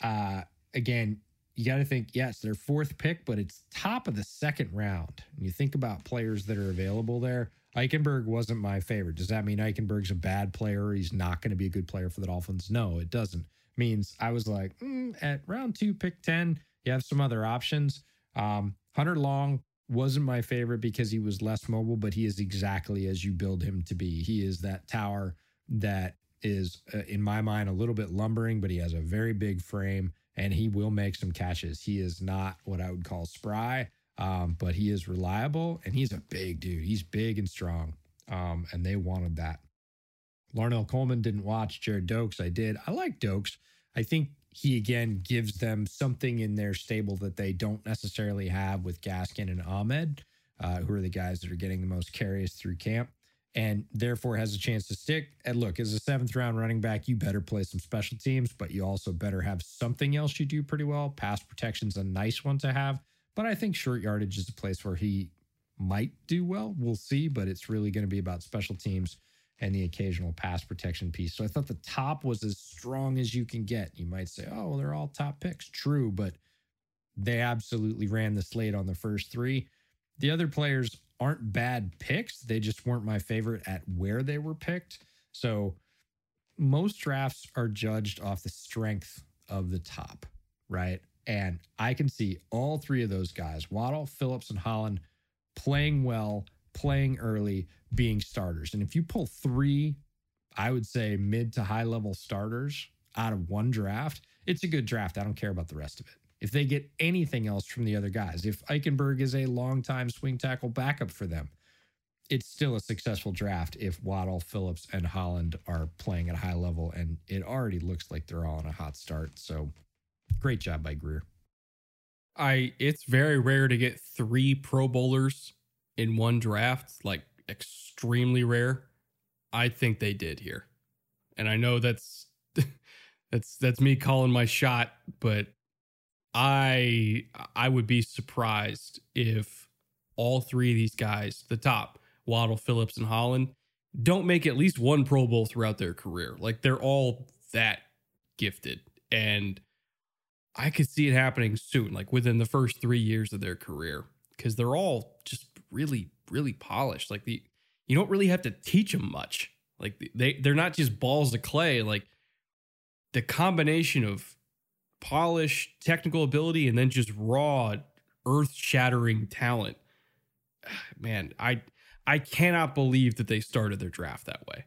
Uh, again, you got to think, yes, their fourth pick, but it's top of the second round. And you think about players that are available there. Eichenberg wasn't my favorite. Does that mean Eichenberg's a bad player? He's not going to be a good player for the Dolphins? No, it doesn't. Means I was like, mm, at round two, pick 10, you have some other options. Um, Hunter Long wasn't my favorite because he was less mobile, but he is exactly as you build him to be. He is that tower that is, uh, in my mind, a little bit lumbering, but he has a very big frame and he will make some catches. He is not what I would call spry, um, but he is reliable and he's a big dude. He's big and strong, um, and they wanted that. Larnel Coleman didn't watch Gerrid Doaks. I did. I like Doaks. I think he again gives them something in their stable that they don't necessarily have with Gaskin and Ahmed, uh, who are the guys that are getting the most carries through camp and therefore has a chance to stick. And look, as a seventh round running back, you better play some special teams, but you also better have something else you do pretty well. Pass protection's a nice one to have, but I think short yardage is a place where he might do well. We'll see, but it's really going to be about special teams and the occasional pass protection piece. So I thought the top was as strong as you can get. You might say, oh, well, they're all top picks. True, but they absolutely ran the slate on the first three. The other players aren't bad picks. They just weren't my favorite at where they were picked. So most drafts are judged off the strength of the top, right? And I can see all three of those guys, Waddle, Phillips, and Holland, playing well, playing early, being starters. And if you pull three, I would say mid to high level starters out of one draft, it's a good draft. I don't care about the rest of it if they get anything else from the other guys. If Eichenberg is a long-time swing tackle backup for them, it's still a successful draft if Waddle, Phillips, and Holland are playing at a high level. And it already looks like they're all on a hot start. So great job by Grier. I it's very rare to get three pro bowlers in one draft, like extremely rare. I think they did here. And I know that's that's that's me calling my shot, but I I would be surprised if all three of these guys, the top, Waddle, Phillips, and Holland, don't make at least one Pro Bowl throughout their career. Like they're all that gifted. And I could see it happening soon, like within the first three years of their career, because they're all just really, really polished. Like the you don't really have to teach them much. Like they they're not just balls of clay. Like the combination of polish, technical ability, and then just raw, earth shattering talent. Man, I I cannot believe that they started their draft that way.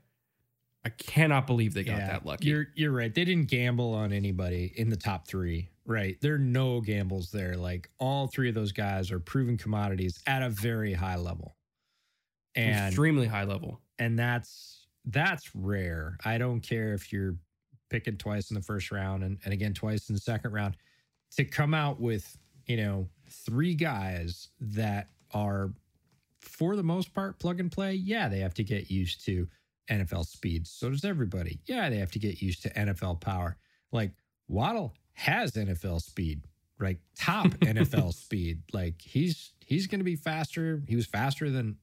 I cannot believe they got yeah, that lucky. You're you're right. They didn't gamble on anybody in the top three, Right. There are no gambles there. Like all three of those guys are proven commodities at a very high level. And Extremely high level. and that's that's rare. I don't care if you're picking twice in the first round and, and again twice in the second round. To come out with, you know, three guys that are for the most part plug and play, yeah, they have to get used to NFL speed. So does everybody. Yeah, they have to get used to NFL power. Like Waddle has NFL speed, right? Top NFL speed. Like he's he's going to be faster. He was faster than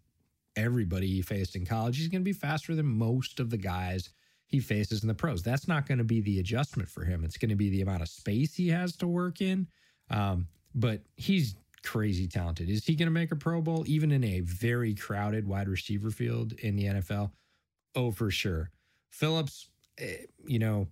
everybody he faced in college. He's going to be faster than most of the guys he faces in the pros. That's not going to be the adjustment for him. It's going to be the amount of space he has to work in. Um, but he's crazy talented. Is he going to make a Pro Bowl even in a very crowded wide receiver field in the NFL? Oh, for sure. Phillips, eh, you know,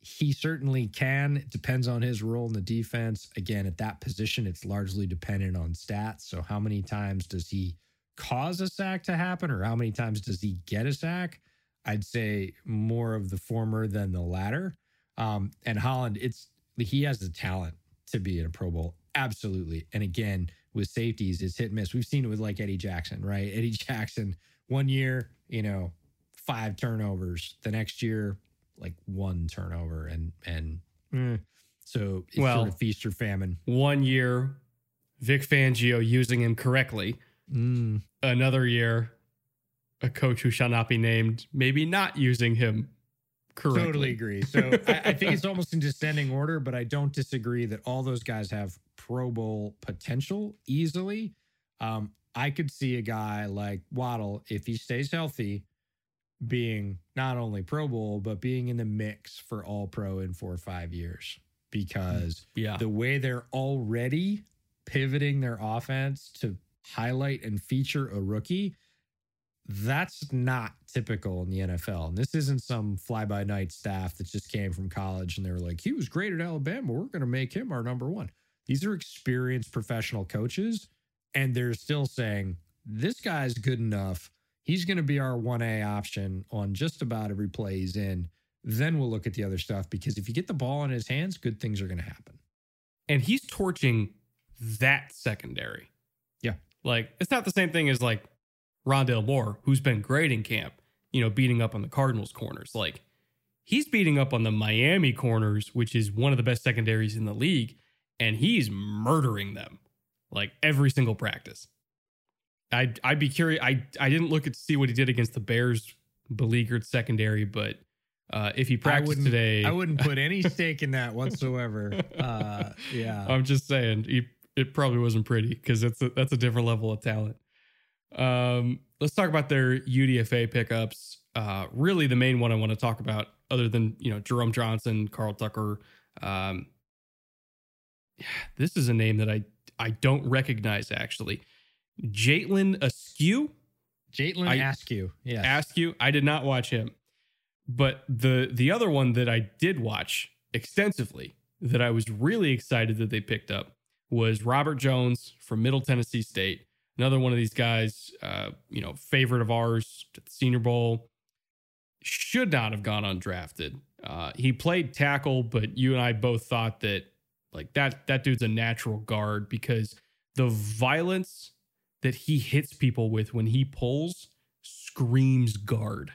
he certainly can. It depends on his role in the defense. Again, at that position, it's largely dependent on stats. So, how many times does he cause a sack to happen, or how many times does he get a sack? I'd say more of the former than the latter. Um, and Holland, it's he has the talent to be in a Pro Bowl, absolutely. And again, with safeties, it's hit and miss. We've seen it with like Eddie Jackson, right? Eddie Jackson, one year, you know, five turnovers. The next year, like one turnover, and and eh. so it's Well- sort of feast or famine. One year, Vic Fangio using him correctly. Mm, Another year, a coach who shall not be named, maybe not using him correctly. Totally agree. So I, I think it's almost in descending order, but I don't disagree that all those guys have Pro Bowl potential easily. Um, I could see a guy like Waddle, if he stays healthy, being not only Pro Bowl, but being in the mix for all pro in four or five years because mm, Yeah. the way they're already pivoting their offense to highlight and feature a rookie, that's not typical in the NFL. And this isn't some fly by night staff that just came from college and they were like, he was great at Alabama. We're going to make him our number one. These are experienced professional coaches, and they're still saying, this guy's good enough. He's going to be our 1A option on just about every play he's in. Then we'll look at the other stuff because if you get the ball in his hands, good things are going to happen. and he's torching that secondary. Yeah. Like it's not the same thing as like Rondale Moore, who's been great in camp, you know, beating up on the Cardinals corners. Like he's beating up on the Miami corners, which is one of the best secondaries in the league, and he's murdering them like every single practice. I'd I'd be curious. I I didn't look at see what he did against the Bears beleaguered secondary, but uh, if he practiced wouldn't- today, I wouldn't put any stake in that whatsoever. Uh, yeah. I'm just saying he, it probably wasn't pretty because that's a, that's a different level of talent. Um, let's talk about their UDFA pickups. Uh, really, the main one I want to talk about, other than you know Jerome Johnson, Carl Tucker. Um, this is a name that I I don't recognize actually. Jaitlin Askew. Jaitlin I- Askew. Yes. Ask you, I did not watch him. But the the other one that I did watch extensively that I was really excited that they picked up was Robert Jones from Middle Tennessee State. Another one of these guys, uh, you know, favorite of ours to the Senior Bowl. Should not have gone undrafted. Uh, he played tackle, but you and I both thought that like that that dude's a natural guard because the violence that he hits people with when he pulls screams guard.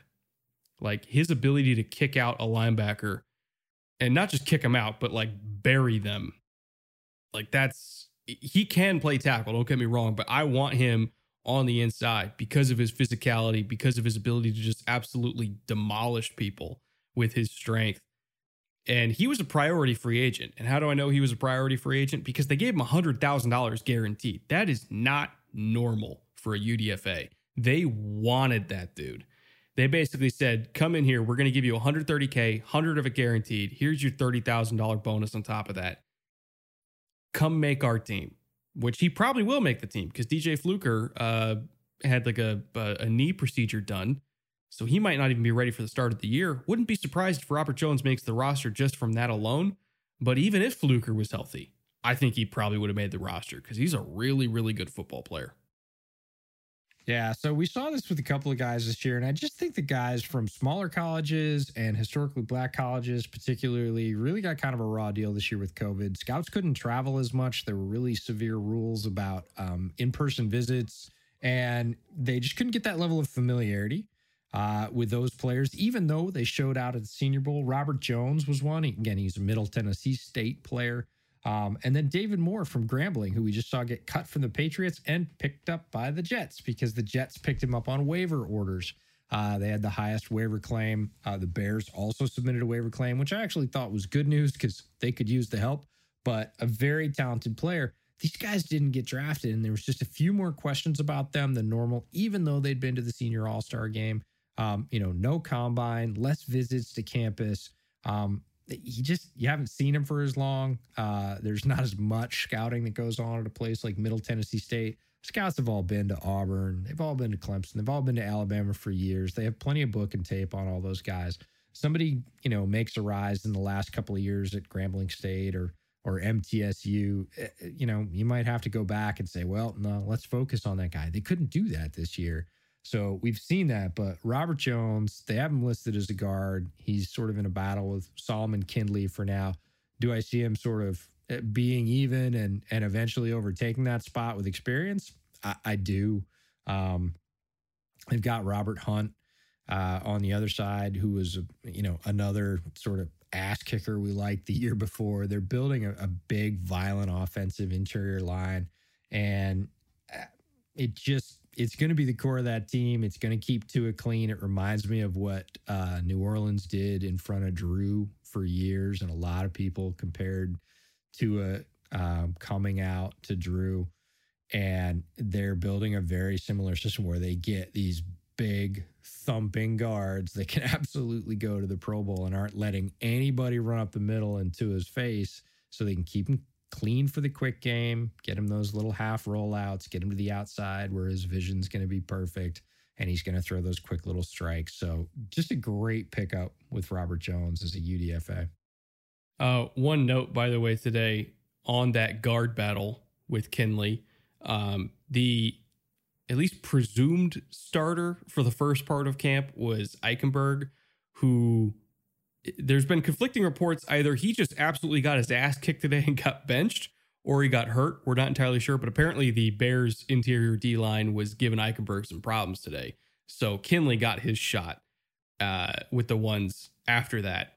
Like his ability to kick out a linebacker and not just kick him out, but like bury them. Like that's he can play tackle, don't get me wrong, but I want him on the inside because of his physicality, because of his ability to just absolutely demolish people with his strength. And he was a priority free agent. And how do I know he was a priority free agent? Because they gave him $100,000 guaranteed. That is not normal for a UDFA. They wanted that dude. They basically said, "Come in here. We're going to give you 130k, 100 of it guaranteed. Here's your $30,000 bonus on top of that. Come make our team." Which he probably will make the team because DJ Fluker uh, had like a, a a knee procedure done, so he might not even be ready for the start of the year. Wouldn't be surprised if Robert Jones makes the roster just from that alone. But even if Fluker was healthy, I think he probably would have made the roster because he's a really, really good football player. Yeah, so we saw this with a couple of guys this year, and I just think the guys from smaller colleges and historically black colleges, particularly, really got kind of a raw deal this year with COVID. Scouts couldn't travel as much. There were really severe rules about um, in person visits, and they just couldn't get that level of familiarity uh, with those players, even though they showed out at the Senior Bowl. Robert Jones was one. Again, he's a Middle Tennessee State player. Um, and then David Moore from Grambling, who we just saw get cut from the Patriots and picked up by the Jets because the Jets picked him up on waiver orders. Uh, they had the highest waiver claim. Uh, the Bears also submitted a waiver claim, which I actually thought was good news because they could use the help. But a very talented player. These guys didn't get drafted, and there was just a few more questions about them than normal, even though they'd been to the Senior All Star game. Um, you know, no combine, less visits to campus. Um, he just you haven't seen him for as long. Uh, there's not as much scouting that goes on at a place like Middle Tennessee State. Scouts have all been to Auburn, they've all been to Clemson, they've all been to Alabama for years. They have plenty of book and tape on all those guys. Somebody you know makes a rise in the last couple of years at Grambling State or or MTSU, eh, eh, you know, you might have to go back and say, well, no, let's focus on that guy. They couldn't do that this year. So we've seen that, but Robert Jones, they have him listed as a guard. He's sort of in a battle with Solomon Kindley for now. Do I see him sort of eh, being even and and eventually overtaking that spot with experience? I, I do. Um, they've got Robert Hunt uh, on the other side, who was you know another sort of ass kicker we liked the year before. They're building a, a big, violent offensive interior line, and uh, it just it's going to be the core of that team. It's going to keep Tua clean. It reminds me of what uh, New Orleans did in front of Drew for years, and a lot of people compared Tua um, coming out to Drew. And they're building a very similar system where they get these big thumping guards that can absolutely go to the Pro Bowl and aren't letting anybody run up the middle into his face so they can keep him clean for the quick game, get him those little half rollouts, get him to the outside where his vision's going to be perfect and he's going to throw those quick little strikes. So just a great pickup with Robert Jones as a UDFA. Uh, one note, by the way, today on that guard battle with Kindley, um, the at least presumed starter for the first part of camp was Eichenberg, who there's been conflicting reports. Either he just absolutely got his ass kicked today and got benched, or he got hurt. We're not entirely sure, but apparently the Bears' interior D line was giving Eichenberg some problems today. So Kindley got his shot uh, with the ones after that.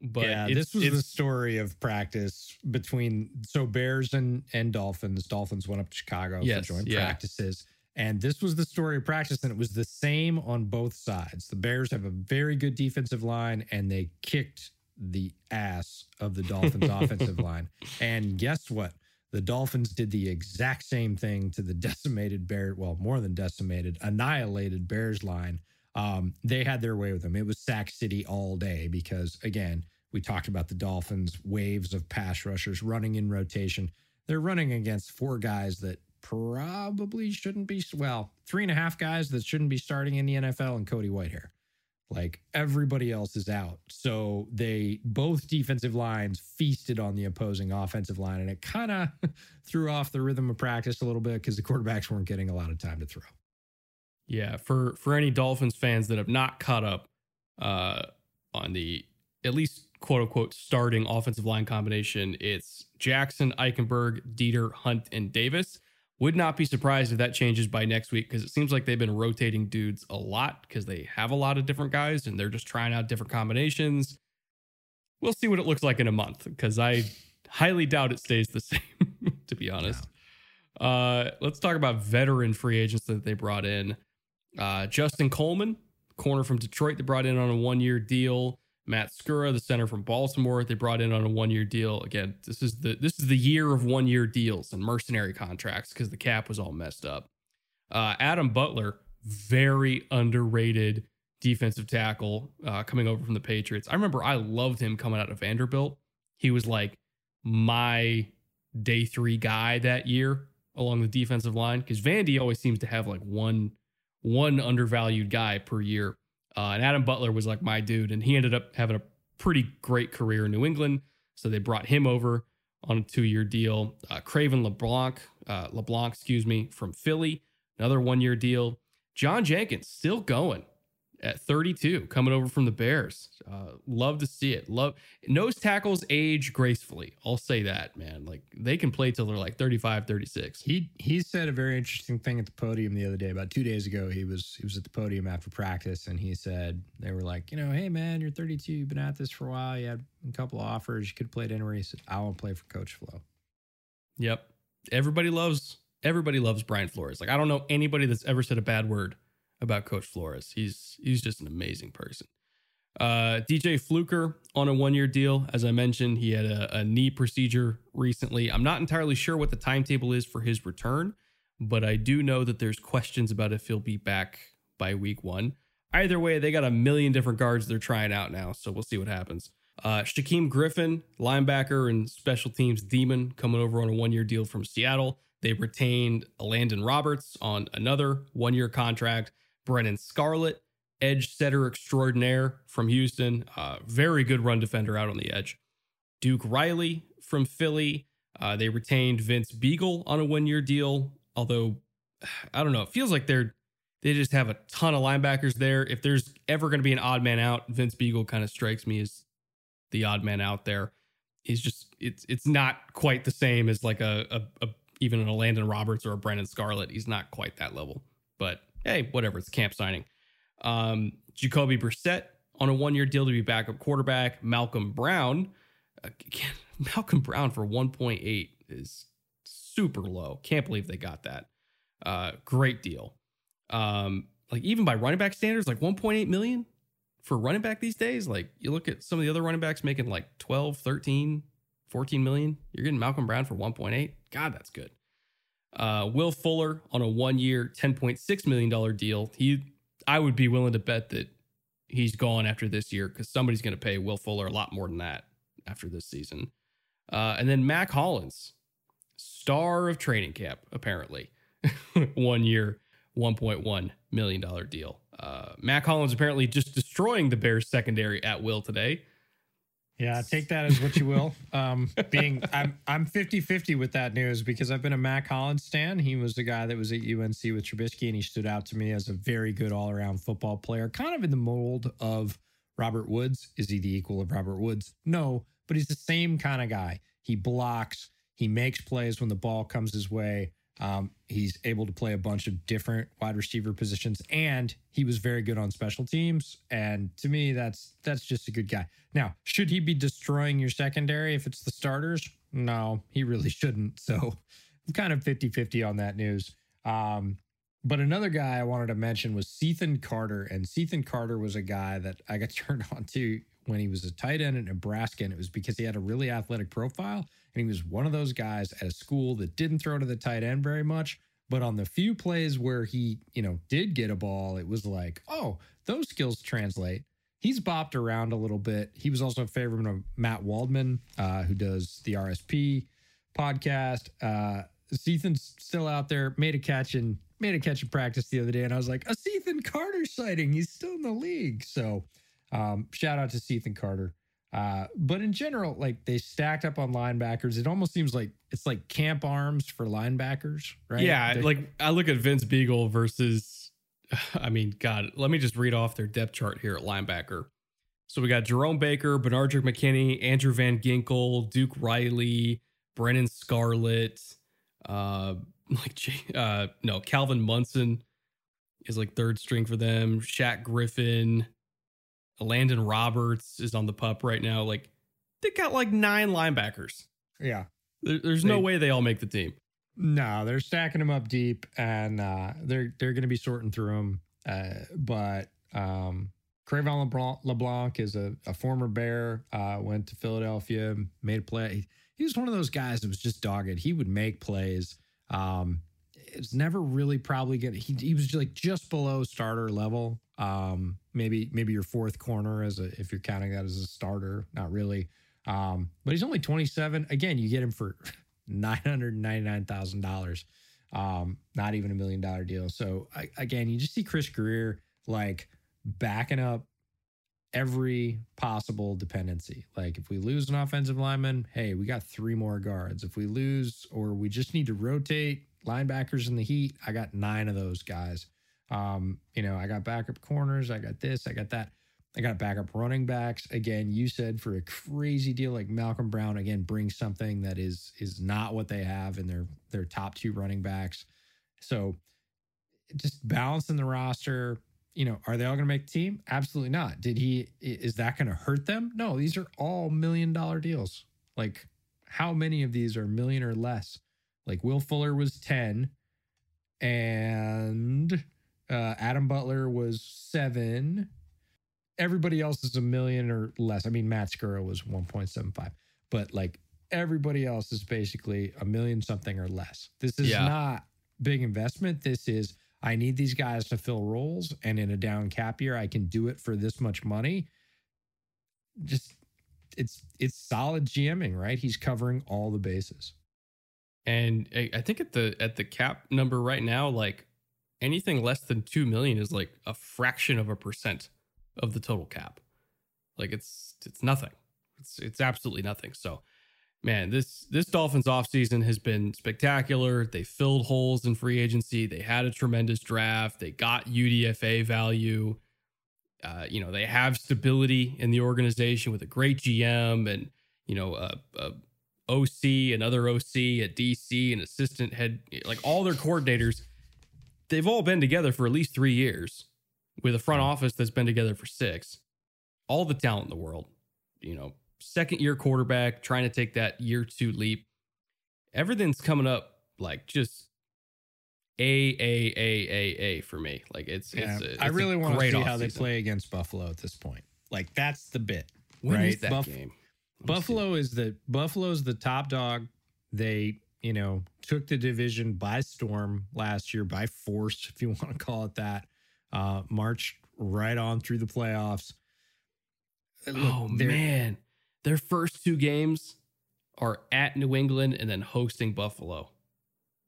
But yeah, this was the story of practice between so Bears and and Dolphins. Dolphins went up to Chicago yes, for joint yeah. practices. And this was the story of practice, and it was the same on both sides. The Bears have a very good defensive line, and they kicked the ass of the Dolphins' offensive line. And guess what? The Dolphins did the exact same thing to the decimated Bear, well, more than decimated, annihilated Bears line. Um, they had their way with them. It was Sack City all day because, again, we talked about the Dolphins' waves of pass rushers running in rotation. They're running against four guys that probably shouldn't be well three and a half guys that shouldn't be starting in the NFL and Cody Whitehair. Like everybody else is out. So they both defensive lines feasted on the opposing offensive line, and it kind of threw off the rhythm of practice a little bit because the quarterbacks weren't getting a lot of time to throw. Yeah, for for any Dolphins fans that have not caught up uh, on the at least quote unquote starting offensive line combination, it's Jackson, Eichenberg, Deiter, Hunt, and Davis. Would not be surprised if that changes by next week because it seems like they've been rotating dudes a lot because they have a lot of different guys and they're just trying out different combinations. We'll see what it looks like in a month because I highly doubt it stays the same, to be honest. Yeah. Uh, let's talk about veteran free agents that they brought in. Uh, Justin Coleman, corner from Detroit, they brought in on a one year deal. Matt Skura, the center from Baltimore, they brought in on a one-year deal. Again, this is the this is the year of one-year deals and mercenary contracts because the cap was all messed up. Uh, Adam Butler, very underrated defensive tackle uh, coming over from the Patriots. I remember I loved him coming out of Vanderbilt. He was like my day three guy that year along the defensive line because Vandy always seems to have like one one undervalued guy per year. Uh, and Adam Butler was like my dude, and he ended up having a pretty great career in New England. So they brought him over on a two-year deal. Uh, Cre'Von LeBlanc, uh, LeBlanc, excuse me, from Philly, another one-year deal. John Jenkins still going at 32, coming over from the Bears. Uh, love to see it. Love nose tackles age gracefully. I'll say that, man. Like they can play till they're like 35, 36. He he said a very interesting thing at the podium the other day. About two days ago, he was he was at the podium after practice, and he said they were like, you know, hey man, you're 32, you've been at this for a while, you had a couple of offers, you could play anywhere. He said, I want to play for Coach Flo. Yep. Everybody loves everybody loves Brian Flores. Like I don't know anybody that's ever said a bad word about Coach Flores. He's he's just an amazing person. Uh, DJ Fluker on a one year deal. As I mentioned, he had a, a, knee procedure recently. I'm not entirely sure what the timetable is for his return, but I do know that there's questions about if he'll be back by week one. Either way, they got a million different guards they're trying out now, so we'll see what happens. Uh, Shaquem Griffin, linebacker and special teams demon, coming over on a one year deal from Seattle. They retained Landon Roberts on another one year contract. Brennan Scarlett, edge setter extraordinaire from Houston, uh, very good run defender out on the edge. Duke Riley from Philly. Uh, they retained Vince Biegel on a one year deal, although I don't know. It feels like they're they just have a ton of linebackers there. If there's ever going to be an odd man out, Vince Biegel kind of strikes me as the odd man out there. He's just it's it's not quite the same as like a, a, a even a Landon Roberts or a Brennan Scarlett. He's not quite that level, but hey, whatever, it's camp signing. Um, Jacoby Brissett on a one year deal to be backup quarterback. Malcolm Brown, again, Malcolm Brown for 1.8 is super low. Can't believe they got that. Uh, great deal. Um, like even by running back standards, like 1.8 million for running back these days. Like you look at some of the other running backs making like 12, 13, 14 million. You're getting Malcolm Brown for 1.8. God, that's good. Uh, Will Fuller on a one year, $10.6 million deal. He, I would be willing to bet that he's gone after this year because somebody's going to pay Will Fuller a lot more than that after this season. Uh, and then Mack Hollins, star of training camp, apparently. one year, $1.1 million deal. Uh, Mack Hollins apparently just destroying the Bears secondary at will today. Yeah, take that as what you will. Um, being I'm I'm 50-50 with that news because I've been a Mack Hollins stan. He was the guy that was at UNC with Trubisky, and he stood out to me as a very good all-around football player, kind of in the mold of Robert Woods. Is he the equal of Robert Woods? No, but he's the same kind of guy. He blocks, he makes plays when the ball comes his way. Um, he's able to play a bunch of different wide receiver positions, and he was very good on special teams. And to me, that's that's just a good guy. Now, should he be destroying your secondary if it's the starters? No, he really shouldn't. So I'm kind of 50-50 on that news. Um, but another guy I wanted to mention was Cethan Carter, and Cethan Carter was a guy that I got turned on to when he was a tight end at Nebraska, and it was because he had a really athletic profile and he was one of those guys at a school that didn't throw to the tight end very much. But on the few plays where he, you know, did get a ball, it was like, oh, those skills translate. He's bopped around a little bit. He was also a favorite of Matt Waldman, uh, who does the RSP podcast. Uh, Cethan's still out there, made a catch and made a catch in practice the other day, and I was like, a Cethan Carter sighting. He's still in the league. So um, shout out to Cethan Carter. Uh, but in general, like they stacked up on linebackers. It almost seems like it's like camp arms for linebackers, right? Yeah, they, like I look at Vince Biegel versus, I mean, God, let me just read off their depth chart here at linebacker. So we got Jerome Baker, Benardrick McKinney, Andrew Van Ginkel, Duke Riley, Brennan Scarlett, uh, like uh, no, Calvin Munson is like third string for them. Shaq Griffin, Landon Roberts is on the pup right now. Like they got like nine linebackers. Yeah. There, there's they, no way they all make the team. No, they're stacking them up deep and uh, they're they're going to be sorting through them. Uh, but um, Cre'Von LeBlanc, LeBlanc is a, a former Bear, uh, went to Philadelphia, made a play. He was one of those guys that was just dogged. He would make plays. Um, it's never really probably good. He, he was like just below starter level. Um, maybe maybe your fourth corner as a if you're counting that as a starter, not really. Um, but he's only 27. Again, you get him for nine hundred ninety nine thousand dollars. Um, not even a million dollar deal. So I, again, you just see Chris Grier like backing up every possible dependency. Like if we lose an offensive lineman, hey, we got three more guards. If we lose or we just need to rotate linebackers in the heat, I got nine of those guys. Um, you know, I got backup corners, I got this, I got that. I got backup running backs. Again, you said for a crazy deal like Malcolm Brown, again, brings something that is is not what they have in their their top two running backs. So just balancing the roster. You know, are they all to make the team? Absolutely not. Did he? Is that to hurt them? No. These are all million dollar deals. Like, how many of these are million or less? Like Will Fuller was ten, and uh, Adam Butler was seven. Everybody else is a million or less. I mean, Matt Skura was one point seven five, but like everybody else is basically a million something or less. This is Yeah. not big investment. This is I need these guys to fill roles, and in a down cap year, I can do it for this much money. Just it's it's solid GMing, right? He's covering all the bases. And I I think at the at the cap number right now, like anything less than two million is like a fraction of a percent of the total cap. Like it's it's nothing. It's it's absolutely nothing. So man, this this Dolphins offseason has been spectacular. They filled holes in free agency. They had a tremendous draft. They got UDFA value. Uh, you know, they have stability in the organization with a great GM and you know a, a OC, another OC at DC, an assistant head, like all their coordinators, they've all been together for at least three years with a front mm. office that's been together for six. All the talent in the world, you know, second year quarterback trying to take that year two leap. Everything's coming up like just a a a a a for me. Like it's, Yeah, it's, a- I it's a really want to see how they play against Buffalo at this point. Like that's the bit. When is right? that Buff- game? Let. Buffalo is the Buffalo's the top dog. They, you know, took the division by storm last year by force, if you want to call it that. Uh, marched right on through the playoffs. Uh, Look, oh man, their first two games are at New England and then hosting Buffalo.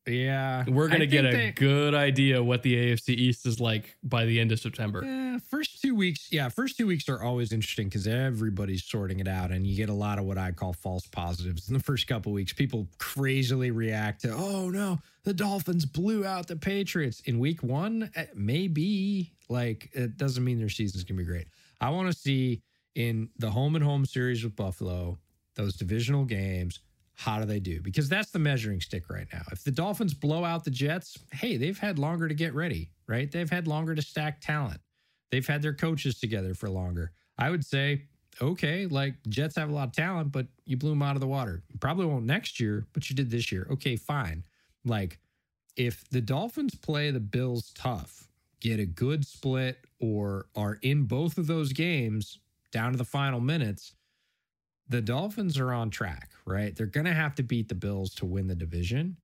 Yeah, We're gonna get a they- good idea what the AFC East is like by the end of September. Yeah, first two weeks. Yeah, first two weeks are always interesting because everybody's sorting it out, and you get a lot of what I call false positives in the first couple weeks. People crazily react to, "Oh no, the Dolphins blew out the Patriots in week one." Eh, Maybe like it doesn't mean their season's gonna be great. I want to see in the home and home series with Buffalo those divisional games. How do they do? Because that's the measuring stick right now. If the Dolphins blow out the Jets, hey, they've had longer to get ready, right? They've had longer to stack talent. They've had their coaches together for longer. I would say, okay, like Jets have a lot of talent, but you blew them out of the water. You probably won't next year, but you did this year. Okay, fine. Like if the Dolphins play the Bills tough, get a good split, or are in both of those games down to the final minutes, the Dolphins are on track, right? They're going to have to beat the Bills to win the division.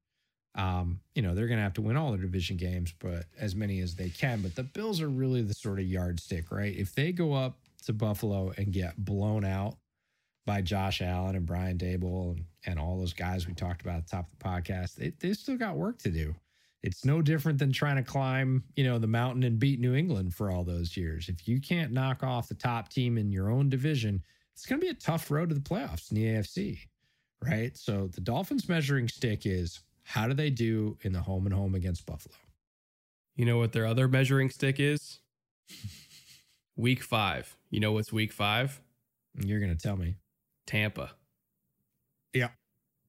Um, you know, they're going to have to win all the division games, but as many as they can. But the Bills are really the sort of yardstick, right? If they go up to Buffalo and get blown out by Josh Allen and Brian Daboll and, and all those guys we talked about at the top of the podcast, they, they've still got work to do. It's no different than trying to climb, you know, the mountain and beat New England for all those years. If you can't knock off the top team in your own division, it's going to be a tough road to the playoffs in the AFC, right? So the Dolphins' measuring stick is how do they do in the home and home against Buffalo? You know what their other measuring stick is? week five. You know what's week five? You're going to tell me. Tampa. Yeah,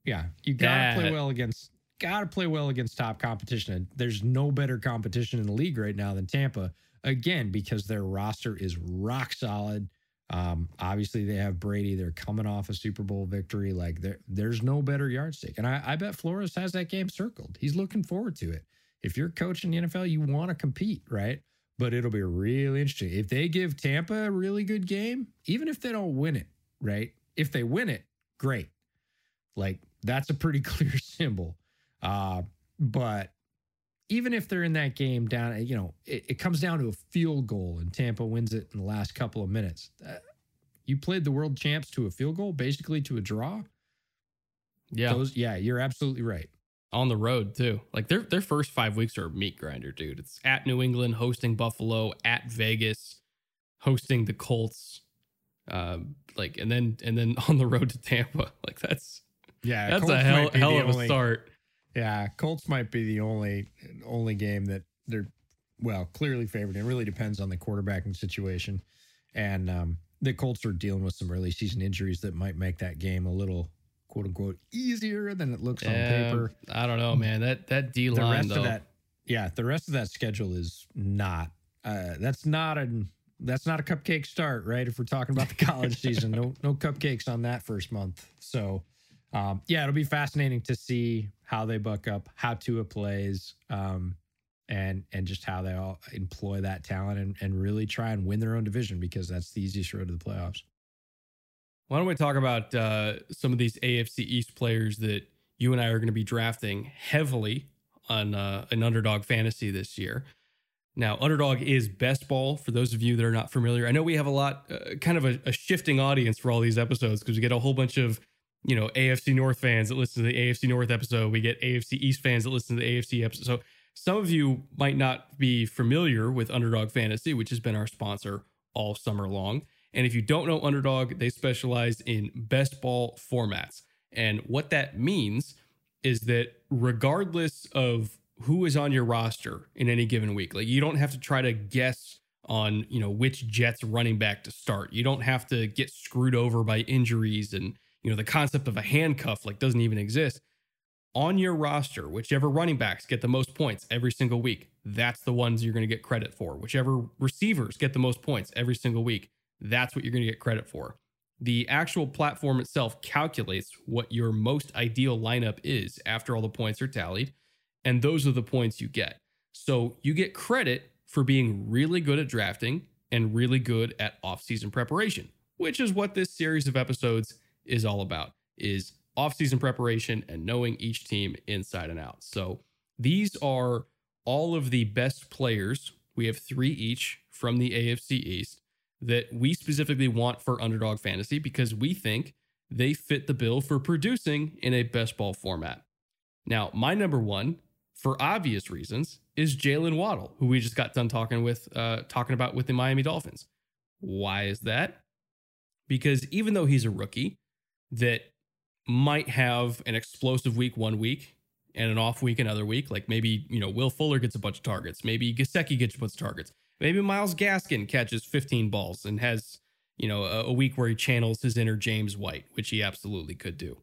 Yeah. you got to play well against got to play well against top competition. And there's no better competition in the league right now than Tampa. Again, because their roster is rock solid. Um, obviously they have Brady. They're coming off a Super Bowl victory. Like there, there's no better yardstick. And I, I bet Flores has that game circled. He's looking forward to it. If you're coaching the NFL, you want to compete, right? But it'll be really interesting. If they give Tampa a really good game, even if they don't win it, right? If they win it, great. Like that's a pretty clear symbol. Uh, but even if they're in that game down, you know, it, it comes down to a field goal and Tampa wins it in the last couple of minutes. Uh, you played the world champs to a field goal, basically to a draw. Yeah. Those, yeah, you're absolutely right. on the road too. Like their their first five weeks are a meat grinder, dude. It's at New England, hosting Buffalo, at Vegas, hosting the Colts, um, like and then and then on the road to Tampa. Like that's Yeah, that's Colts a hell hell of a only- start. Yeah, Colts might be the only only game that they're well, clearly favored. It really depends on the quarterbacking situation. And um, the Colts are dealing with some early season injuries that might make that game a little quote unquote easier than it looks on paper. I don't know, man. That that D line the rest though. of that, yeah, the rest of that schedule is not. Uh, that's not a that's not a cupcake start, right? If we're talking about the college season, no no cupcakes on that first month. So, um, yeah, it'll be fascinating to see how they buck up, how Tua plays, um, and and just how they all employ that talent and, and really try and win their own division because that's the easiest road to the playoffs. Why don't we talk about uh, some of these AFC East players that you and I are going to be drafting heavily on uh, an underdog fantasy this year? Now, underdog is best ball for those of you that are not familiar. I know we have a lot, uh, kind of a, a shifting audience for all these episodes because we get a whole bunch of, you know, AFC North fans that listen to the AFC North episode. We get AFC East fans that listen to the AFC episode. So some of you might not be familiar with Underdog Fantasy, which has been our sponsor all summer long. And if you don't know Underdog, they specialize in best ball formats. And what that means is that regardless of who is on your roster in any given week, like you don't have to try to guess on, you know, which Jets running back to start. You don't have to get screwed over by injuries and, you know, the concept of a handcuff like doesn't even exist. On your roster, whichever running backs get the most points every single week, that's the ones you're going to get credit for. Whichever receivers get the most points every single week, that's what you're going to get credit for. The actual platform itself calculates what your most ideal lineup is after all the points are tallied, and those are the points you get. So you get credit for being really good at drafting and really good at offseason preparation, which is what this series of episodes is all about. Is offseason preparation and knowing each team inside and out. So these are all of the best players. We have 3 each from the AFC East that we specifically want for underdog fantasy because we think they fit the bill for producing in a best ball format. Now, my number one, for obvious reasons, is Jaylen Waddle, who we just got done talking with, uh, talking about with the Miami Dolphins. Why is that? Because even though he's a rookie that might have an explosive week one week and an off week another week, like maybe you know Will Fuller gets a bunch of targets, maybe Gesicki gets a bunch of targets, Maybe Myles Gaskin catches 15 balls and has, you know, a, a week where he channels his inner James White, which he absolutely could do.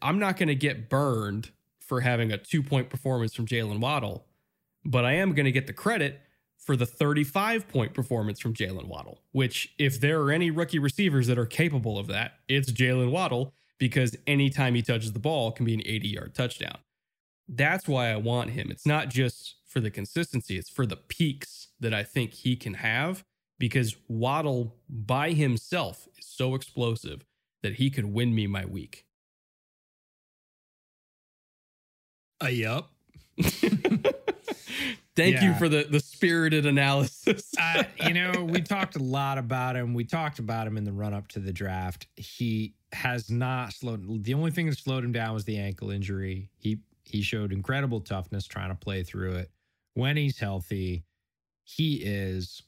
I'm not going to get burned for having a two point performance from Jaylen Waddle, but I am going to get the credit for the 35 point performance from Jaylen Waddle, which, if there are any rookie receivers that are capable of that, it's Jaylen Waddle because anytime he touches the ball can be an 80 yard touchdown. That's why I want him. It's not just for the consistency, it's for the peaks that I think he can have because Waddle by himself is so explosive that he could win me my week. Uh, yup. Thank yeah. you for the the spirited analysis. uh, you know, we talked a lot about him. We talked about him in the run up to the draft. He has not slowed. The only thing that slowed him down was the ankle injury. He he showed incredible toughness trying to play through it. When he's healthy, he is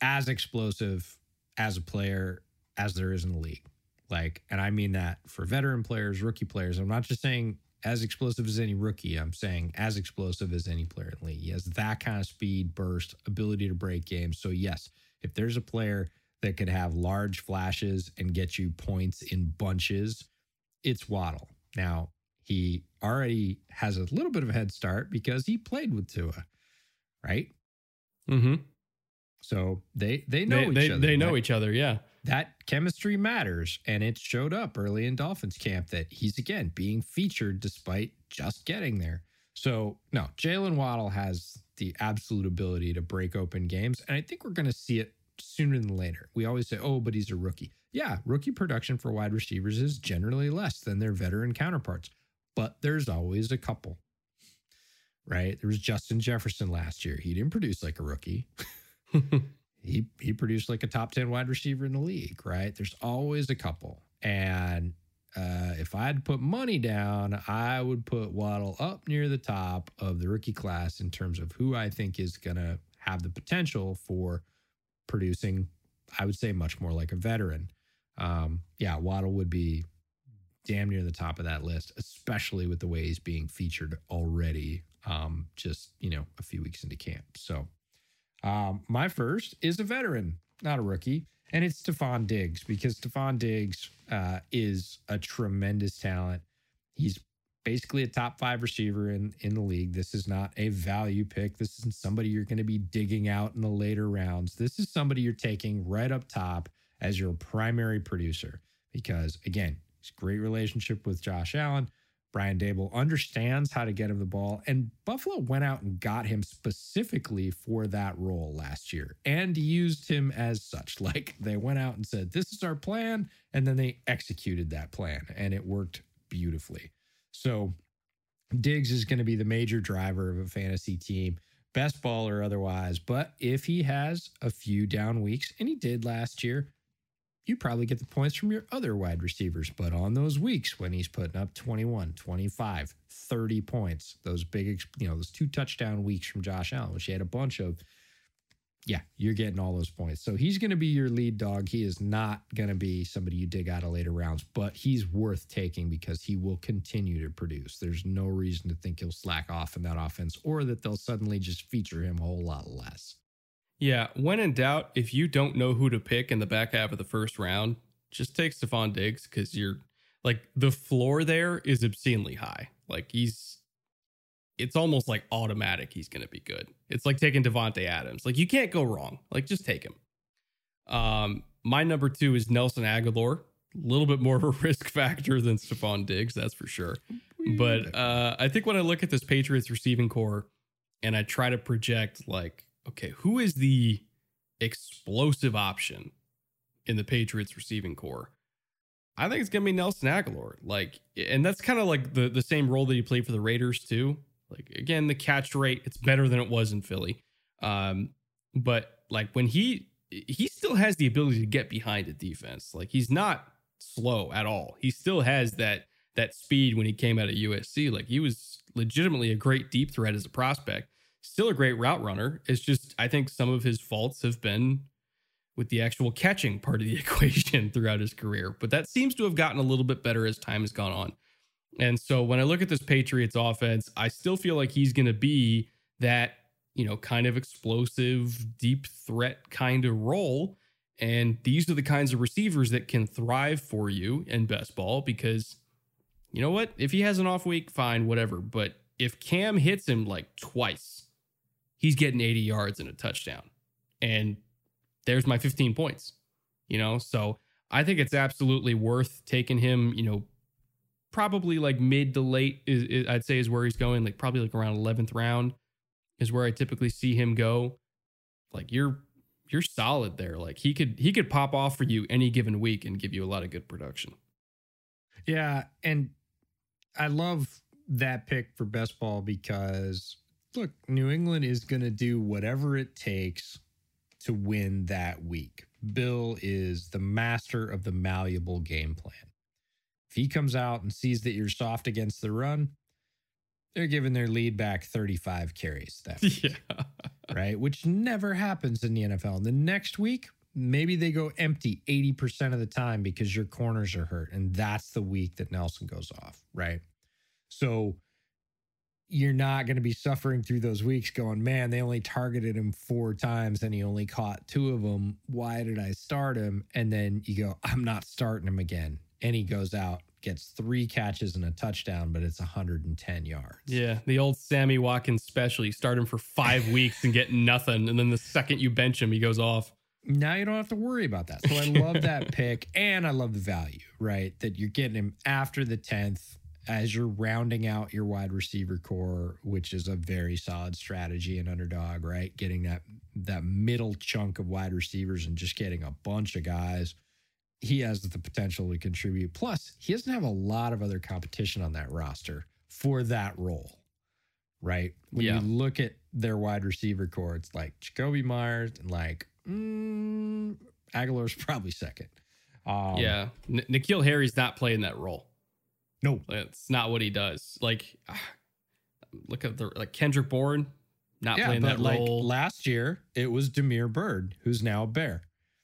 as explosive as a player as there is in the league. Like, and I mean that for veteran players, rookie players. I'm not just saying as explosive as any rookie. I'm saying as explosive as any player in the league. He has that kind of speed, burst, ability to break games. So, yes, if there's a player that could have large flashes and get you points in bunches, it's Waddle. Now, he already has a little bit of a head start because he played with Tua, right? Mm-hmm. So they they know they, each they, other. They know each other, yeah. That chemistry matters, and it showed up early in Dolphins camp that he's again being featured despite just getting there. So no, Jaylen Waddle has the absolute ability to break open games, and I think we're going to see it sooner than later. We always say, "Oh, but he's a rookie." Yeah, rookie production for wide receivers is generally less than their veteran counterparts, but there's always a couple right? There was Justin Jefferson last year. He didn't produce like a rookie. he he produced like a top 10 wide receiver in the league, right? There's always a couple. And uh, if I had to put money down, I would put Waddle up near the top of the rookie class in terms of who I think is going to have the potential for producing, I would say, much more like a veteran. Um, yeah, Waddle would be damn near the top of that list, especially with the way he's being featured already um, just, you know, a few weeks into camp. So um, my first is a veteran, not a rookie, and it's Stefon Diggs because Stefon Diggs uh, is a tremendous talent. He's basically a top five receiver in, in the league. This is not a value pick. This isn't somebody you're going to be digging out in the later rounds. This is somebody you're taking right up top as your primary producer because, again, a great relationship with Josh Allen. Brian Daboll understands how to get him the ball, and Buffalo went out and got him specifically for that role last year and used him as such. Like they went out and said, This is our plan. And then they executed that plan, and it worked beautifully. So Diggs is going to be the major driver of a fantasy team, best ball or otherwise. But if he has a few down weeks, and he did last year, you probably get the points from your other wide receivers. But on those weeks when he's putting up 21, 25, 30 points, those big, you know, those two touchdown weeks from Josh Allen, which he had a bunch of, yeah, you're getting all those points. So he's going to be your lead dog. He is not going to be somebody you dig out of later rounds, but he's worth taking because he will continue to produce. There's no reason to think he'll slack off in that offense or that they'll suddenly just feature him a whole lot less. Yeah, when in doubt, if you don't know who to pick in the back half of the first round, just take Stefon Diggs because you're like the floor there is obscenely high. Like he's, it's almost like automatic. He's going to be good. It's like taking Davante Adams. Like you can't go wrong. Like just take him. Um, my number two is Nelson Agholor. A little bit more of a risk factor than Stefon Diggs, that's for sure. But uh, I think when I look at this Patriots receiving corps and I try to project like okay, who is the explosive option in the Patriots receiving corps? I think it's gonna be Nelson Agholor. Like, and that's kind of like the the same role that he played for the Raiders too. Like again, the catch rate it's better than it was in Philly. Um, but like when he he still has the ability to get behind the defense. Like he's not slow at all. He still has that that speed when he came out of USC. Like he was legitimately a great deep threat as a prospect still a great route runner. It's just I think some of his faults have been with the actual catching part of the equation throughout his career. But that seems to have gotten a little bit better as time has gone on. And so when I look at this Patriots offense, I still feel like he's going to be that, you know, kind of explosive, deep threat kind of role. And these are the kinds of receivers that can thrive for you in best ball because you know what? If he has an off week, fine, whatever. But if Cam hits him like twice, he's getting 80 yards and a touchdown. And there's my 15 points, you know? So I think it's absolutely worth taking him, you know, probably like mid to late is, is, I'd say is where he's going, like probably like around 11th round is where I typically see him go. Like you're you're solid there. Like he could he could pop off for you any given week and give you a lot of good production. Yeah, and I love that pick for best ball because look, New England is going to do whatever it takes to win that week. Bill is the master of the malleable game plan. If he comes out and sees that you're soft against the run, they're giving their lead back 35 carries that week, yeah. right? Which never happens in the NFL. And the next week, maybe they go empty 80% of the time because your corners are hurt. And that's the week that Nelson goes off, right? So you're not going to be suffering through those weeks going, man, they only targeted him four times and he only caught two of them. Why did I start him? And then you go, I'm not starting him again. And he goes out, gets three catches and a touchdown, but it's 110 yards. Yeah. The old Sammy Watkins special. You start him for five weeks and get nothing. And then the second you bench him, he goes off. Now you don't have to worry about that. So I love that pick. And I love the value, right? That you're getting him after the 10th as you're rounding out your wide receiver corps, which is a very solid strategy and underdog, right? Getting that that middle chunk of wide receivers and just getting a bunch of guys. He has the potential to contribute. Plus, he doesn't have a lot of other competition on that roster for that role, right? When yeah. you look at their wide receiver corps, it's like Jakobi Meyers and like mm, Agholor's probably second. Um, yeah, N- N'Keal Harry's not playing that role. No, it's not what he does. Like, look at the like Kendrick Bourne not yeah, playing that like role. Last year, it was Damiere Byrd, who's now a Bear.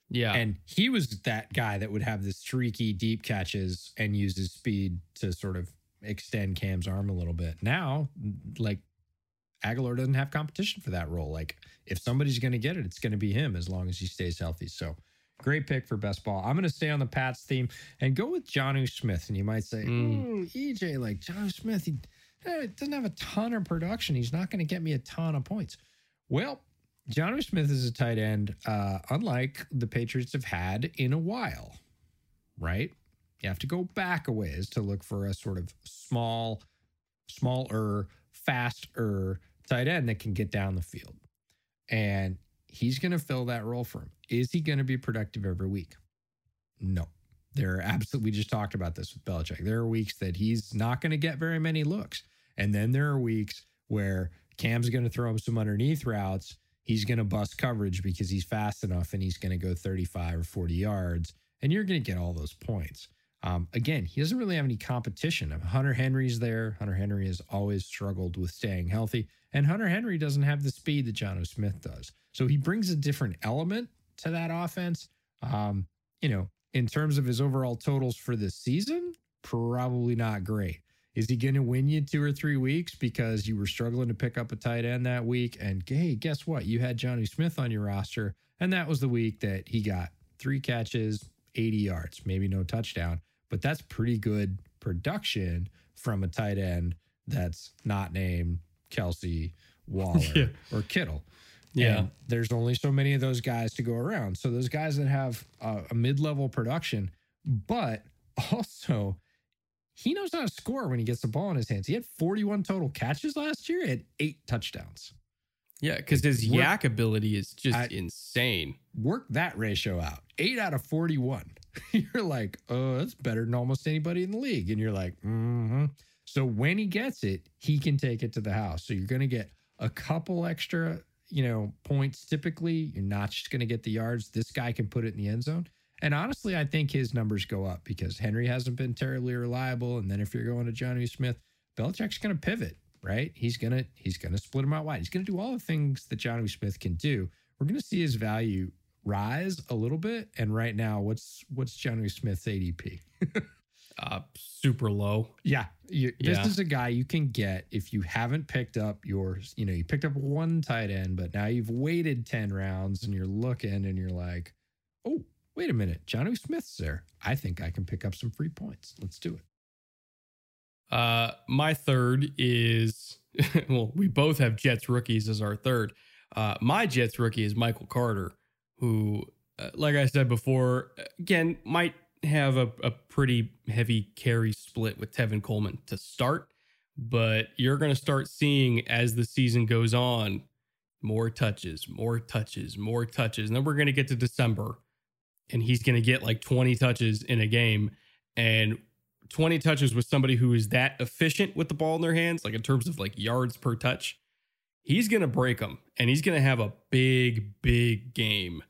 Yeah, and he was that guy that would have the streaky deep catches and use his speed to sort of extend Cam's arm a little bit. Now, like Agholor doesn't have competition for that role. Like if somebody's going to get it, it's going to be him as long as he stays healthy. So great pick for best ball. I'm going to stay on the Pats theme and go with Jonnu Smith. And you might say, mm. EJ, like Jonnu Smith, he eh, doesn't have a ton of production. He's not going to get me a ton of points. Well, Jonnu Smith is a tight end, uh, unlike the Patriots have had in a while, right? You have to go back a ways to look for a sort of small, smaller, faster tight end that can get down the field. And he's going to fill that role for him. Is he going to be productive every week? No. There are absolutely, we just talked about this with Belichick. There are weeks that he's not going to get very many looks. And then there are weeks where Cam's going to throw him some underneath routes. He's going to bust coverage because he's fast enough and he's going to go 35 or 40 yards. And you're going to get all those points. Um, again, he doesn't really have any competition. Hunter Henry's there. Hunter Henry has always struggled with staying healthy, and Hunter Henry doesn't have the speed that Jonnu Smith does. So he brings a different element to that offense. Um, you know, in terms of his overall totals for this season, probably not great. Is he going to win you two or three weeks because you were struggling to pick up a tight end that week? And hey, guess what? You had Jonnu Smith on your roster, and that was the week that he got three catches, 80 yards, maybe no touchdown but that's pretty good production from a tight end that's not named Kelce Waller, yeah. or Kittle. Yeah. And there's only so many of those guys to go around. So those guys that have a, a mid-level production, but also he knows how to score when he gets the ball in his hands. He had 41 total catches last year, had eight touchdowns. Yeah, because his work, YAC ability is just I, insane. Work that ratio out. Eight out of 41. you're like, oh, that's better than almost anybody in the league. And you're like, mm-hmm. So when he gets it, he can take it to the house. So you're going to get a couple extra, you know, points typically. You're not just going to get the yards. This guy can put it in the end zone. And honestly, I think his numbers go up because Henry hasn't been terribly reliable. And then if you're going to Jonnu Smith, Belichick's going to pivot, right? He's gonna he's gonna split him out wide. He's gonna do all the things that Jonnu Smith can do. We're gonna see his value rise a little bit. And right now, what's what's Jonnu Smith's ADP? uh, super low. Yeah, you, yeah, this is a guy you can get if you haven't picked up your, You know, you picked up one tight end, but now you've waited ten rounds and you're looking and you're like, oh, wait a minute, Jonnu Smith's there. I think I can pick up some free points. Let's do it. Uh, my third is well, we both have Jets rookies as our third. Uh, my Jets rookie is Michael Carter who, uh, like I said before, again, might have a, a pretty heavy carry split with Tevin Coleman to start, but you're going to start seeing as the season goes on more touches, more touches, more touches. And then we're going to get to December and he's going to get like 20 touches in a game. And 20 touches with somebody who is that efficient with the ball in their hands, like in terms of like yards per touch, he's going to break them and he's going to have a big, big game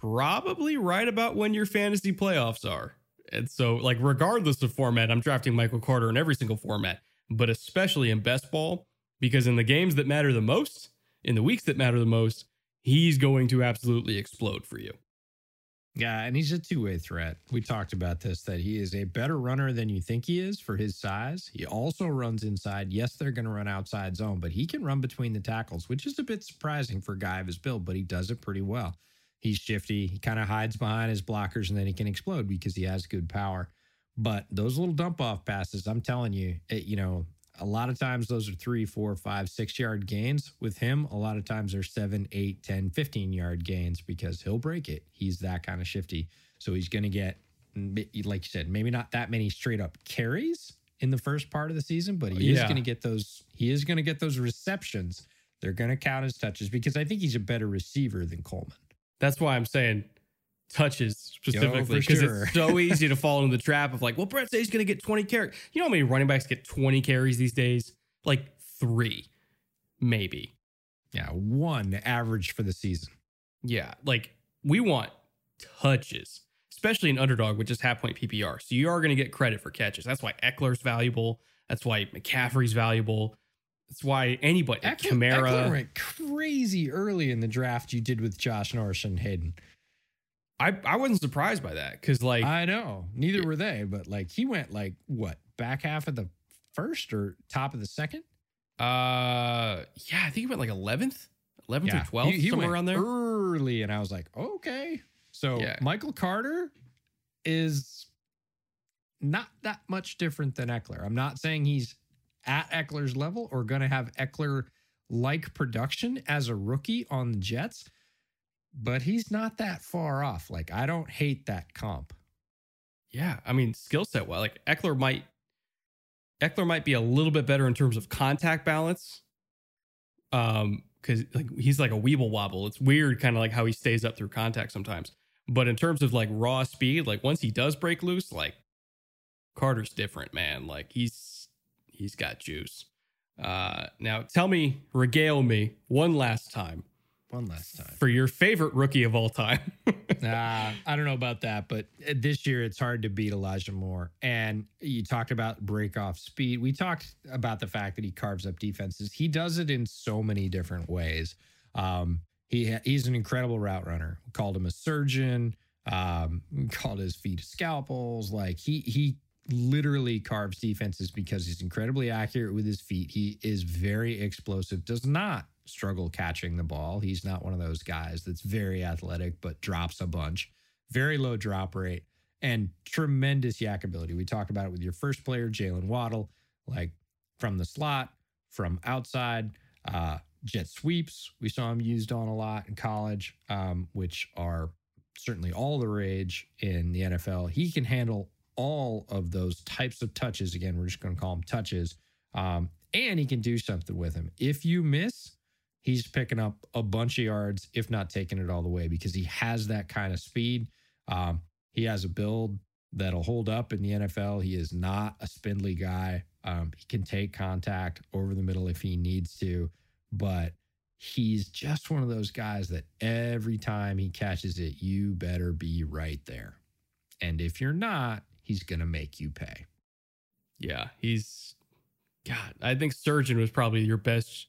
probably right about when your fantasy playoffs are. And so, like, regardless of format, I'm drafting Michael Carter in every single format, but especially in best ball, because in the games that matter the most, in the weeks that matter the most, he's going to absolutely explode for you. Yeah, and he's a two way threat. We talked about this that he is a better runner than you think he is for his size. He also runs inside. Yes, they're going to run outside zone, but he can run between the tackles, which is a bit surprising for a guy of his build, but he does it pretty well. He's shifty. He kind of hides behind his blockers and then he can explode because he has good power. But those little dump off passes, I'm telling you, it, you know, a lot of times those are three, four, five, six yard gains. With him, a lot of times they're seven, eight, 10, 15 yard gains because he'll break it. He's that kind of shifty. So he's going to get, like you said, maybe not that many straight up carries in the first part of the season, but he yeah. is going to get those, he is going to get those receptions. They're going to count as touches because I think he's a better receiver than Coleman. That's why I'm saying touches specifically oh, because sure. it's so easy to fall into the trap of like, well, Brett says he's going to get 20 carries. You know how many running backs get 20 carries these days? Like three, maybe. Yeah, one average for the season. Yeah, like we want touches, especially an underdog with just half point PPR. So you are going to get credit for catches. That's why Ekeler's valuable. That's why McCaffrey's valuable. That's why anybody, Kamara Ekeler went crazy early in the draft. You did with Josh Norris and Hayden. I I wasn't surprised by that because like I know neither were they, but like he went like what back half of the first or top of the second. Uh, yeah, I think he went like 11th, 11th Yeah, or 12th, he- he somewhere went around there. early, and I was like, okay. So Yeah. Michael Carter is not that much different than Ekeler. I'm not saying he's at Ekeler's level or going to have Ekeler like production as a rookie on the Jets, but he's not that far off. Like I don't hate that comp. Yeah, I mean, skill set. Well, like Ekeler might, Ekeler might be a little bit better in terms of contact balance. Um, because like he's like a weeble wobble. It's weird, kind of like how he stays up through contact sometimes. But in terms of like raw speed, like once he does break loose, like Carter's different, man. Like he's he's got juice. Uh, now tell me, regale me one last time One last time. for your favorite rookie of all time. Nah, I don't know about that, but uh, this year it's hard to beat Elijah Moore. And you talked about break off speed. We talked about the fact that he carves up defenses. He does it in so many different ways. Um, he ha- he's an incredible route runner. We called him a surgeon. Um, called his feet scalpels. Like he he literally carves defenses because he's incredibly accurate with his feet. He is very explosive. Does not struggle catching the ball. He's not one of those guys that's very athletic but drops a bunch. Very low drop rate and tremendous YAC ability. We talked about it with your first player, Jaylen Waddle, like from the slot, from outside, uh, jet sweeps. We saw him used on a lot in college, um, which are certainly all the rage in the NFL. He can handle all of those types of touches. Again, we're just going to call them touches. Um, and he can do something with him. If you miss, he's picking up a bunch of yards, if not taking it all the way, because he has that kind of speed. Um, he has a build that'll hold up in the NFL. He is not a spindly guy. Um, he can take contact over the middle if he needs to, but he's just one of those guys that every time he catches it, you better be right there. And if you're not, he's going to make you pay. Yeah, he's God. I think surgeon was probably your best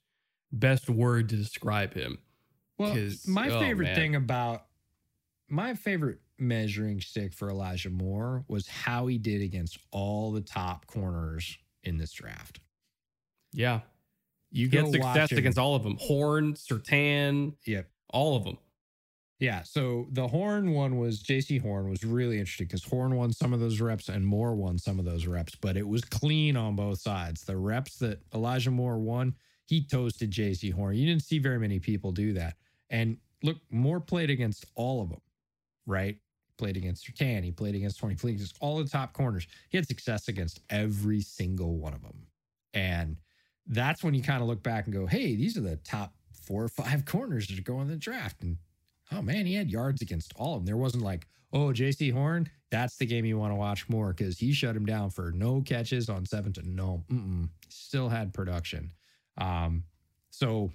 best word to describe him. Well, my oh, favorite man. thing about my favorite measuring stick for Elijah Moore was how he did against all the top corners in this draft. Yeah, You get success against all of them. Horn, Surtain, Yep. all of them. Yeah. So the Horn one was Jaycee Horn was really interesting because Horn won some of those reps and Moore won some of those reps, but it was clean on both sides. The reps that Elijah Moore won, he toasted Jaycee Horn. You didn't see very many people do that. And look, Moore played against all of them, right? Played against Surtain, he played against Horn, he against all the top corners. He had success against every single one of them. And that's when you kind of look back and go, hey, these are the top four or five corners that going in the draft. And oh man, he had yards against all of them. There wasn't like, oh, Jaycee Horn, that's the game you want to watch more because he shut him down for no catches on seven to no. Mm-mm. Still had production. Um, so,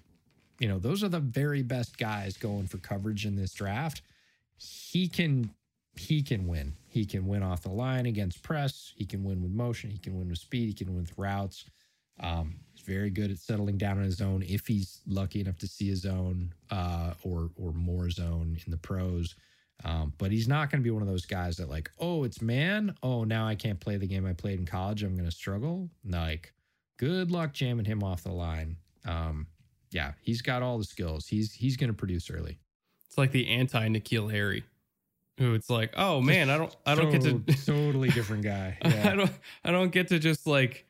you know, those are the very best guys going for coverage in this draft. He can he can win. He can win off the line against press. He can win with motion. He can win with speed. He can win with routes. Um, he's very good at settling down on his zone if he's lucky enough to see a zone uh, or or more zone in the pros. Um, but he's not going to be one of those guys that like, oh, it's man. Oh, now I can't play the game I played in college. I'm going to struggle. Like, good luck jamming him off the line. Um, yeah, he's got all the skills. He's he's going to produce early. It's like the anti N'Keal Harry, who it's like, oh man, I don't, I don't get to, To- totally different guy. I don't, I don't get to just like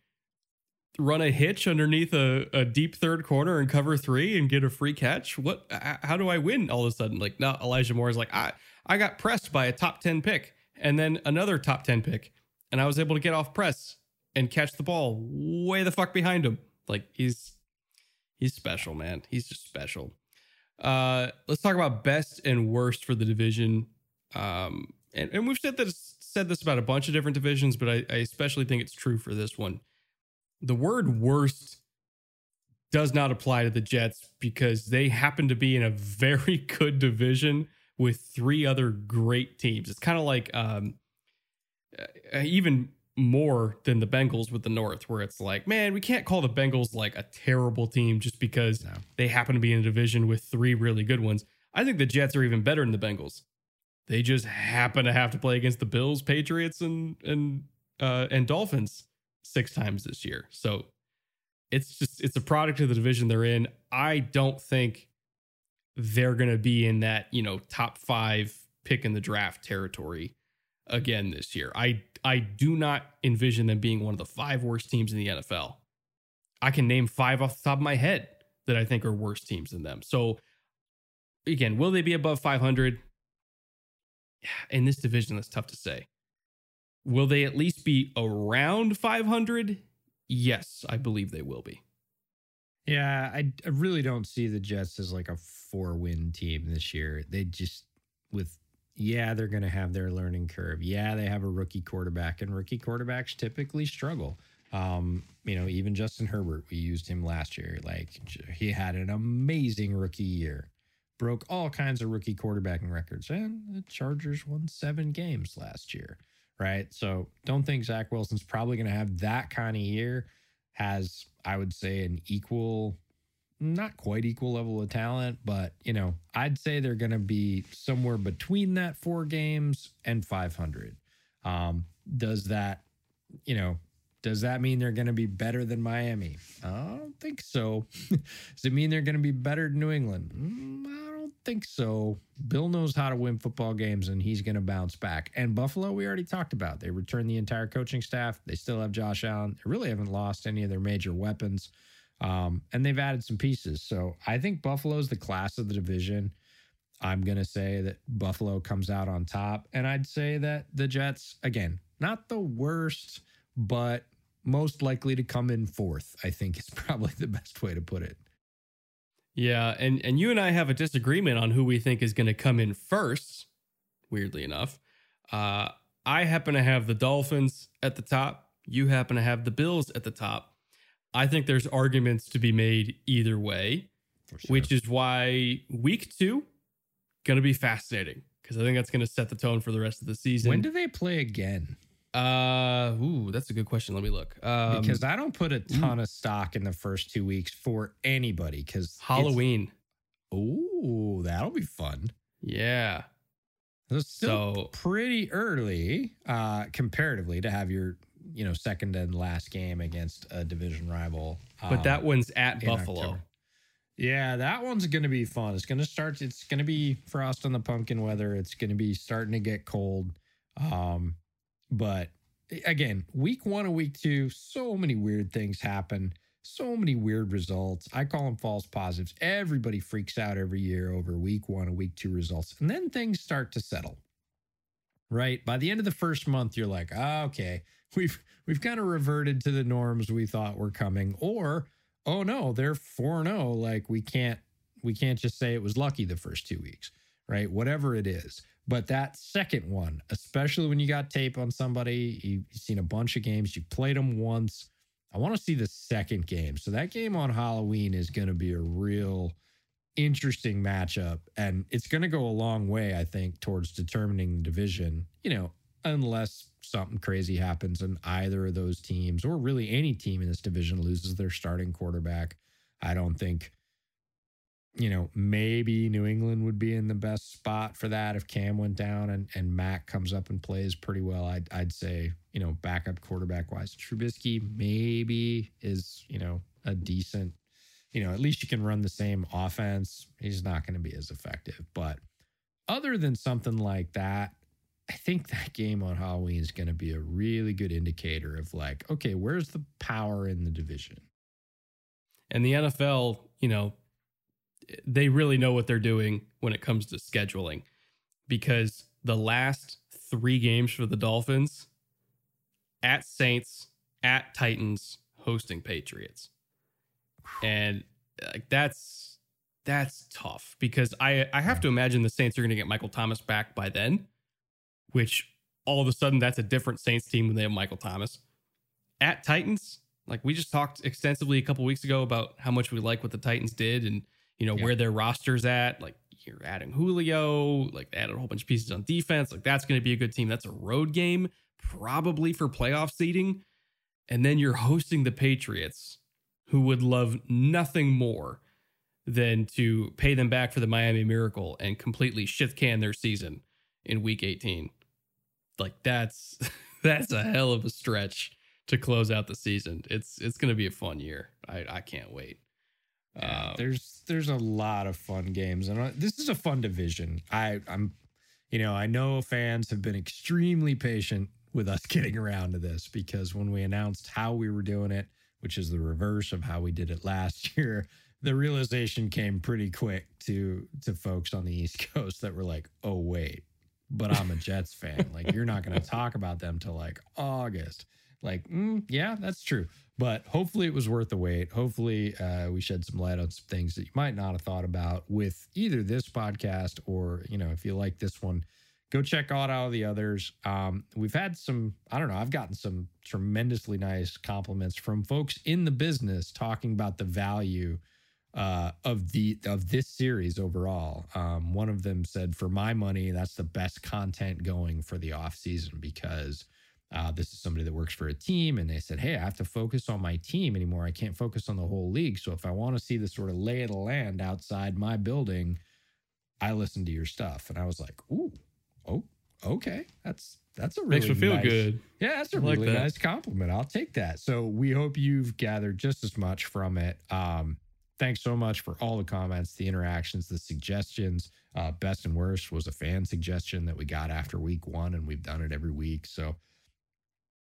run a hitch underneath a, a deep third corner and cover three and get a free catch. What? How do I win all of a sudden? Like now, Elijah Moore is like, I, I got pressed by a top ten pick and then another top ten pick, and I was able to get off press and catch the ball way the fuck behind him. Like he's, he's special, man. He's just special. Uh, let's talk about best and worst for the division. Um, and, and we've said this said this about a bunch of different divisions, but I, I especially think it's true for this one. The word worst does not apply to the Jets because they happen to be in a very good division with three other great teams. It's kind of like um, uh, even more than the Bengals with the North, where it's like, man, we can't call the Bengals like a terrible team just because No. they happen to be in a division with three really good ones. I think the Jets are even better than the Bengals. They just happen to have to play against the Bills, Patriots, and and uh, and Dolphins six times this year. So it's just it's a product of the division they're in. I don't think they're going to be in that, you know, top 5 pick in the draft territory again this year. I I do not envision them being one of the five worst teams in the NFL. I can name five off the top of my head that I think are worse teams than them. So again, will they be above 500? In this division, that's tough to say. Will they at least be around 500? Yes, I believe they will be. Yeah, I, I really don't see the Jets as like a four win team this year. They just, with, yeah, they're going to have their learning curve. Yeah, they have a rookie quarterback, and rookie quarterbacks typically struggle. Um, you know, even Justin Herbert, we used him last year. Like he had an amazing rookie year, broke all kinds of rookie quarterbacking records, and the Chargers won seven games last year, right? So don't think Zach Wilson's probably going to have that kind of year. Has I would say an equal, not quite equal level of talent, but you know, I'd say they're going to be somewhere between that four games and 500. Um, does that, you know, does that mean they're going to be better than Miami? I don't think so. Does it mean they're going to be better than New England? Mm, I don't think so. Bill knows how to win football games and he's going to bounce back. And Buffalo, we already talked about. They returned the entire coaching staff. They still have Josh Allen. They really haven't lost any of their major weapons. Um, and they've added some pieces. So I think Buffalo's the class of the division. I'm going to say that Buffalo comes out on top. And I'd say that the Jets, again, not the worst, but most likely to come in fourth, I think is probably the best way to put it. Yeah, and and you and I have a disagreement on who we think is going to come in first. Weirdly enough, uh, I happen to have the Dolphins at the top. You happen to have the Bills at the top. I think there's arguments to be made either way, sure. which is why week two going to be fascinating because I think that's going to set the tone for the rest of the season. When do they play again? Uh, ooh, that's a good question. Let me look. Um, because I don't put a ton ooh. of stock in the first two weeks for anybody. Because Halloween. Oh, that'll be fun. Yeah. It's still so pretty early, uh, comparatively, to have your you know second and last game against a division rival. Um, but that one's at Buffalo. October. Yeah, that one's going to be fun. It's going to start. It's going to be frost on the pumpkin weather. It's going to be starting to get cold. Um, but again, week one and week two, so many weird things happen, so many weird results. I call them false positives. Everybody freaks out every year over week one and week two results. And then things start to settle. Right. By the end of the first month, you're like, ah, okay, we've we've kind of reverted to the norms we thought were coming. Or, oh no, they're 4-0. Like we can't we can't just say it was lucky the first two weeks, right? Whatever it is. But that second one, especially when you got tape on somebody, you've seen a bunch of games, you played them once. I want to see the second game. So that game on Halloween is going to be a real interesting matchup. And it's going to go a long way, I think, towards determining the division, you know, unless something crazy happens and either of those teams, or really any team in this division, loses their starting quarterback. I don't think you know, maybe New England would be in the best spot for that if Cam went down and, and Mac comes up and plays pretty well. I'd, I'd say, you know, backup quarterback wise, Trubisky maybe is, you know, a decent, you know, at least you can run the same offense. He's not going to be as effective. But other than something like that, I think that game on Halloween is going to be a really good indicator of like, okay, where's the power in the division? And the NFL, you know, they really know what they're doing when it comes to scheduling because the last three games for the Dolphins at Saints, at Titans, hosting Patriots. And like that's that's tough because I I have to imagine the Saints are going to get Michael Thomas back by then, which all of a sudden that's a different Saints team when they have Michael Thomas. At Titans, like we just talked extensively a couple weeks ago about how much we like what the Titans did and you know, yeah. where their roster's at. Like you're adding Julio, like they added a whole bunch of pieces on defense. Like that's going to be a good team. That's a road game, probably for playoff seeding. And then you're hosting the Patriots, who would love nothing more than to pay them back for the Miami Miracle and completely shit can their season in week 18. Like that's that's a hell of a stretch to close out the season. It's it's going to be a fun year. I, I can't wait. Yeah, Um, there's there's a lot of fun games, and uh, this is a fun division. I I'm, you know, I know fans have been extremely patient with us getting around to this because when we announced how we were doing it, which is the reverse of how we did it last year, the realization came pretty quick to to folks on the East Coast that were like, "Oh wait, but I'm a Jets fan. Like you're not going to talk about them till like August." Like, mm, yeah, that's true. But hopefully it was worth the wait. Hopefully uh, we shed some light on some things that you might not have thought about with either this podcast or, you know, if you like this one, go check out all the others. Um, we've had some, I don't know, I've gotten some tremendously nice compliments from folks in the business talking about the value uh, of the of this series overall. Um, one of them said, "For my money, that's the best content going for the off season because uh, this is somebody that works for a team." And they said, "Hey, I have to focus on my team anymore. I can't focus on the whole league. So if I want to see the sort of lay of the land outside my building, I listen to your stuff." And I was like, "Ooh, oh, okay, that's." That's a really makes me feel nice- good. yeah, that's a I like really that. nice compliment. I'll take that. So we hope you've gathered just as much from it. Um, thanks so much for all the comments, the interactions, the suggestions. Uh, best and worst was a fan suggestion that we got after week one, and we've done it every week. So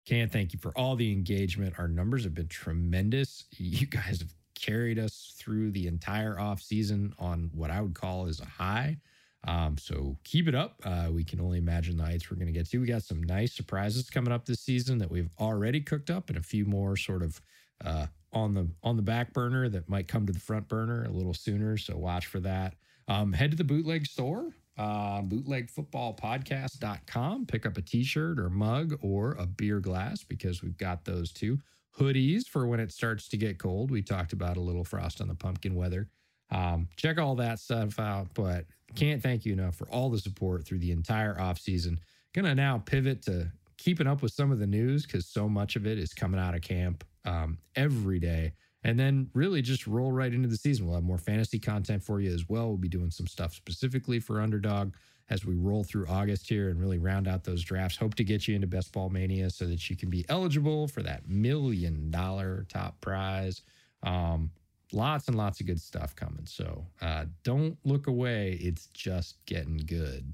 can't thank you for all the engagement. Our numbers have been tremendous. You guys have carried us through the entire off season on what I would call is a high. Um, so keep it up. Uh, we can only imagine the heights we're going to get to. We got some nice surprises coming up this season that we've already cooked up, and a few more sort of uh, on the on the back burner that might come to the front burner a little sooner. So watch for that. Um, head to the bootleg store, uh, bootlegfootballpodcast.com. Pick up a t-shirt or mug or a beer glass because we've got those too. Hoodies for when it starts to get cold. We talked about a little frost on the pumpkin weather. Um, check all that stuff out. But can't thank you enough for all the support through the entire off season. Gonna now pivot to keeping up with some of the news because so much of it is coming out of camp um, every day. And then really just roll right into the season. We'll have more fantasy content for you as well. We'll be doing some stuff specifically for Underdog as we roll through August here and really round out those drafts. Hope to get you into Best Ball Mania so that you can be eligible for that million dollar top prize. Um, lots and lots of good stuff coming. So uh, don't look away. It's just getting good.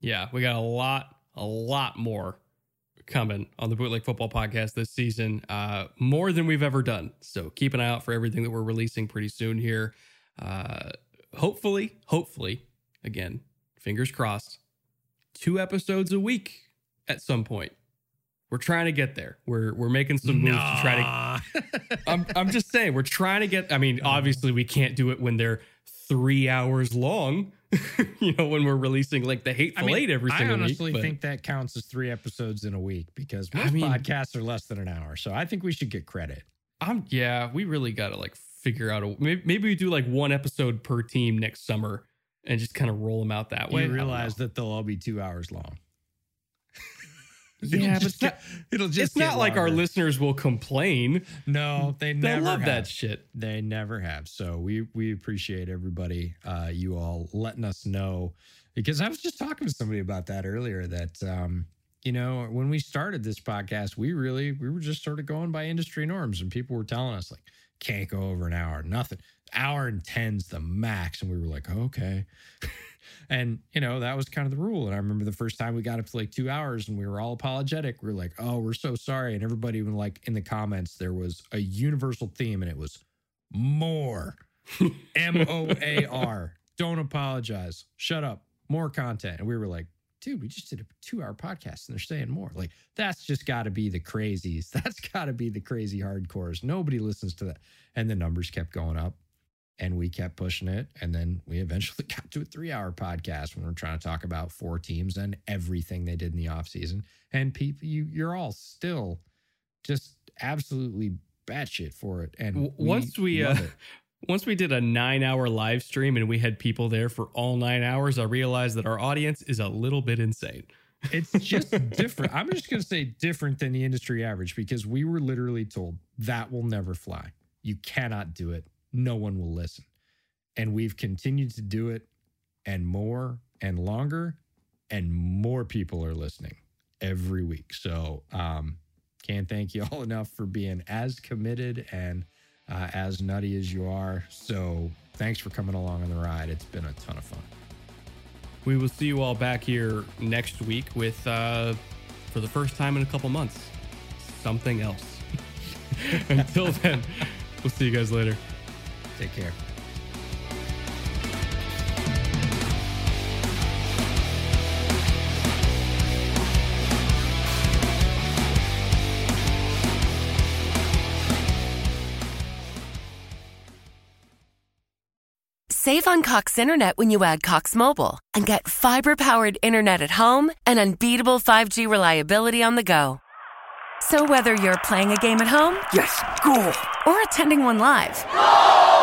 Yeah, we got a lot, a lot more coming on the Bootleg Football Podcast this season. Uh, more than we've ever done. So keep an eye out for everything that we're releasing pretty soon here. Uh, hopefully, hopefully, again, fingers crossed, two episodes a week at some point. We're trying to get there. We're we're making some moves to try to I'm I'm just saying we're trying to get. I mean, obviously we can't do it when they're three hours long. you know, when we're releasing like the hateful eight every I single honestly week. but- think that counts as three episodes in a week because I most mean- podcasts are less than an hour. So I think we should get credit. I'm yeah, we really got to like figure out a maybe, maybe we do like one episode per team next summer and just kind of roll them out that way. You I realize that they'll all be two hours long. Yeah, but just it's not, it'll just it's not like our listeners will complain. No, they They never love have. that shit. They never have. So we we appreciate everybody, uh, you all letting us know because I was just talking to somebody about that earlier. That um, you know, when we started this podcast, we really we were just sort of going by industry norms, and people were telling us like can't go over an hour, nothing, hour and ten's the max, and we were like okay. And you know that was kind of the rule. And I remember the first time we got up to like two hours, and we were all apologetic. We were like, "Oh, we're so sorry." And everybody, even like in the comments, there was a universal theme, and it was more. M O A R. Don't apologize. Shut up. More content. And we were like, dude, we just did a two hour podcast and they're saying more. Like, that's just got to be the crazies. That's got to be the crazy hardcores. Nobody listens to that. And the numbers kept going up and we kept pushing it. And then we eventually got to a three hour podcast when we're trying to talk about four teams and everything they did in the offseason. And people, you, you're all still just absolutely batshit for it. And once we, love uh. Once we did a nine hour live stream and we had people there for all nine hours, I realized that our audience is a little bit insane. It's just different. I'm just going to say different than the industry average because we were literally told that will never fly. You cannot do it. No one will listen. And we've continued to do it and more and longer and more people are listening every week. So, um can't thank you all enough for being as committed and uh, as nutty as you are. So thanks for coming along on the ride. It's been a ton of fun. We will see you all back here next week with, uh, for the first time in a couple months, something else. Until then, we'll see you guys later. Take care. Save on Cox Internet when you add Cox Mobile and get fiber powered internet at home and unbeatable 5G reliability on the go. So, whether you're playing a game at home, Yes, goal. or attending one live,